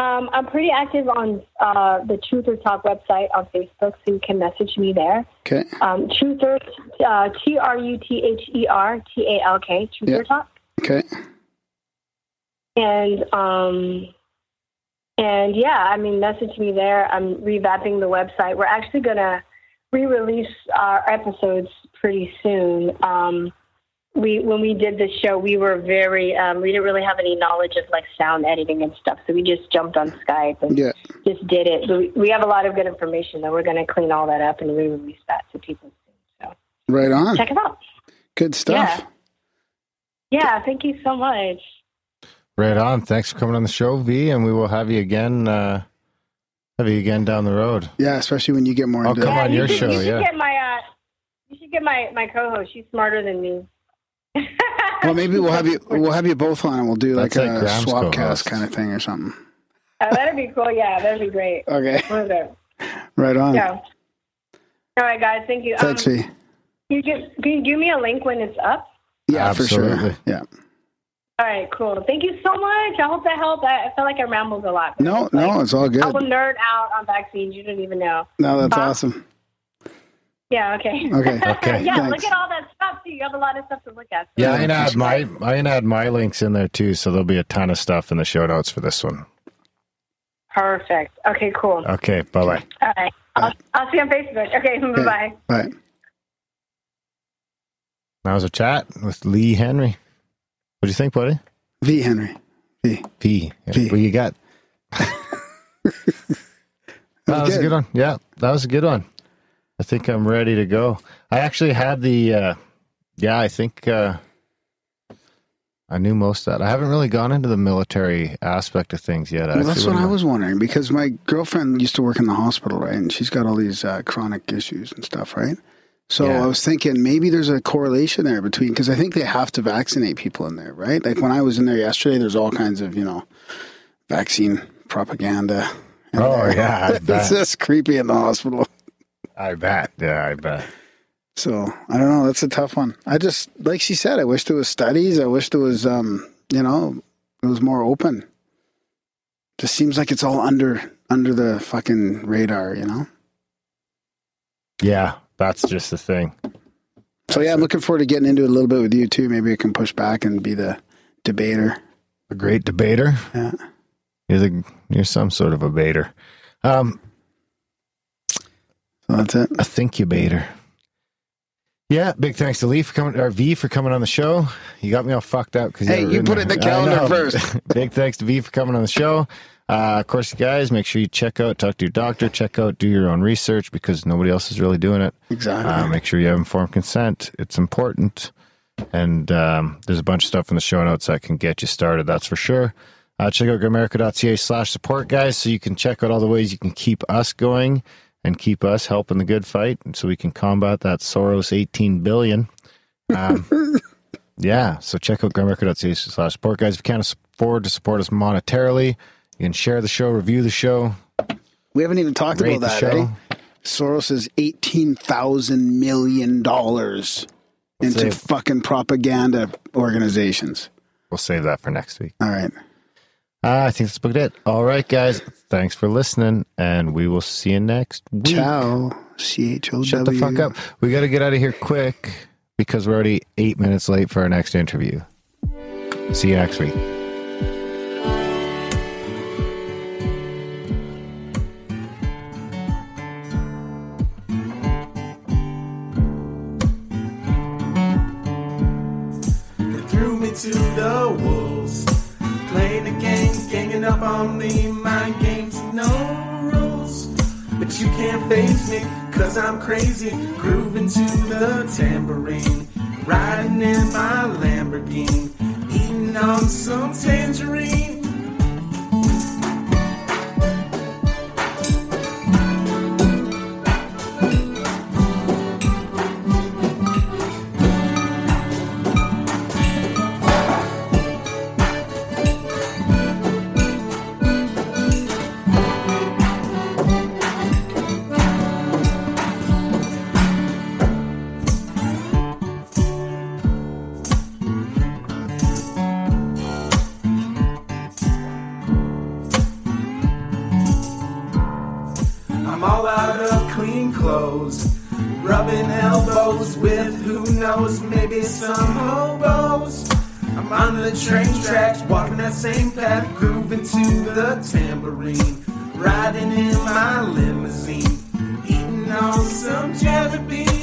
Um, I'm pretty active on uh, the Truther Talk website on Facebook, so you can message me there. Okay. Um, Truther, uh, T R U T H E R T A L K, Truth Yeah. or Talk. Okay. And um, and yeah, I mean, message me there. I'm revamping the website. We're actually gonna re-release our episodes pretty soon. Um, we when we did this show, we were very um, we didn't really have any knowledge of like sound editing and stuff, so we just jumped on Skype and Yeah. just did it. But we, we have a lot of good information that we're going to clean all that up and re-release that to people soon. So Right on. check it out. Good stuff. Yeah. Yeah, thank you so much. Right on. Thanks for coming on the show, Vee, and we will have you again. Uh, have you again down the road. Yeah, especially when you get more I'll into come yeah, on you your should, show, You should yeah. get my uh, you should get my my co-host. She's smarter than me. Well, maybe we'll have you we'll have you both on and we'll do like That's a Graham's swapcast co-host. kind of thing or something. Oh, that'd be cool. Yeah, that'd be great. Okay. What is it? Right on. Yeah. All right, guys. Thank you. Thanks, um, Vee. can you give can you give me a link when it's up? Yeah, for sure. Yeah. All right, cool. Thank you so much. I hope that helped. I, I feel like I rambled a lot. No, like- no, it's all good. I will nerd out on vaccines. You didn't even know. No, that's Huh? awesome. Yeah. Okay. Okay. Okay. yeah. Thanks. Look at all that stuff too. You have a lot of stuff to look at. So Yeah, I can add appreciate my it. I can add my links in there too, so there'll be a ton of stuff in the show notes for this one. Perfect. Okay. Cool. Okay, bye bye. All right. I'll, I'll see you on Facebook. Okay. Bye bye. Bye. That was a chat with Lee Henry. What do you think, buddy? Vee Henry. Vee. Vee. v. What you got? that was a good. good one. Yeah, that was a good one. I think I'm ready to go. I actually had the, uh, yeah, I think uh, I knew most of that. I haven't really gone into the military aspect of things yet. Well, that's what I was wondering because my girlfriend used to work in the hospital, right? And she's got all these uh, chronic issues and stuff, right? So Yeah. I was thinking maybe there's a correlation there between because I think they have to vaccinate people in there, right? Like when I was in there yesterday, there's all kinds of you know vaccine propaganda. Oh, there. yeah, I it's just creepy in the hospital. I bet. Yeah, I bet. So I don't know. That's a tough one. I just like she said. I wish there was studies. I wish there was, um, you know, it was more open. Just seems like it's all under under the fucking radar, you know. Yeah, that's just the thing. So yeah, I'm looking forward to getting into it a little bit with you too. Maybe I can push back and be the debater. A great debater. Yeah. You're the you're some sort of a baiter. Um, So that's it. a thinkubator. Yeah, big thanks to Lee for coming, or Vee for coming on the show. You got me all fucked up because Hey, you put it in the calendar first. big thanks to Vee for coming on the show. Uh, of course, guys, make sure you check out, talk to your doctor, check out, do your own research because nobody else is really doing it. Exactly. Uh, make sure you have informed consent. It's important. And um, there's a bunch of stuff in the show notes that can get you started, that's for sure. Uh, check out grimerica.ca slash support, guys, so you can check out all the ways you can keep us going and keep us helping the good fight so we can combat that Soros 18 billion. Um, yeah, so check out grimerica.ca slash support, guys. If you can't afford to support us monetarily, you can share the show, review the show, We haven't even talked about that. show. Eh? Soros is eighteen thousand million dollars into Save. fucking propaganda organizations. We'll save that for next week. All right. Uh, I think that's about it. All right, guys. Thanks for listening, and we will see you next week. Ciao. C H O W. Shut the fuck up. We got to get out of here quick because we're already eight minutes late for our next interview. See you next week. To the wolves. Playing a game, ganging up on me. Mind games, no rules. But you can't face me, cause I'm crazy. Grooving to the tambourine. Riding in my Lamborghini. Eating on some tangerine. Who knows, maybe some hobos. I'm on the train tracks, walking that same path, grooving to the tambourine. Riding in my limousine, eating on some jelly beans.